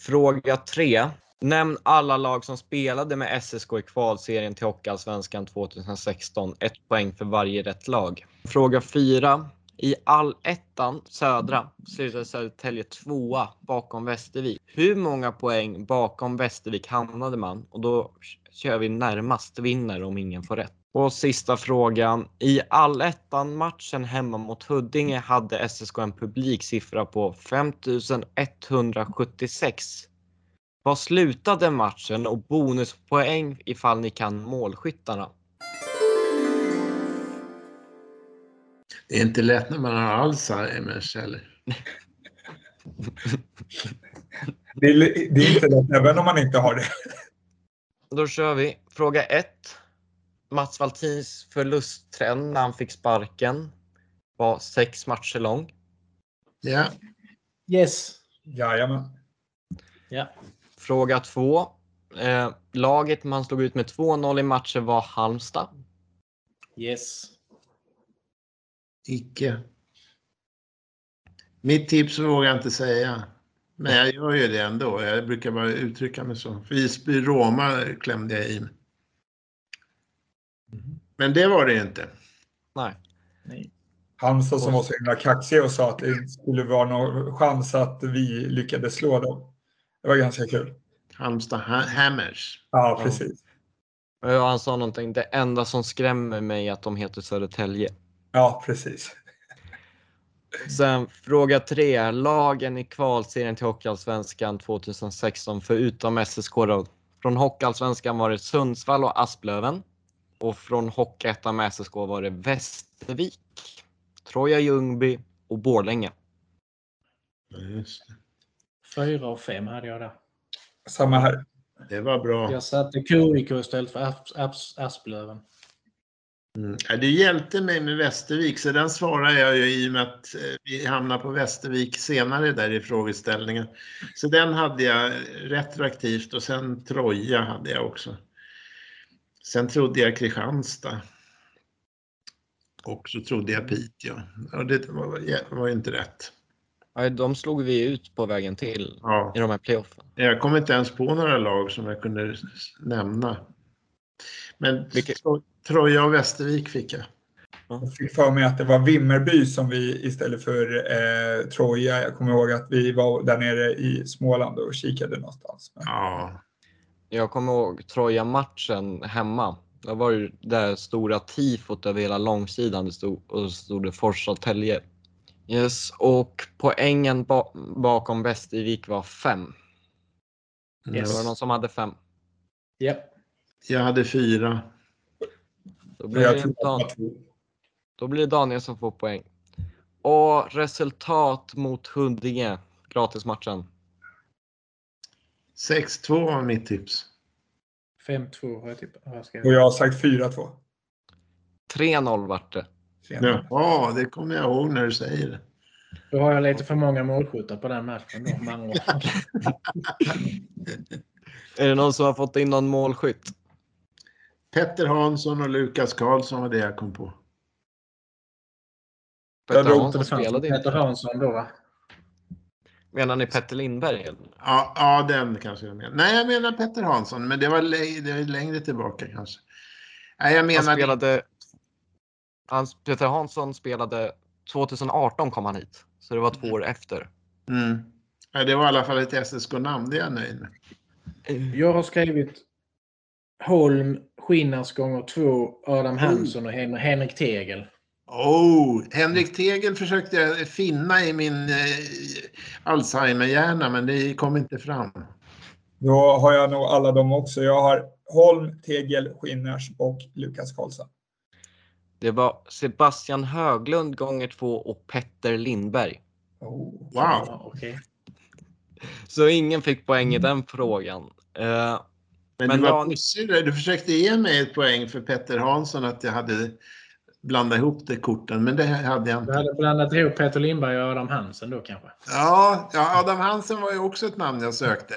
Fråga 3. Nämn alla lag som spelade med SSK i kvalserien till Hockeyallsvenskan 2016. Ett poäng för varje rätt lag. Fråga 4. I allettan södra slutade Södertälje tvåa bakom Västervik. Hur många poäng bakom Västervik hamnade man? Och då kör vi närmast vinner om ingen får rätt. Och sista frågan. I allettan matchen hemma mot Huddinge hade SSK en publiksiffra på 5176. Vad slutade matchen och bonuspoäng ifall ni kan målskyttarna? Det är inte lätt när man har Alzheimers eller? Det är, det är inte lätt även om man inte har det. Då kör vi. Fråga 1. Mats Valtins förlusttrend när han fick sparken var sex matcher lång. Ja. Yes. Jajamän. Ja. Fråga 2. Eh, laget man slog ut med 2-0 i matcher var Halmstad. Yes. Icke. Mitt tips vågar jag inte säga. Men jag gör ju det ändå. Jag brukar bara uttrycka mig så. Visby-Roma klämde jag i. Men det var det inte. Nej. Nej. Halmstad som var så himla kaxig och sa att det skulle vara någon chans att vi lyckades slå dem. Det var ganska kul. Halmstad ha Hammers. Ja, precis. Ja, han sa någonting. Det enda som skrämmer mig är att de heter Södertälje. Ja, precis. Sen fråga 3. Lagen i kvalserien till Hockeyallsvenskan 2016 förutom SSK då. Från Hockeyallsvenskan var det Sundsvall och Asplöven. Och från Hockeyettan med SSK var det Västervik, Troja Ljungby och Borlänge. Ja, just det. Fyra och fem hade jag där. Samma här. det var bra. Jag satte KIK istället för Asp- Asp- Asplöven. Mm. Ja, du hjälpte mig med Västervik, så den svarar jag ju i och med att eh, vi hamnar på Västervik senare där i frågeställningen. Så den hade jag retroaktivt och sen Troja hade jag också. Sen trodde jag Kristianstad. Och så trodde jag Piteå. Och det var, var ju inte rätt. Ja, de slog vi ut på vägen till Ja. i de här playoffen. Jag kom inte ens på några lag som jag kunde nämna. Men Vilket- Tro- Troja och Västervik fick jag. Jag fick för mig att det var Vimmerby som vi istället för eh, Troja. Jag kommer ihåg att vi var där nere i Småland och kikade någonstans. Men, Ja. Jag kommer ihåg Troja-matchen hemma. Det var ju det där stora tifot över hela långsidan. Det stod, och så stod det Forsa Tälje. Yes, och poängen ba bakom Västervik var fem. Yes. Det var någon som hade fem. Ja. Jag hade fyra. Då blir, jag det Dan då blir det Daniel som får poäng. Och resultat mot Huddinge, gratismatchen. 6-2 var mitt tips. 5-2 har jag tippat. Och jag... har sagt 4-2. 3-0 vart det. Ja, det kommer jag ihåg när du säger det. Då har jag lite för många målskyttar på den matchen. Då. Är det någon som har fått in någon målskytt? Petter Hansson och Lukas Karlsson var det jag kom på. Petter Hansson spelade Peter inte. Hansson då va? Menar ni Petter Lindberg? eller? Ja, ja, den kanske jag menar. Nej, jag menar Petter Hansson, men det var, det var längre tillbaka kanske. Nej, jag Han menar... spelade... Han, Petter Hansson spelade 2018 kom han hit. Så det var två år efter. Mm. Ja, det var i alla fall ett SSK-namn, det är jag nöjd med. Jag har skrivit Holm, Skinnars gånger två, Adam Hansson och Hen- Henrik Tegel. Oh, Henrik Tegel försökte jag finna i min eh, Alzheimer-hjärna, men det kom inte fram. Då har jag nog alla dem också. Jag har Holm, Tegel, Skinnars och Lukas Karlsson. Det var Sebastian Höglund gånger två och Petter Lindberg. Oh. Wow! Okej. Så ingen fick poäng i den frågan. Eh, Men, Men du, var Dan- du försökte ge mig ett poäng för Petter Hansson att jag hade blandat ihop de korten, men det hade jag Du inte. hade blandat ihop Peter Lindberg och Adam Hansen då kanske? Ja, ja, Adam Hansen var ju också ett namn jag sökte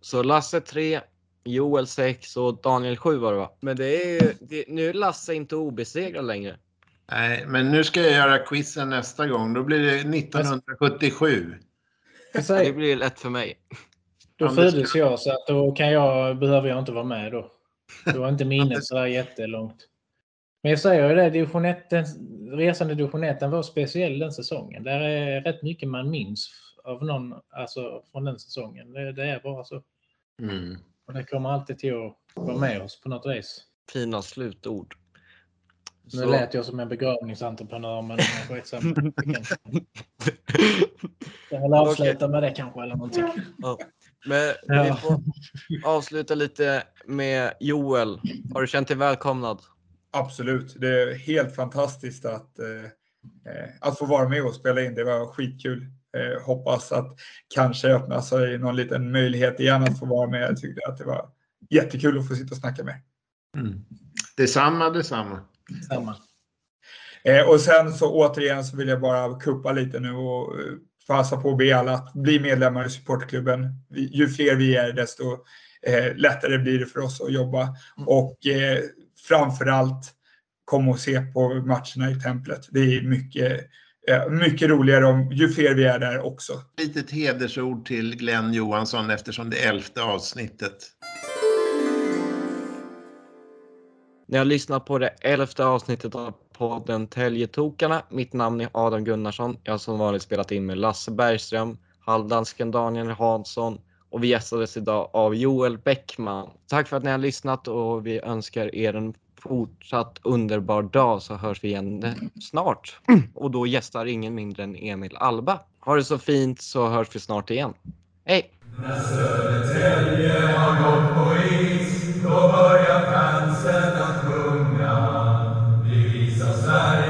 så Lasse 3, Joel 6 och Daniel 7 var det va? Men det är ju, det, nu är Lasse inte obesegrad längre. Nej, men nu ska jag göra quizen nästa gång. Då blir det 1977. Det blir lätt för mig. Då föddes jag så att då kan jag, behöver jag inte vara med då. Då var inte minnet så där jättelångt. Men jag säger ju det, division 1, den, resan i division 1 den var speciell den säsongen. Där är rätt mycket man minns av någon, alltså från den säsongen. Det, det är bara så. Mm. Och det kommer alltid till att vara med oss på något vis. Fina slutord. Nu Så- lät jag som en begravningsentreprenör men skitsamma. Det kan- Jag vill avsluta med det kanske eller någonting. Ja. Men vi får avsluta lite med Joel. Har du känt dig välkomnad? Absolut. Det är helt fantastiskt att, eh, eh, att få vara med och spela in. Det var skitkul. Eh, hoppas att kanske öppna sig någon liten möjlighet igen att få vara med. Jag tyckte att det var jättekul att få sitta och snacka med. Mm. Detsamma, detsamma. Samma. Eh, och sen så återigen så vill jag bara kuppa lite nu och eh, passa på att be alla att bli medlemmar i supportklubben. Ju fler vi är desto eh, lättare blir det för oss att jobba. Och eh, framför allt kom och se på matcherna i templet. Det är mycket, eh, mycket roligare om ju fler vi är där också. Litet hedersord till Glenn Johansson eftersom det är elfte avsnittet. Ni har lyssnat på det elfte avsnittet av podden Täljetokarna. Mitt namn är Adam Gunnarsson. Jag har som vanligt spelat in med Lasse Bergström, halvdansken Daniel Hansson och vi gästades idag av Joel Bäckman. Tack för att ni har lyssnat och vi önskar er en fortsatt underbar dag så hörs vi igen snart. Och då gästar ingen mindre än Emil Alba. Ha det så fint så hörs vi snart igen. Hej! När Södertälje har gått på is, då börjar fansen att sjunga desire.